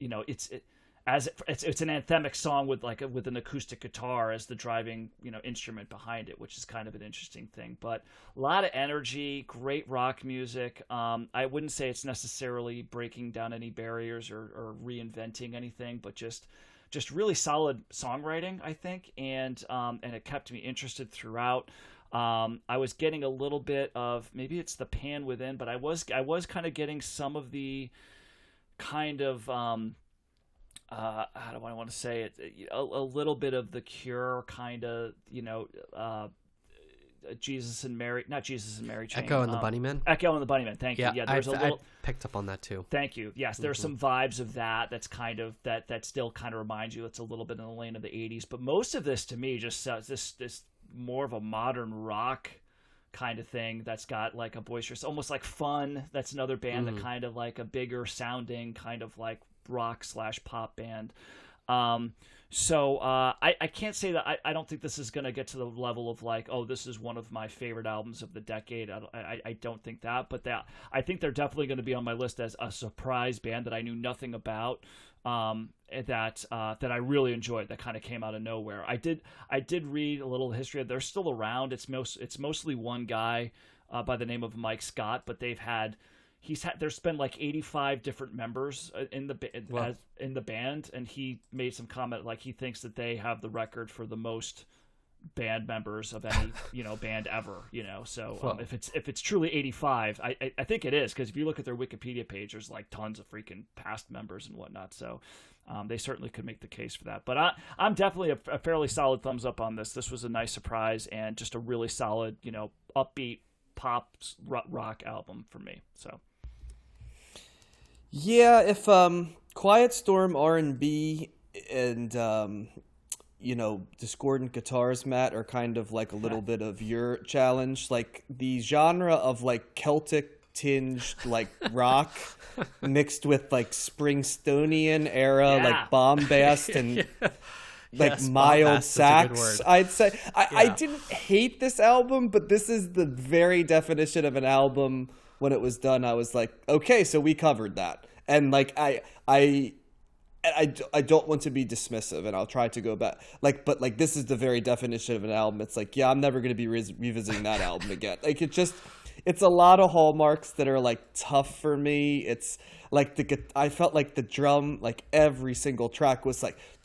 you know it's it, as it, it's it's an anthemic song with like a, with an acoustic guitar as the driving you know instrument behind it, which is kind of an interesting thing. But a lot of energy, great rock music. Um, I wouldn't say it's necessarily breaking down any barriers or, or reinventing anything, but just just really solid songwriting, I think, and um, and it kept me interested throughout. Um, I was getting a little bit of maybe it's the pan within, but I was I was kind of getting some of the kind of um, uh, how do I want to say it? A, a little bit of the Cure, kind of, you know, uh, uh, Jesus and Mary, not Jesus and Mary Chain. Echo and the um, Bunnymen? Echo and the Bunnymen. Thank Yeah, you. Yeah, I, there's a I little. picked up on that too. Thank you. Yes, there's some Mm-hmm. vibes of that. That's kind of that. That still kind of reminds you. It's a little bit in the lane of the '80s, but most of this to me just sounds this this more of a modern rock kind of thing. That's got like a boisterous, almost like fun. That's another band Mm-hmm. that kind of like a bigger sounding kind of like rock slash pop band. Um, so uh, I, I can't say that I, I don't think this is going to get to the level of like oh this is one of my favorite albums of the decade. I, I, I don't think that but that I think they're definitely going to be on my list as a surprise band that I knew nothing about um, that uh, that I really enjoyed that kind of came out of nowhere. I did I did read a little history. They're still around. It's most it's mostly one guy uh, by the name of Mike Scott but they've had he's had there's been like 85 different members uh, in the Wow. as, in the band and he made some comment like he thinks that they have the record for the most band members of any *laughs* you know band ever you know? So um, if it's if it's truly 85 i i, I think it is because if you look at their wikipedia page there's like tons of freaking past members and whatnot so um, they certainly could make the case for that. But i i'm definitely a, a fairly solid thumbs up on this. This was a nice surprise and just a really solid you know upbeat pop rock album for me so Yeah, if um Quiet Storm R and B and um you know discordant guitars matt are kind of like a little bit of your challenge. Like the genre of like celtic tinged like rock *laughs* mixed with like springstonian era Yeah. like bombast *laughs* and like Yes, mild bombast is a good sax i'd say. I, I didn't hate this album but this is the very definition of an album when it was done i was like okay so we covered that. And like i i I, I, don't want to be dismissive and I'll try to go back. Like but like this is the very definition of an album. It's like yeah I'm never going to be re- revisiting that album again. Like it just it's a lot of hallmarks that are like tough for me. It's like the I felt like the drum like every single track was like *laughs*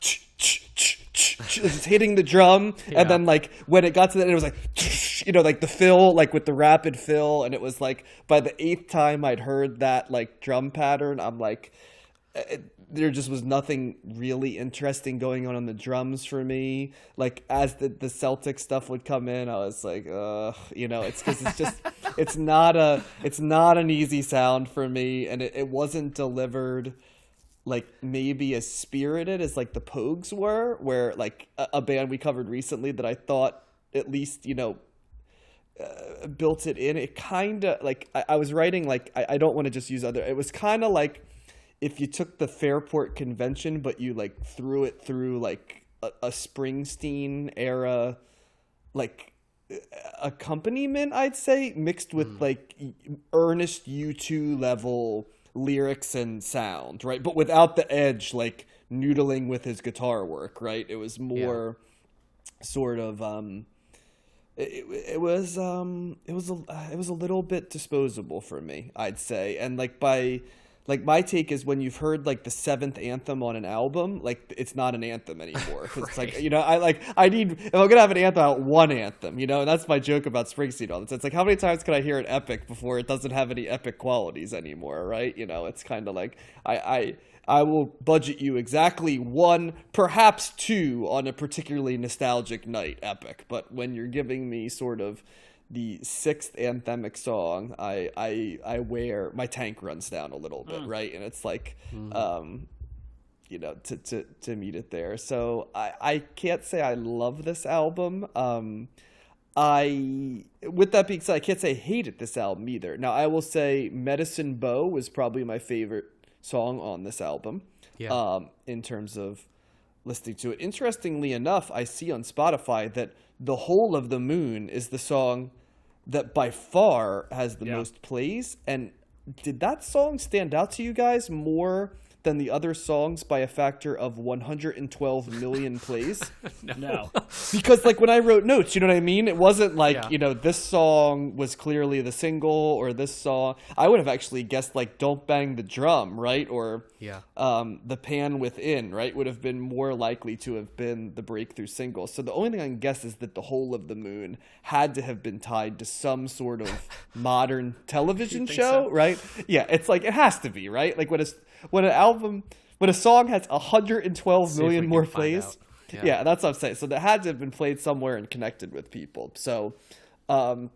just hitting the drum Yeah. and then like when it got to that it was like *laughs* you know like the fill like with the rapid fill and it was like by the eighth time I'd heard that like drum pattern I'm like there just was nothing really interesting going on on the drums for me. Like as the the Celtic stuff would come in, I was like, uh, you know, it's because it's just *laughs* it's not a it's not an easy sound for me, and it, it wasn't delivered like maybe as spirited as like the Pogues were, where like a, a band we covered recently that I thought at least you know uh, built it in. It kind of like I, I was writing like I, I don't want to just use other. It was kind of like if you took the Fairport Convention, but you like threw it through like a, a Springsteen era, like accompaniment, I'd say, mixed with like earnest U two level lyrics and sound, right? But without the edge, like noodling with his guitar work, right? It was more sort of um it, it was um it was a it was a little bit disposable for me i'd say and like by like my take is when you've heard like the seventh anthem on an album like it's not an anthem anymore. *laughs* 'Cause it's like you know i like i need if i'm gonna have an anthem out one anthem you know? And that's my joke about springsteen all this it's like how many times can i hear an epic before it doesn't have any epic qualities anymore right? You know it's kind of like i i I will budget you exactly one, perhaps two, on a particularly nostalgic night epic. But when you're giving me sort of the sixth anthemic song, I I I wear my tank runs down a little bit, right? And it's like, um, you know, to to to meet it there. So I I can't say I love this album. Um, I, with that being said, I can't say I hated this album either. Now, I will say Medicine Bow was probably my favorite song on this album. Yeah. Um, in terms of listening to it. Interestingly enough, I see on Spotify that The Whole of the Moon is the song that by far has the Yeah. most plays. And did that song stand out to you guys more than the other songs by a factor of 112 million plays? *laughs* no because like when I wrote notes, you know what I mean? It wasn't like, Yeah. you know, this song was clearly the single or this song I would have actually guessed like Don't Bang the Drum, right? Or Yeah. um, The Pan Within, right? Would have been more likely to have been the breakthrough single. So the only thing I can guess is that the whole of the moon had to have been tied to some sort of *laughs* modern television show, so? right? Yeah, it's like it has to be, right? Like when a when an album when a song has 112 See million more plays. Yeah. Yeah. that's what I'm saying. So that had to have been played somewhere and connected with people. So Um,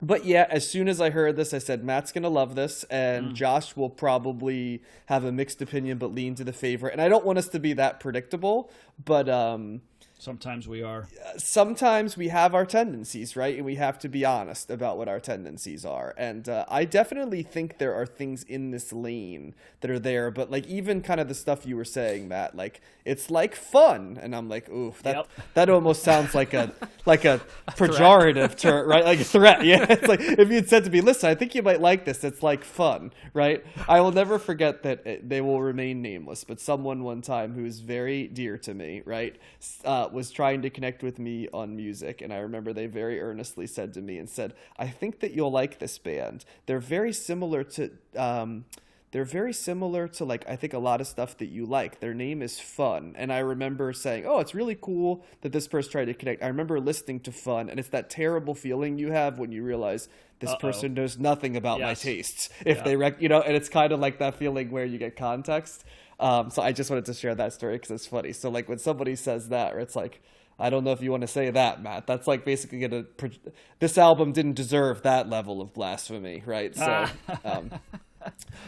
but yeah, as soon as I heard this, I said Matt's gonna love this, and Josh will probably have a mixed opinion, but lean to the favorite. And I don't want us to be that predictable, but um, Sometimes we are. sometimes we have our tendencies, right? And we have to be honest about what our tendencies are. And uh, I definitely think there are things in this lane that are there, but like even kind of the stuff you were saying, Matt, like it's like fun, and I'm like, oof, that Yep. that almost sounds like a *laughs* like a pejorative term, right? Like a threat. *laughs* Yeah, it's like if you'd said to me, listen, I think you might like this. It's like fun, right? I will never forget that it, they will remain nameless, but someone one time who is very dear to me, right, s- uh, was trying to connect with me on music, and I remember they very earnestly said to me and said, "I think that you'll like this band. They're very similar to." Um, they're very similar to like I think a lot of stuff that you like. Their name is Fun, and I remember saying, "Oh, it's really cool that this person tried to connect." I remember listening to Fun, and it's that terrible feeling you have when you realize this person knows nothing about my tastes. If they rec, you know, and it's kind of like that feeling where you get context. Um, so I just wanted to share that story because it's funny. So like when somebody says that, or it's like. I don't know if you want to say that, Matt. That's like basically gonna. Pro- this album didn't deserve that level of blasphemy, right? So, um,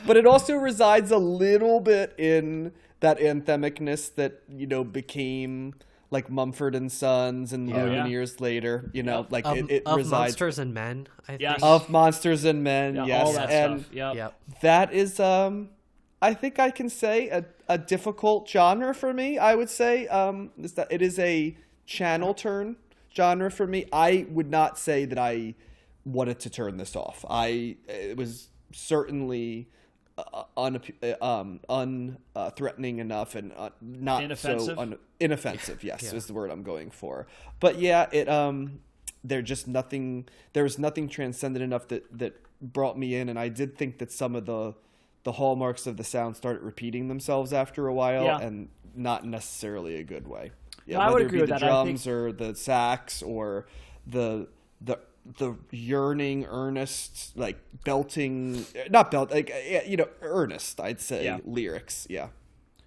but it also resides a little bit in that anthemicness that you know became like Mumford and Sons and Oh, yeah. Lumineers later. You know, like Of, it, it of resides monsters and men, I Yes. think. of monsters and men. Yeah, yes, all that and stuff. Yep. Yep. that is um I think I can say a, a difficult genre for me. I would say um is that it is a channel turn genre for me. I would not say that I wanted to turn this off. I it was certainly uh, un uh, um un uh, threatening enough and uh, not Inoffensive? so un- inoffensive. Yes, is the word I'm going for. But yeah, it um there just nothing there was nothing transcendent enough that that brought me in and I did think that some of the the hallmarks of the sound started repeating themselves after a while Yeah. and not necessarily a good way. Yeah, No, I would whether it agree be with the that. I think- drums or the sax or the the the yearning earnest like belting not belt like uh, you know earnest I'd say Yeah. lyrics yeah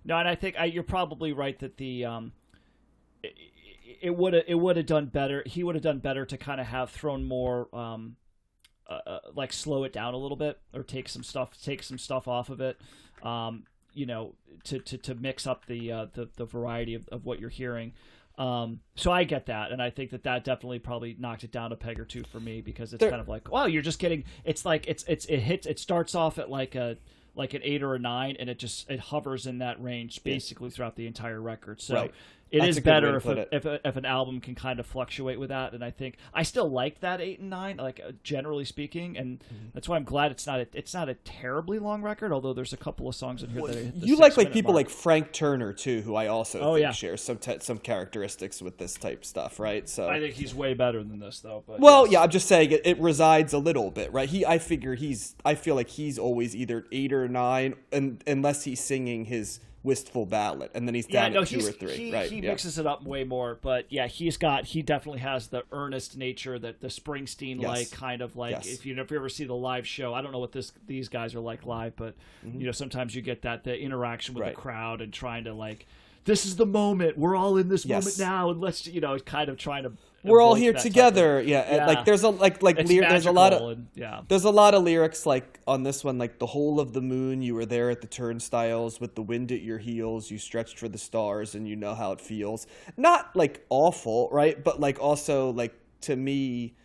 No, and I think I, you're probably right that the um, it- it would have it would have done better. He would have done better to kind of have thrown more um, uh, uh, like slow it down a little bit or take some stuff take some stuff off of it. Um, you know, to, to, to mix up the uh, the the variety of, of what you're hearing. Um, so I get that, and I think that that definitely probably knocked it down a peg or two for me because it's There- kind of like, wow, you're just getting. It's like it's it's it hits. It starts off at like a like an eight or a nine, and it just it hovers in that range basically throughout the entire record. So Right. It That's is a good way better if a, it. if if an album can kind of fluctuate with that, and I think I still like that eight and nine, like uh, generally speaking, and Mm-hmm. that's why I'm glad it's not a, it's not a terribly long record. Although there's a couple of songs in here that hit the you like like people mark. like Frank Turner too, who I also Oh, think yeah. shares some te- some characteristics with this type stuff, right? So I think he's way better than this though. But Well, yes. yeah, I'm just saying it, it resides a little bit, right? He, I figure he's, I feel like he's always either eight or nine, and unless he's singing his wistful ballad, and then he's Yeah, down no, at two or three, he, right? he yeah. mixes it up way more, but yeah, he's got he definitely has the earnest nature that the Springsteen like Yes. kind of like Yes. if you if you ever see the live show, I don't know what this these guys are like live, but you know sometimes you get that the interaction with Mm-hmm. Right. the crowd and trying to like this is the moment we're all in this Yes. moment now and let's you know kind of trying to We're all here type of- together, yeah. Yeah. Like there's a like like there's a lot of and, yeah there's a lot of lyrics like on this one, like the whole of the moon. You were there at the turnstiles with the wind at your heels. You stretched for the stars, and you know how it feels. Not like awful, right? But like also like to me,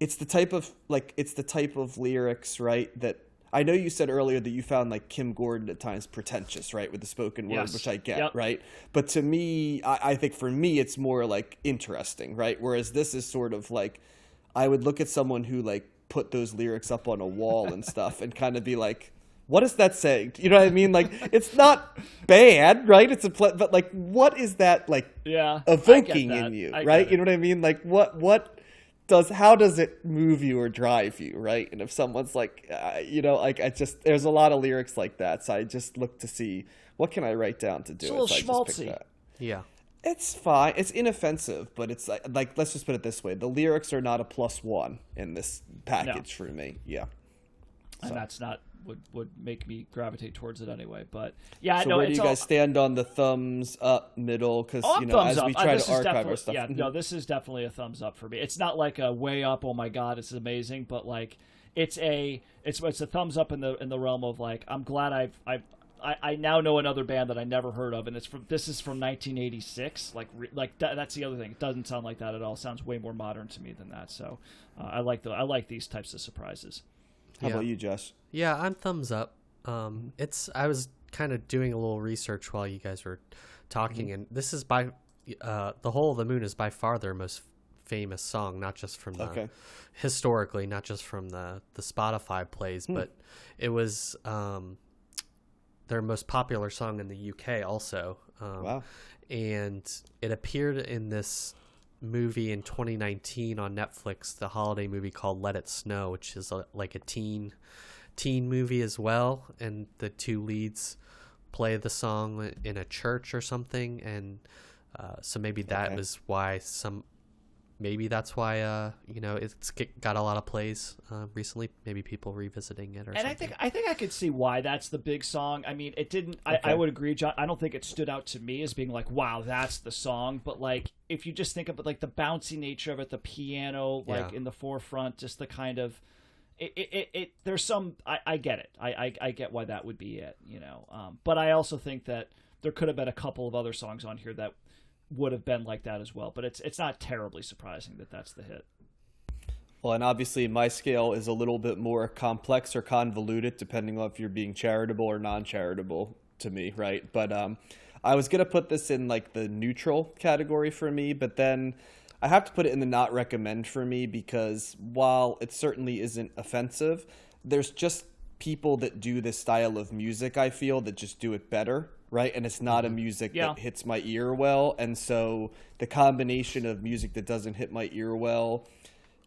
it's the type of like it's the type of lyrics, right? That I know you said earlier that you found like Kim Gordon at times pretentious, right, with the spoken word, Yes. which I get, Yep. right? But to me, I, I think for me, it's more like interesting, right? Whereas this is sort of like I would look at someone who like put those lyrics up on a wall and *laughs* stuff and kind of be like. What is that saying? You know what I mean? Like, it's not bad, right? It's a pl- but like, what is that like yeah evoking in you, I right? You know what I mean? Like what what does how does it move you or drive you, right? And if someone's like, uh, you know, like I just there's a lot of lyrics like that, so I just look to see what can I write down to do. It's a it, little so I just picked schmaltzy. Yeah. It's fine. It's inoffensive, but it's like, like let's just put it this way: the lyrics are not a plus one in this package for me. Yeah. and that's not would would make me gravitate towards it anyway. But yeah, I So know where do you all- guys stand on the thumbs up, middle? Because Oh, you know, as up. we Uh, try this to archive our stuff. Yeah, no, this is definitely a thumbs up for me. It's not like a way up. Oh my god, is amazing. But like, it's a it's it's a thumbs up in the in the realm of like, I'm glad I've I've. I, I now know another band that I never heard of, and it's from this is from 1986. Like, re, like that, that's the other thing. It doesn't sound like that at all. It sounds way more modern to me than that. So, uh, I like the I like these types of surprises. How Yeah. about you, Jess? Yeah, I'm thumbs up. Um, it's I was kind of doing a little research while you guys were talking, and this is by uh, the whole of the moon is by far their most famous song, not just from the Okay. historically, not just from the the Spotify plays, but it was um, their most popular song in the UK also. Um, Wow. and it appeared in this movie in 2019 on Netflix, the holiday movie called Let It Snow, which is a, like a teen teen movie as well, and the two leads play the song in a church or something, and uh, so maybe that Okay. was why some. Maybe that's why uh you know it's got a lot of plays uh, recently. Maybe people revisiting it or And something. I think I think I could see why that's the big song. I mean, it didn't. I, I would agree, John. I don't think it stood out to me as being like, "Wow, that's the song." But like, if you just think of it, like the bouncy nature of it, the piano, like Yeah. in the forefront, just the kind of, it, it, it, it there's some. I, I get it. I, I, I get why that would be it. You know. Um, but I also think that there could have been a couple of other songs on here that would have been like that as well. But it's it's not terribly surprising that that's the hit. Well, and obviously my scale is a little bit more complex or convoluted, depending on if you're being charitable or non-charitable to me, right? But um, I was gonna put this in like the neutral category for me, but then I have to put it in the not recommend for me because while it certainly isn't offensive, there's just people that do this style of music. I feel that just do it better, right? And it's not a mm-hmm. music Yeah. that hits my ear well, and so the combination of music that doesn't hit my ear well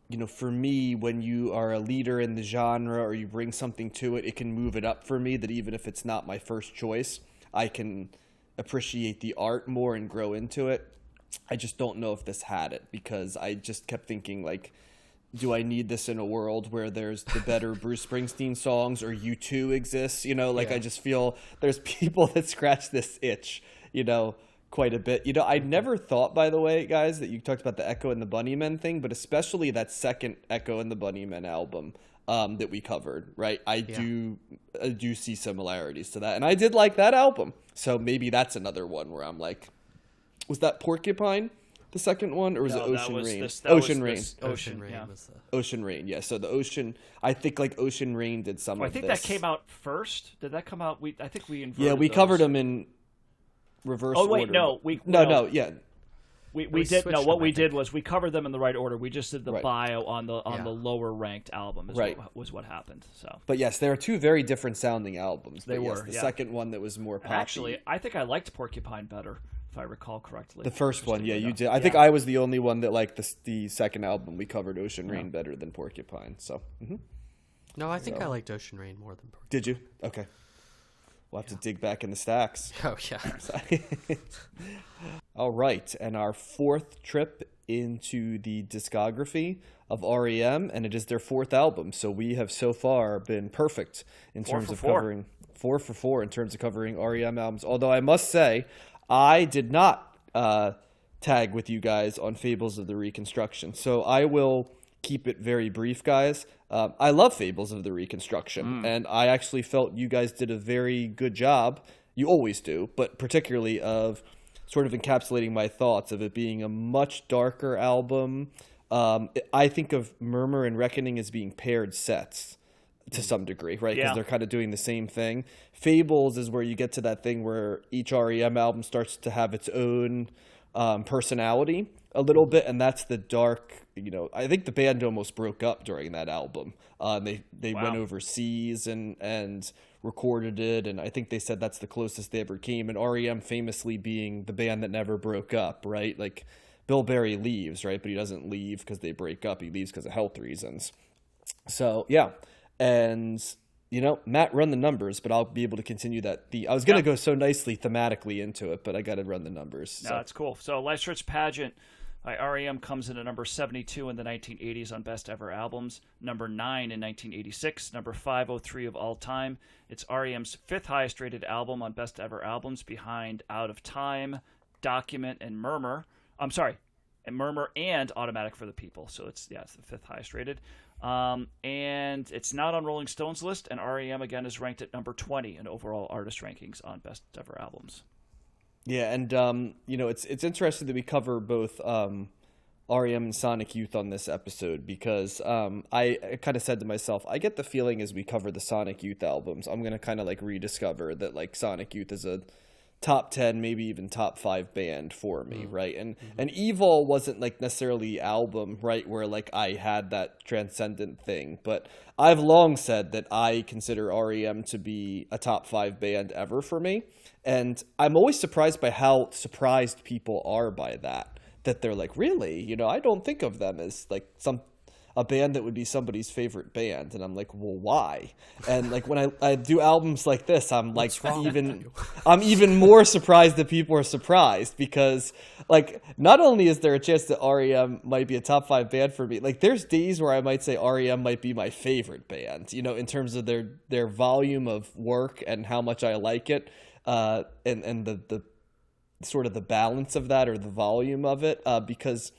you know, for me, when you are a leader in the genre or you bring something to it, it can move it up for me that even if it's not my first choice, I can appreciate the art more and grow into it. I just don't know if this had it because I just kept thinking, like, do I need this in a world where there's the better *laughs* Bruce Springsteen songs or U2 exists? You know, like I just feel there's people *laughs* that scratch this itch, you know, quite a bit. You know, I never thought, by the way, guys, that you talked about the Echo and the Bunnymen thing, but especially that second Echo and the Bunnymen album um, that we covered, right? I do I do see similarities to that, and I did like that album. So maybe that's another one where I'm like, was that Porcupine? The second one, or was No, it Ocean was Rain? this- Ocean Rain. this- Ocean, Ocean, Rain yeah. was the Ocean Rain, yeah. So the Ocean, I think like Ocean Rain did some I of think this. that came out first. Did that come out? We I think we inverted Yeah, we those. covered them in reverse. Oh, wait, order. no, we- no, no. no, yeah, We, we, We did no. switched What them, we I did was we covered them in the right order. We just did the Right. bio on the on Yeah. the lower ranked album. Is Right. what, was what happened. So but yes, there are two very different sounding albums. They but yes, were, the yeah. second one that was more And poppy. actually, I think I liked Porcupine better, if I recall correctly. the first one, yeah, you did. I think I was the only one that liked the the second album. We covered Ocean Rain better than Porcupine. So, mhm. no. I think I liked Ocean Rain more than Porcupine. did you? Okay, we'll have to dig back in the stacks. *laughs* Oh yeah. *laughs* All right, and our fourth trip into the discography of REM, and it is their fourth album. So we have so far been perfect in Four terms of four. covering four for four in terms of covering REM albums. Although I must say, I did not uh, tag with you guys on Fables of the Reconstruction, so I will keep it very brief, guys. Um, I love Fables of the Reconstruction, Mm. and I actually felt you guys did a very good job. You always do, but particularly of sort of encapsulating my thoughts of it being a much darker album. Um, I think of Murmur and Reckoning as being paired sets to some degree, right? Because Yeah. they're kind of doing the same thing. Fables is where you get to that thing where each REM album starts to have its own um, personality a little bit, and that's the dark. You know, I think the band almost broke up during that album. Um, they they went overseas and and recorded it, and I think they said that's the closest they ever came. And REM famously being the band that never broke up, right? Like Bill Berry leaves, right? But he doesn't leave because they break up. He leaves because of health reasons. So yeah, and you know, Matt run the numbers, but I'll be able to continue that. The I was gonna Yeah. go so nicely thematically into it, but I got to run the numbers. No, so. it's cool. So, Lifes Rich Pageant right, REM comes in at number 72 in the 1980s on Best Ever Albums, number 9 in 1986, number 503 of all time. It's REM's fifth highest rated album on Best Ever Albums behind Out of Time, Document, and Murmur. I'm sorry, and Murmur and Automatic for the People. So it's, yeah, it's the fifth highest rated. Um, and it's not on Rolling Stone's list, and REM again is ranked at number 20 in overall artist rankings on Best Ever Albums. Yeah, and um, you know, it's it's interesting that we cover both um, REM and Sonic Youth on this episode because um, I, I kind of said to myself, I get the feeling as we cover the Sonic Youth albums, I'm gonna kind of like rediscover that like Sonic Youth is a top 10 maybe even top 5 band for me mm-hmm. right? And mm-hmm. and evil wasn't like necessarily album right where like i had that transcendent thing. But i've long said that i consider rem to be a top 5 band ever for me. And i'm always surprised by how surprised people are by that that they're like really? You know i don't think of them as like some a band that would be somebody's favorite band and i'm like well why? And like when i, I do albums like this i'm like even *laughs* i'm even more surprised that people are surprised because like not only is there a chance that rem might be a top five band for me like there's days where i might say rem might be my favorite band you know in terms of their their volume of work and how much i like it uh and and the the sort of the balance of that or the volume of it uh because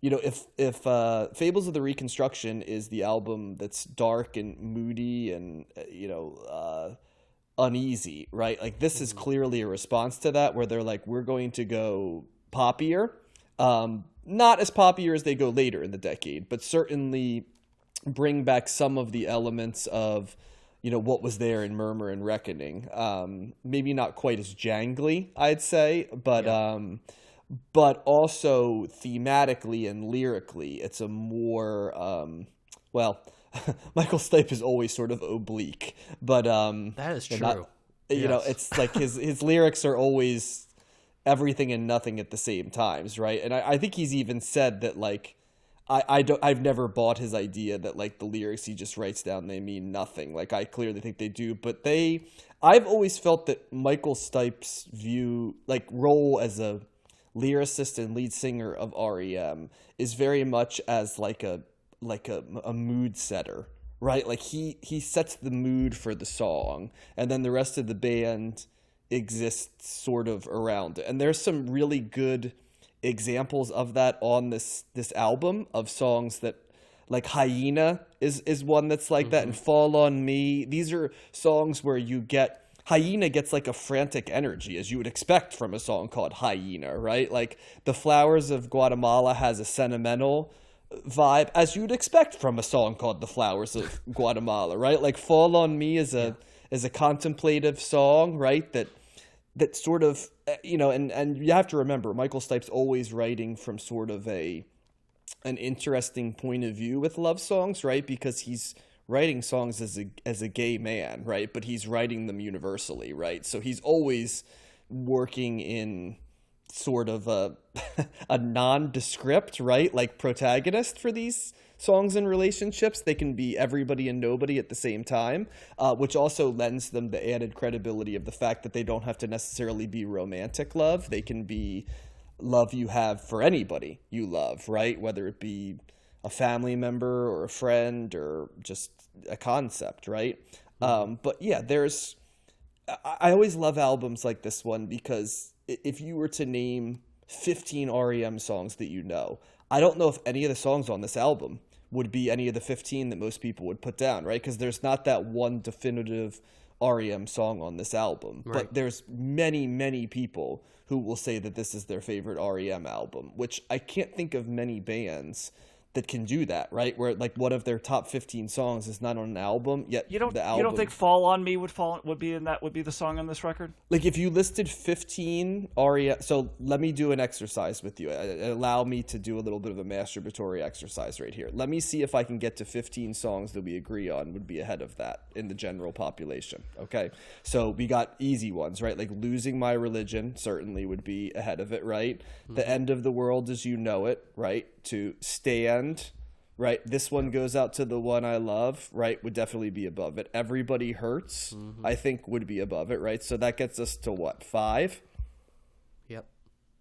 you know, if if uh, Fables of the Reconstruction is the album that's dark and moody and uh, you know uh, uneasy, right? Like this is clearly a response to that, where they're like, we're going to go poppier, um, not as poppier as they go later in the decade, but certainly bring back some of the elements of you know what was there in Murmur and Reckoning. Um, maybe not quite as jangly, I'd say, but. Um, but also thematically and lyrically, it's a more um, well. *laughs* Michael Stipe is always sort of oblique, but um, That is and not- true. you know, it's like his his *laughs* lyrics are always everything and nothing at the same times, right? And I, I think he's even said that like I, I don't I've never bought his idea that like the lyrics he just writes down they mean nothing. Like I clearly think they do, but they I've always felt that Michael Stipe's view like role as a lyricist and lead singer of REM is very much as like a like a, a mood setter, right? Like he he sets the mood for the song, and then the rest of the band exists sort of around it. And there's some really good examples of that on this this album of songs that like hyena is is one that's like that and mm-hmm. fall on me these are songs where you get hyena gets like a frantic energy as you would expect from a song called hyena right? Like the flowers of guatemala has a sentimental vibe as you'd expect from a song called the flowers of *laughs* guatemala right? Like fall on me is a is a contemplative song right? That that sort of uh, you know and and you have to remember michael stipe's always writing from sort of a an interesting point of view with love songs right? Because he's writing songs as a as a gay man right? But he's writing them universally right? So he's always working in sort of a *laughs* a nondescript right? Like protagonist for these songs and relationships. They can be everybody and nobody at the same time uh, which also lends them the added credibility of the fact that they don't have to necessarily be romantic love. They can be love you have for anybody you love right? Whether it be a family member or a friend or just a concept right um, but yeah there's I I always love albums like this one because if you were to name 15 REM songs that you know, I don't know if any of the songs on this album would be any of the 15 that most people would put down, right? Because there's not that one definitive REM song on this album. But there's many, many people who will say that this is their favorite REM album, which I can't think of many bands that can do that, right? Where like one of their top 15 songs is not on an album, yet You don't the album you don't think "Fall on Me" would fall would be in that would be the song on this record? like if you listed 15 REM so let me do an exercise with you. Uh, allow me to do a little bit of a masturbatory exercise right here. Let me see if I can get to 15 songs that we agree on would be ahead of that in the general population okay? So we got easy ones right? Like losing my religion certainly would be ahead of it right? The end of the world as you know it right to stand right this one goes out to the one i love right would definitely be above it everybody hurts mm-hmm. i think would be above it right so that gets us to what five Yep.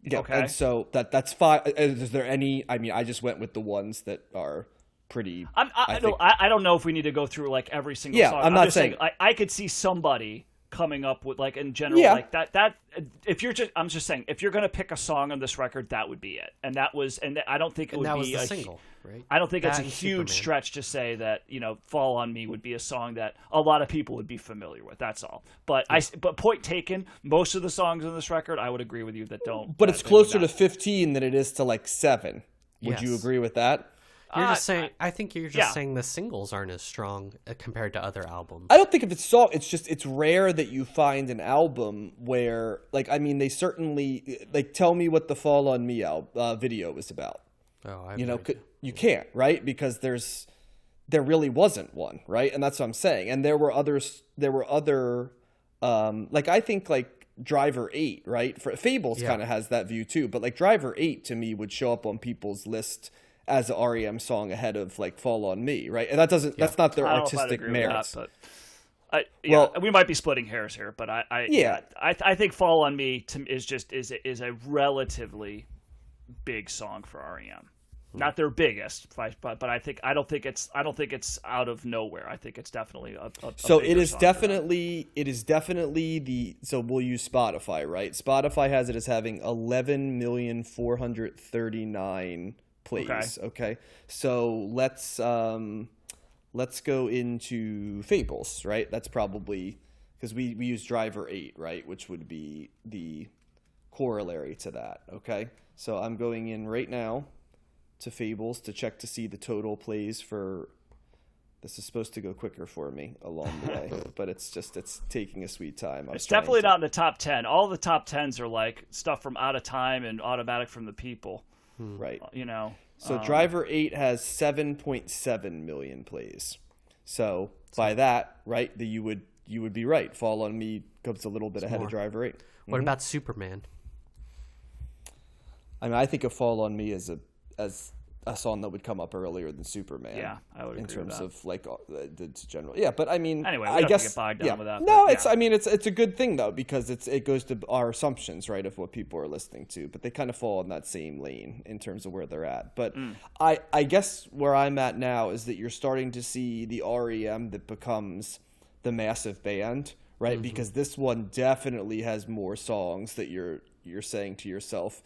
Yeah, Okay. and so that that's fine. Uh, is there any? I mean, I just went with the ones that are pretty. I'm, I, I, think- I, I don't know if we need to go through like every single Yeah, song. I'm not just saying- I, I could see somebody coming up with like in general Yeah. like that that if you're just I'm just saying if you're gonna pick a song on this record that would be it and that was and I don't think it And would that be was the a, single, right? I don't think it's a huge Superman. stretch to say that you know "Fall on Me" would be a song that a lot of people would be familiar with. That's all. But I, but point taken, most of the songs on this record, I would agree with you that don't. but that it's closer to 15 15 than it is to like seven. Would you agree with that? You're Uh, just saying. I think you're just yeah. saying the singles aren't as strong uh, compared to other albums. I don't think if it's song, it's just it's rare that you find an album where, like, I mean, they certainly like tell me what the "Fall on Me" al- uh, video was about. oh, I You know, agree. you can't, right? Because there's there really wasn't one, right? And that's what I'm saying. And there were others. There were other, um, like I think like Driver Eight, right? For Fables, Yeah. kind of has that view too. But like Driver Eight to me would show up on people's list as a REM song ahead of like Fall on Me, right? And that doesn't. That's not their I don't know if I'd artistic that, merits. but I, yeah, Well- we might be splitting hairs here, but I, I Yeah. I, I think "Fall on Me" to, is just is is a relatively big song for REM. Hmm. Not their biggest, but but I think I don't think it's I don't think it's out of nowhere. I think it's definitely a, a, so it is song definitely it is definitely the so we'll use spotify right spotify has it as having 11,439 plays okay. so let's um let's go into fables right that's probably because we we use driver 8 right which would be the corollary to that okay so i'm going in right now to fables to check to see the total plays for this is supposed to go quicker for me along the way, *laughs* but it's just it's taking a sweet time. It's definitely to- not in the top ten. All the top tens are like stuff from Out of Time and Automatic from the People. Right. You know, So Um, Driver Eight has seven point seven million plays. So by that, right, that you would you would be right. Fall on Me comes a little bit ahead more. of Driver Eight. What about Superman? I mean, I think a Fall on Me as a as a song that would come up earlier than Superman. Yeah, I would in terms of like uh, the general. Yeah, but I mean, Anyway, I don't have to guess get bogged down yeah. with that, No, it's. yeah. I mean, it's it's a good thing though because it's it goes to our assumptions, right, of what people are listening to. But they kind of fall in that same lane in terms of where they're at. But Mm. I I guess where I'm at now is that you're starting to see the REM that becomes the massive band, right? Mm-hmm. Because this one definitely has more songs that you're you're saying to yourself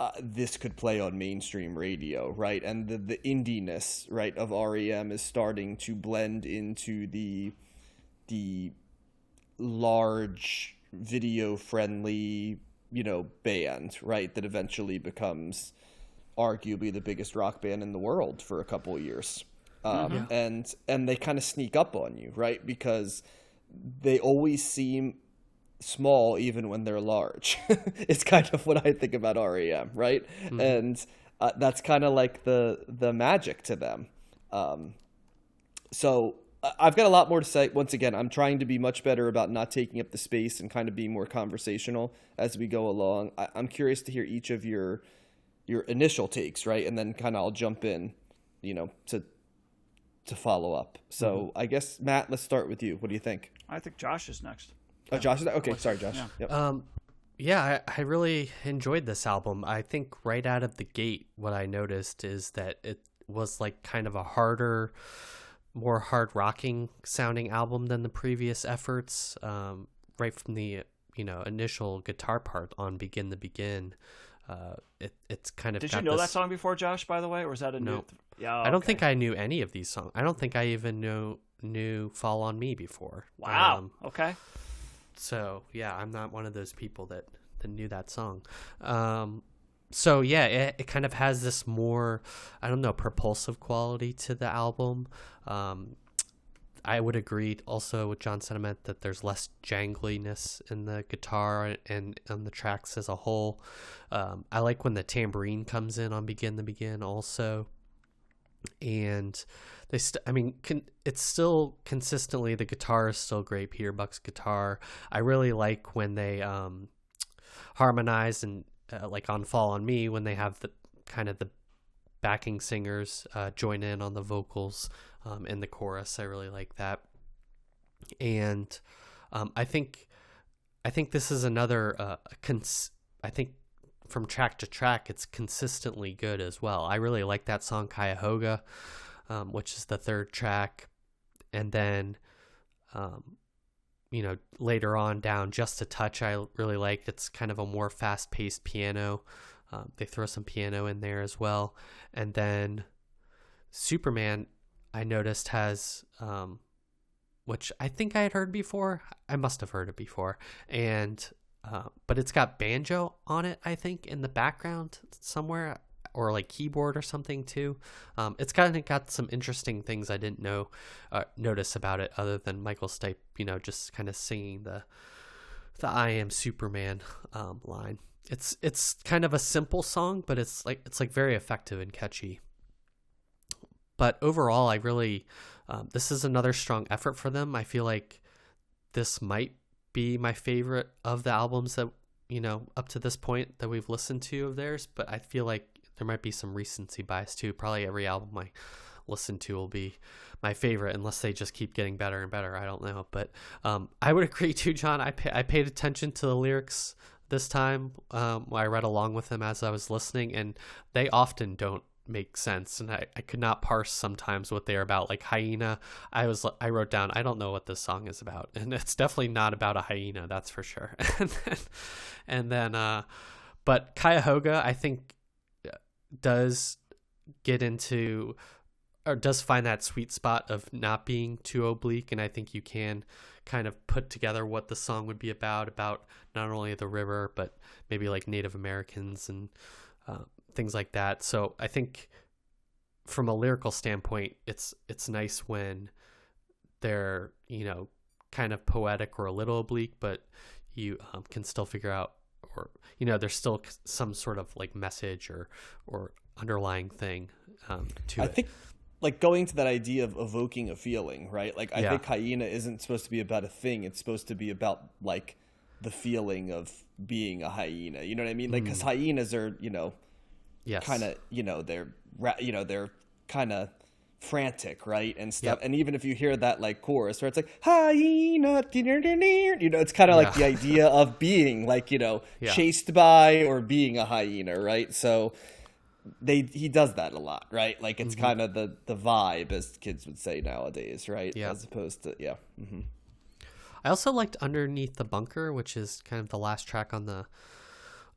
uh, this could play on mainstream radio, right? And the the indiness, right, of REM is starting to blend into the the large video friendly, you know, band, right? That eventually becomes arguably the biggest rock band in the world for a couple of years. Um, and and they kind of sneak up on you, right? Because they always seem small even when they're large. *laughs* it's kind of what I think about REM, right? And uh, that's kind of like the the magic to them. Um, so I- I've got a lot more to say. Once again, I'm trying to be much better about not taking up the space and kind of being more conversational as we go along. I, I'm curious to hear each of your your initial takes, right, and then kind of I'll jump in, you know, to to follow up. So I guess Matt, let's start with you. What do you think? I think Josh is next. Oh, Josh, is that okay? Sorry, Josh. Yep. Um, yeah, I, I really enjoyed this album. I think right out of the gate, what I noticed is that it was like kind of a harder, more hard rocking sounding album than the previous efforts. Um, right from the you know initial guitar part on "Begin the Begin," uh, it it's kind of Did got you know that song before, Josh? By the way, or was that a new? No. Yeah, I don't okay. think I knew any of these songs. I don't think I even knew knew "Fall on Me" before. Wow. Um, okay. So yeah, I'm not one of those people that that knew that song. Um, so yeah, it, it kind of has this more, I don't know, propulsive quality to the album. Um, I would agree also with John Sentiment that there's less jangliness in the guitar and on the tracks as a whole. Um, I like when the tambourine comes in on Begin the Begin also. And they, st- I mean, it's still consistently the guitar is still great. Peter Buck's guitar. I really like when they um, harmonize and uh, like on "Fall on Me" when they have the kind of the backing singers uh, join in on the vocals um, in the chorus. I really like that, and um, I think I think this is another uh, cons- I think from track to track, it's consistently good as well. I really like that song Cuyahoga, um, which is the third track, and then, um, you know, later on down, just a touch. I really like. It's kind of a more fast paced piano. Um, they throw some piano in there as well, and then Superman. I noticed has um, which I think I had heard before. I must have heard it before, and uh, but it's got banjo on it. I think in the background somewhere, or like keyboard or something too. Um, it's kind of got some interesting things I didn't know uh, notice about it, other than Michael Stipe, you know, just kind of singing the the "I am Superman" um, line. It's it's kind of a simple song, but it's like it's like very effective and catchy but overall, I really um, this is another strong effort for them. I feel like this might be my favorite of the albums that you know up to this point that we've listened to of theirs. But I feel like there might be some recency bias too. Probably every album I listen to will be my favorite unless they just keep getting better and better. I don't know, but um, I would *laughs* agree too, John. I pay, I paid attention to the lyrics this time. Um, I read along with them as I was listening, and they often don't make sense and I, I could not parse sometimes what they're about like hyena i was i wrote down i don't know what this song is about *laughs* and it's definitely not about a hyena that's for sure *laughs* and then, and then uh but cuyahoga i think does get into or does find that sweet spot of not being too oblique and i think you can kind of put together what the song would be about about not only the river but maybe like native americans and uh, things like that. So I think from a lyrical standpoint, it's it's nice when they're you know kind of poetic or a little oblique, but you um, can still figure out or you know there's still some sort of like message or or underlying thing um, to I it. think like going to that idea of evoking a feeling, right? Like I Yeah. think hyena isn't supposed to be about a thing; it's supposed to be about like the feeling of being a hyena. You know what I mean? Like because hyenas are, you know, yes. kind of, you know, they're you know they're kind of frantic, right, and stuff. Yep. And even if you hear that like chorus where it's like hyena, you know, it's kind of like the *laughs* idea of being like you know Yeah. chased by or being a hyena, right? So they he does that a lot, right? Like Mm-hmm. it's kind of the the vibe, as kids would say nowadays, right? Yeah. As opposed to yeah. hmm I also liked Underneath the Bunker, which is kind of the last track on the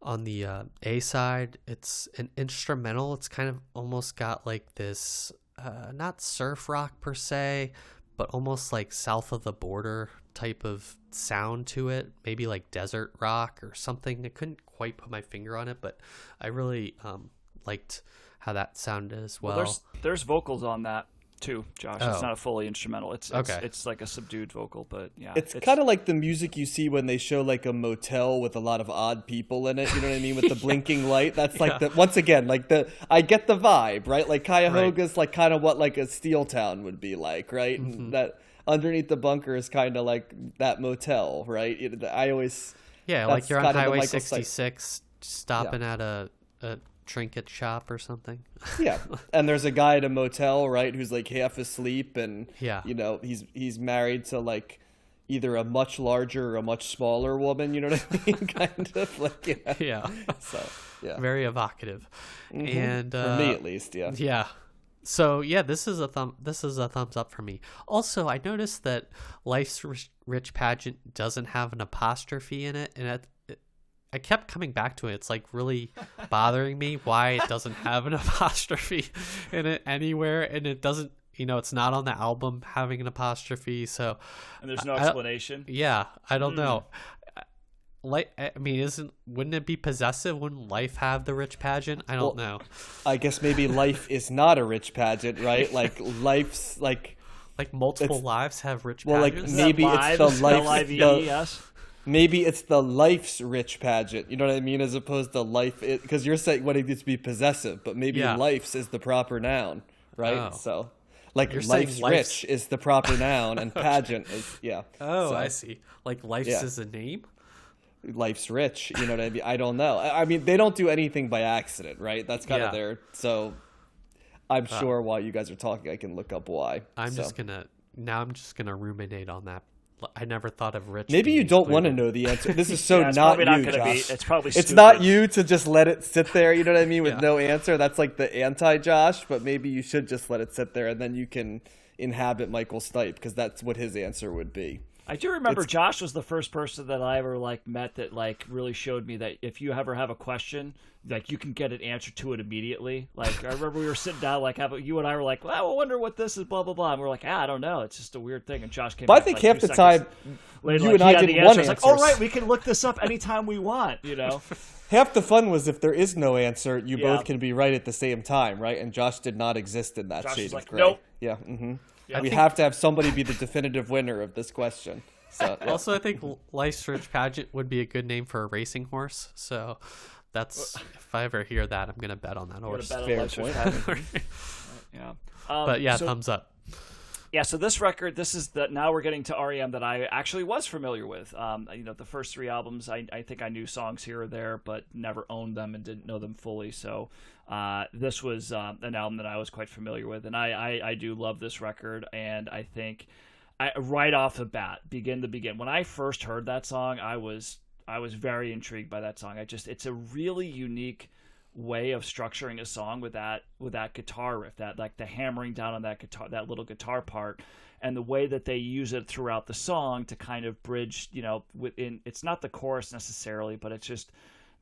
on the uh, A side. It's an instrumental. It's kind of almost got like this uh, not surf rock per se, but almost like south of the border type of sound to it. Maybe like desert rock or something. I couldn't quite put my finger on it, but I really um, liked how that sounded as well. Well, there's there's vocals on that too, Josh. Oh. It's not a fully instrumental. It's it's, Okay. it's like a subdued vocal, but yeah, It's, kind of like the music you see when they show like a motel with a lot of odd people in it. You know what I mean? With the *laughs* blinking light. That's like the once again like the I get the vibe, right? Like Cuyahoga's like kind of what like a steel town would be like, right? Mm-hmm. And that underneath the bunker is kind of like that motel, right? You know, I always yeah, like you're on kind of the Highway Michael Stipe- 66, stopping at a, a trinket shop or something. Yeah, *laughs* and there's a guy at a motel, right, who's like half asleep, and Yeah. you know he's he's married to like either a much larger or a much smaller woman. You know what I *laughs* mean? kind of like yeah. yeah. So yeah, very evocative and for uh, me at least, yeah. yeah so yeah this is a thumb this is a thumbs up for me also i noticed that life's rich, pageant doesn't have an apostrophe in it and it, i kept coming back to it it's like really *laughs* bothering me why it doesn't have an *laughs* apostrophe in it anywhere and it doesn't you know it's not on the album having an apostrophe so and there's no I- I- explanation. yeah, I don't know. Hmm. Like, I mean, isn't wouldn't it be possessive? Wouldn't life have the rich pageant? I don't know. I guess maybe life is not a rich pageant, right? *laughs* Like life's like Like multiple lives have rich pageant. well, like, pageants. maybe it's the Lives, life- L-I-V-E-S. Maybe it's the life's rich pageant. You know what I mean? As opposed to life, because you're saying wanting it needs to be possessive, but maybe Yeah. life's is the proper noun, right? Oh. So, like life's, life's- rich is the proper noun, and *laughs* pageant is yeah. oh, So, I see. Like life's Yeah. is a name. life's rich. You know what I mean? I don't know. I I mean, they don't do anything by accident, right? That's kind Yeah. of their. So, I'm uh. sure while you guys are talking, I can look up why. I'm So, just gonna now. I'm just gonna ruminate on that I never thought of Rich. Maybe you don't want to know the answer. This is *laughs* so Yeah, it's not probably not you, be- Josh. it's probably it's not you to just let it sit there. You know what I mean with Yeah. no answer. That's like the anti-Josh. But maybe you should just let it sit there, and then you can inhabit Michael Stipe because that's what his answer would be. I do remember Josh was the first person that I ever like met that like really showed me that if you ever have a question, like you can get an answer to it immediately. Like I remember we were sitting down, like have a, you and I were like, well, I wonder what this is, blah blah blah. And we are like, ah, I don't know, it's just a weird thing. And Josh came. But I think like, half the time, later, you like, and I had didn't want answer. It's like, answers. all right, we can look this up anytime we want. You know. *laughs* Half the fun was if there is no answer, you Yeah. both can be right at the same time, right? And Josh did not exist in that Josh shade was of like, gray. "Nope." Yeah. hmm Yeah. We think- have to have somebody be the definitive winner of this question. So yeah. Also, I think Life's Rich Pageant would be a good name for a racing horse. So that's if I ever hear that, I'm gonna bet on that horse. bet on Fair point. Patent. *laughs* yeah. Um, But yeah, so- thumbs up. Yeah, so this record, this is the now we're getting to REM that I actually was familiar with. Um, you know, the first three albums, I, I think I knew songs here or there, but never owned them and didn't know them fully. So uh, this was um, an album that I was quite familiar with, and I, I, I do love this record, and I think I, right off the bat, begin to begin. When I first heard that song, I was I was very intrigued by that song. I just it's a really unique way of structuring a song with that with that guitar riff that like the hammering down on that guitar that little guitar part and the way that they use it throughout the song to kind of bridge you know within it's not the chorus necessarily but it's just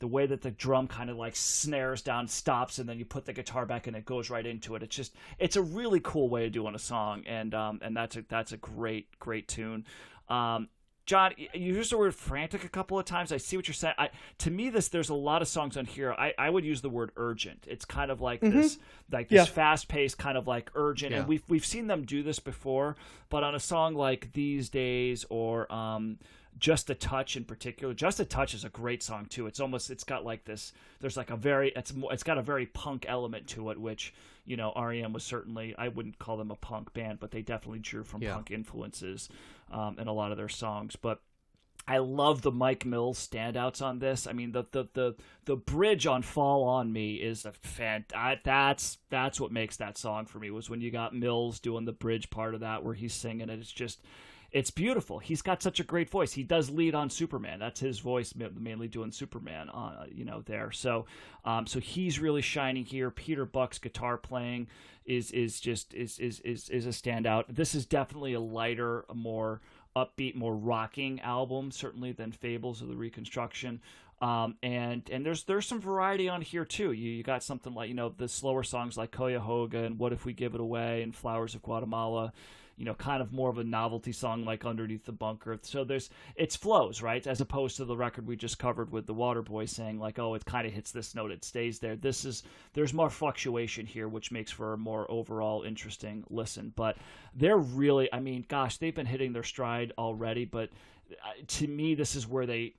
the way that the drum kind of like snares down stops and then you put the guitar back and it goes right into it. It's just it's a really cool way of doing a song and um and that's a that's a great great tune. Um John, you used the word frantic a couple of times. I see what you're saying. I, to me, this there's a lot of songs on here. I, I would use the word urgent. It's kind of like this, like this Yeah. fast paced, kind of like urgent. And we've we've seen them do this before, but on a song like These Days or um, Just a Touch in particular, Just a Touch is a great song too. It's almost it's got like this. There's like a very it's more, it's got a very punk element to it, which you know REM was certainly. I wouldn't call them a punk band, but they definitely drew from Yeah. punk influences um, in a lot of their songs. But I love the Mike Mills standouts on this. I mean, the the the, the bridge on "Fall on Me" is a fan. I, that's that's what makes that song for me. Was when you got Mills doing the bridge part of that, where he's singing it. It's just, it's beautiful. He's got such a great voice. He does lead on Superman. That's his voice, mainly doing Superman. On you know there. So, um, so he's really shining here. Peter Buck's guitar playing is is just is is is is a standout. This is definitely a lighter, more upbeat, more rocking album, certainly than Fables of the Reconstruction. Um, and and there's there's some variety on here too. You you got something like you know the slower songs like Cuyahoga and What If We Give It Away and Flowers of Guatemala. You know, kind of more of a novelty song like Underneath the Bunker. So there's it's flows right, as opposed to the record we just covered with the Waterboys saying like, oh, it kind of hits this note, it stays there. This is there's more fluctuation here, which makes for a more overall interesting listen. But they're really, I mean, gosh, they've been hitting their stride already. But uh, to me, this is where they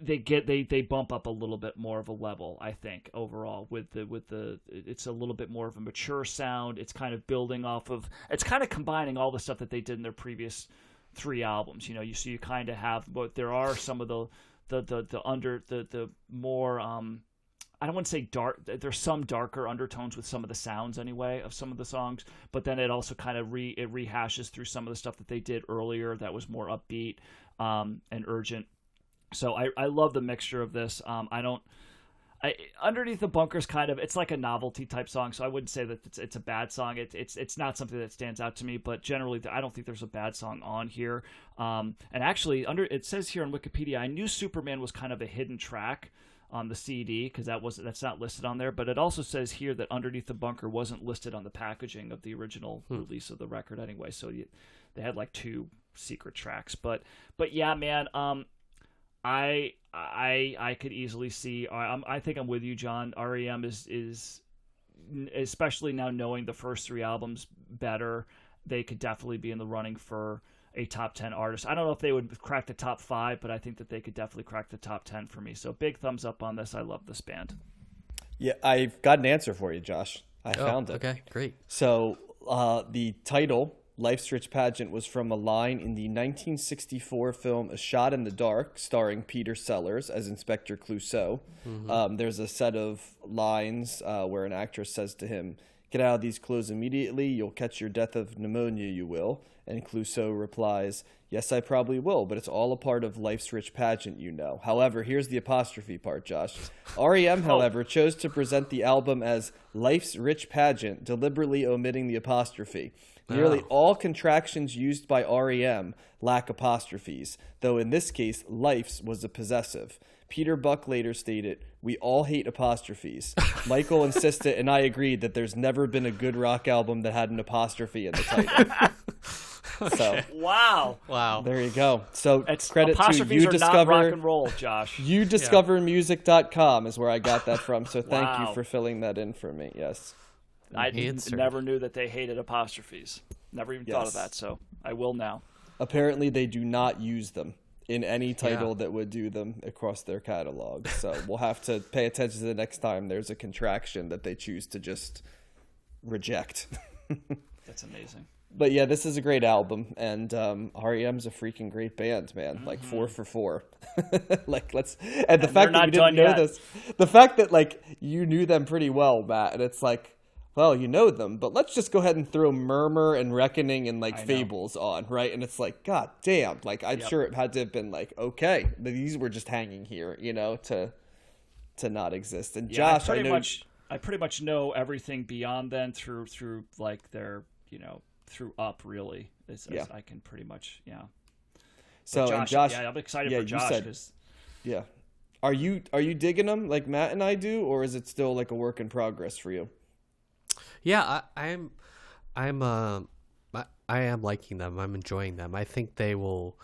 they get they they bump up a little bit more of a level i think overall with the with the it's a little bit more of a mature sound it's kind of building off of it's kind of combining all the stuff that they did in their previous three albums you know you so you kind of have but there are some of the the the, the under the the more um I don't want to say dark. There's some darker undertones with some of the sounds anyway of some of the songs, but then it also kind of re it rehashes through some of the stuff that they did earlier that was more upbeat um, and urgent. So I, I love the mixture of this. Um, I don't. I, underneath the bunkers kind of it's like a novelty type song so i wouldn't say that it's, it's a bad song it, it's it's not something that stands out to me but generally i don't think there's a bad song on here um, and actually under it says here on wikipedia i knew superman was kind of a hidden track on the cd because that was that's not listed on there but it also says here that underneath the bunker wasn't listed on the packaging of the original release of the record anyway so you, they had like two secret tracks but but yeah man um I I I could easily see. I, I'm, I think I'm with you, John. REM is is especially now knowing the first three albums better. They could definitely be in the running for a top ten artist. I don't know if they would crack the top five, but I think that they could definitely crack the top ten for me. So big thumbs up on this. I love this band. Yeah, I've got an answer for you, Josh. I Oh, found it. okay, great. So uh, the title, Life's Rich Pageant, was from a line in the 1964 film A Shot in the Dark, starring Peter Sellers as Inspector Clouseau. Um, there's a set of lines uh, where an actress says to him, "Get out of these clothes immediately. You'll catch your death of pneumonia. You will." And Clouseau replies, "Yes, I probably will, but it's all a part of life's rich pageant, you know." However, here's the apostrophe part, Josh. *laughs* REM, however, chose to present the album as "Life's Rich Pageant," deliberately omitting the apostrophe. Nearly all contractions used by REM lack apostrophes, though in this case, life's was a possessive. Peter Buck later stated, We all hate apostrophes. *laughs* Michael insisted, and I agreed, that there's never been a good rock album that had an apostrophe in the title. *laughs* So Wow. Wow. there you go. So It's credit to apostrophes you are not discover rock and roll, Josh. you discovermusic.com is where I got that from. So thank Wow. you for filling that in for me. Yes. I Answer. never knew that they hated apostrophes. Never even thought of that, so I will now. apparently they do not use them in any title Yeah. that would do them across their catalog. So *laughs* we'll have to pay attention to the next time there's a contraction that they choose to just reject. *laughs* That's amazing. but yeah, this is a great album, and um, REM's a freaking great band, man. Like four for four. *laughs* like let's and the fact that you didn't know yet. this, the fact that like you knew them pretty well, Matt, and it's like. Well, you know them, but let's just go ahead and throw Murmur and Reckoning and like know. Fables on, right? And it's like, god damn! Like I'm sure it had to have been like, okay, these were just hanging here, you know, to to not exist. And Yeah, Josh, I I, pretty know much I pretty much know everything beyond then through through like their you know through up really. Yeah. I can pretty much yeah. so. Josh, and Josh, yeah, I'm excited yeah, for Josh said- Yeah. Are you are you digging them like Matt and I do, or is it still like a work in progress for you? Yeah, I, I'm, I'm, uh, I, I am liking them. I'm enjoying them. I think they will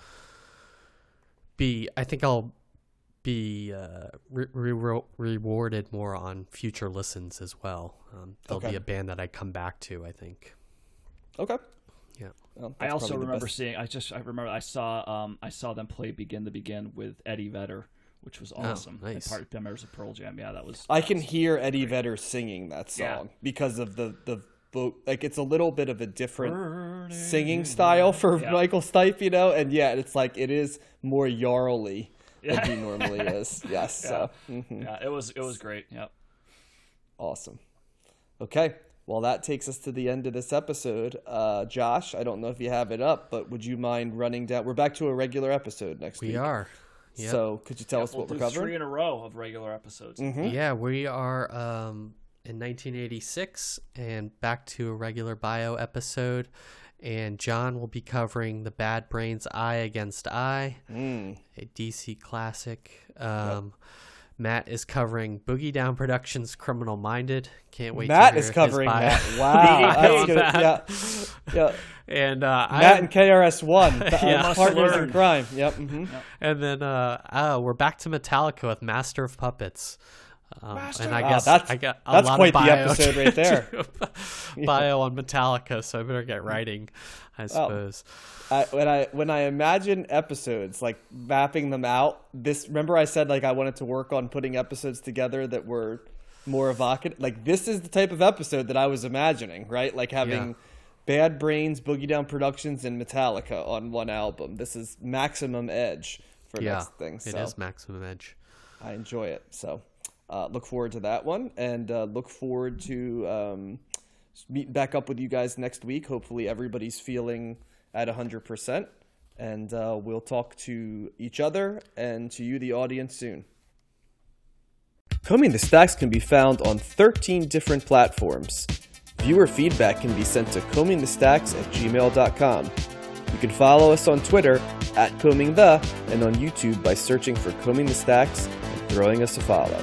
be. I think I'll be uh, re- re- rewarded more on future listens as well. Um, they'll Okay. be a band that I come back to. I think. Okay. Yeah. Well, I also remember seeing. I just I remember I saw um I saw them play "Begin to Begin" with Eddie Vedder, which was awesome. And Oh, nice. Part members of Pearl Jam. Yeah, that was. I can hear Eddie Vedder singing that song Yeah. because of the the vo- like it's a little bit of a different singing style for Yeah. Michael Stipe, you know, and yeah, it's like it is more yarly than he *laughs* normally is. Yes, so mhm. Yeah, it was it was great. Yep. awesome. Okay, well that takes us to the end of this episode. Uh, Josh, I don't know if you have it up, but would you mind running down? We're back to a regular episode next We week. are. Yep. So could you tell us We'll what we're covering? three in a row of regular episodes. Yeah, we are um, in 1986 and back to a regular bio episode. And John will be covering the Bad Brains I Against I, Mm. a DC classic. Um, Matt is covering Boogie Down Productions' Criminal Minded. Can't wait. Matt to hear is his covering bio. that. *laughs* Wow, that's good. Matt. Yeah, yeah. And uh, I Matt and KRS-One, *laughs* Yeah. Must partners in crime. Yep. hmm and then uh, uh, we're back to Metallica with Master of Puppets. Um, and I Wow, guess that's- I got a that's lot quite of the episode right there. *laughs* bio on Metallica, so I better get writing, I suppose. I, when I when I imagine episodes like mapping them out, this remember I said like I wanted to work on putting episodes together that were more evocative. Like this is the type of episode that I was imagining, right? Like having Yeah. Bad Brains, Boogie Down Productions, and Metallica on one album. This is maximum edge for yeah, next thing. it So is Maximum Edge. I enjoy it. So uh, look forward to that one, and uh, look forward to um, meeting back up with you guys next week. Hopefully, everybody's feeling at hundred percent, and uh, we'll talk to each other and to you, the audience, soon. Combing the Stacks can be found on 13 different platforms. Viewer feedback can be sent to combingthestacks at gmail.com. You can follow us on Twitter at Combing the and on YouTube by searching for Combing the Stacks and throwing us a follow.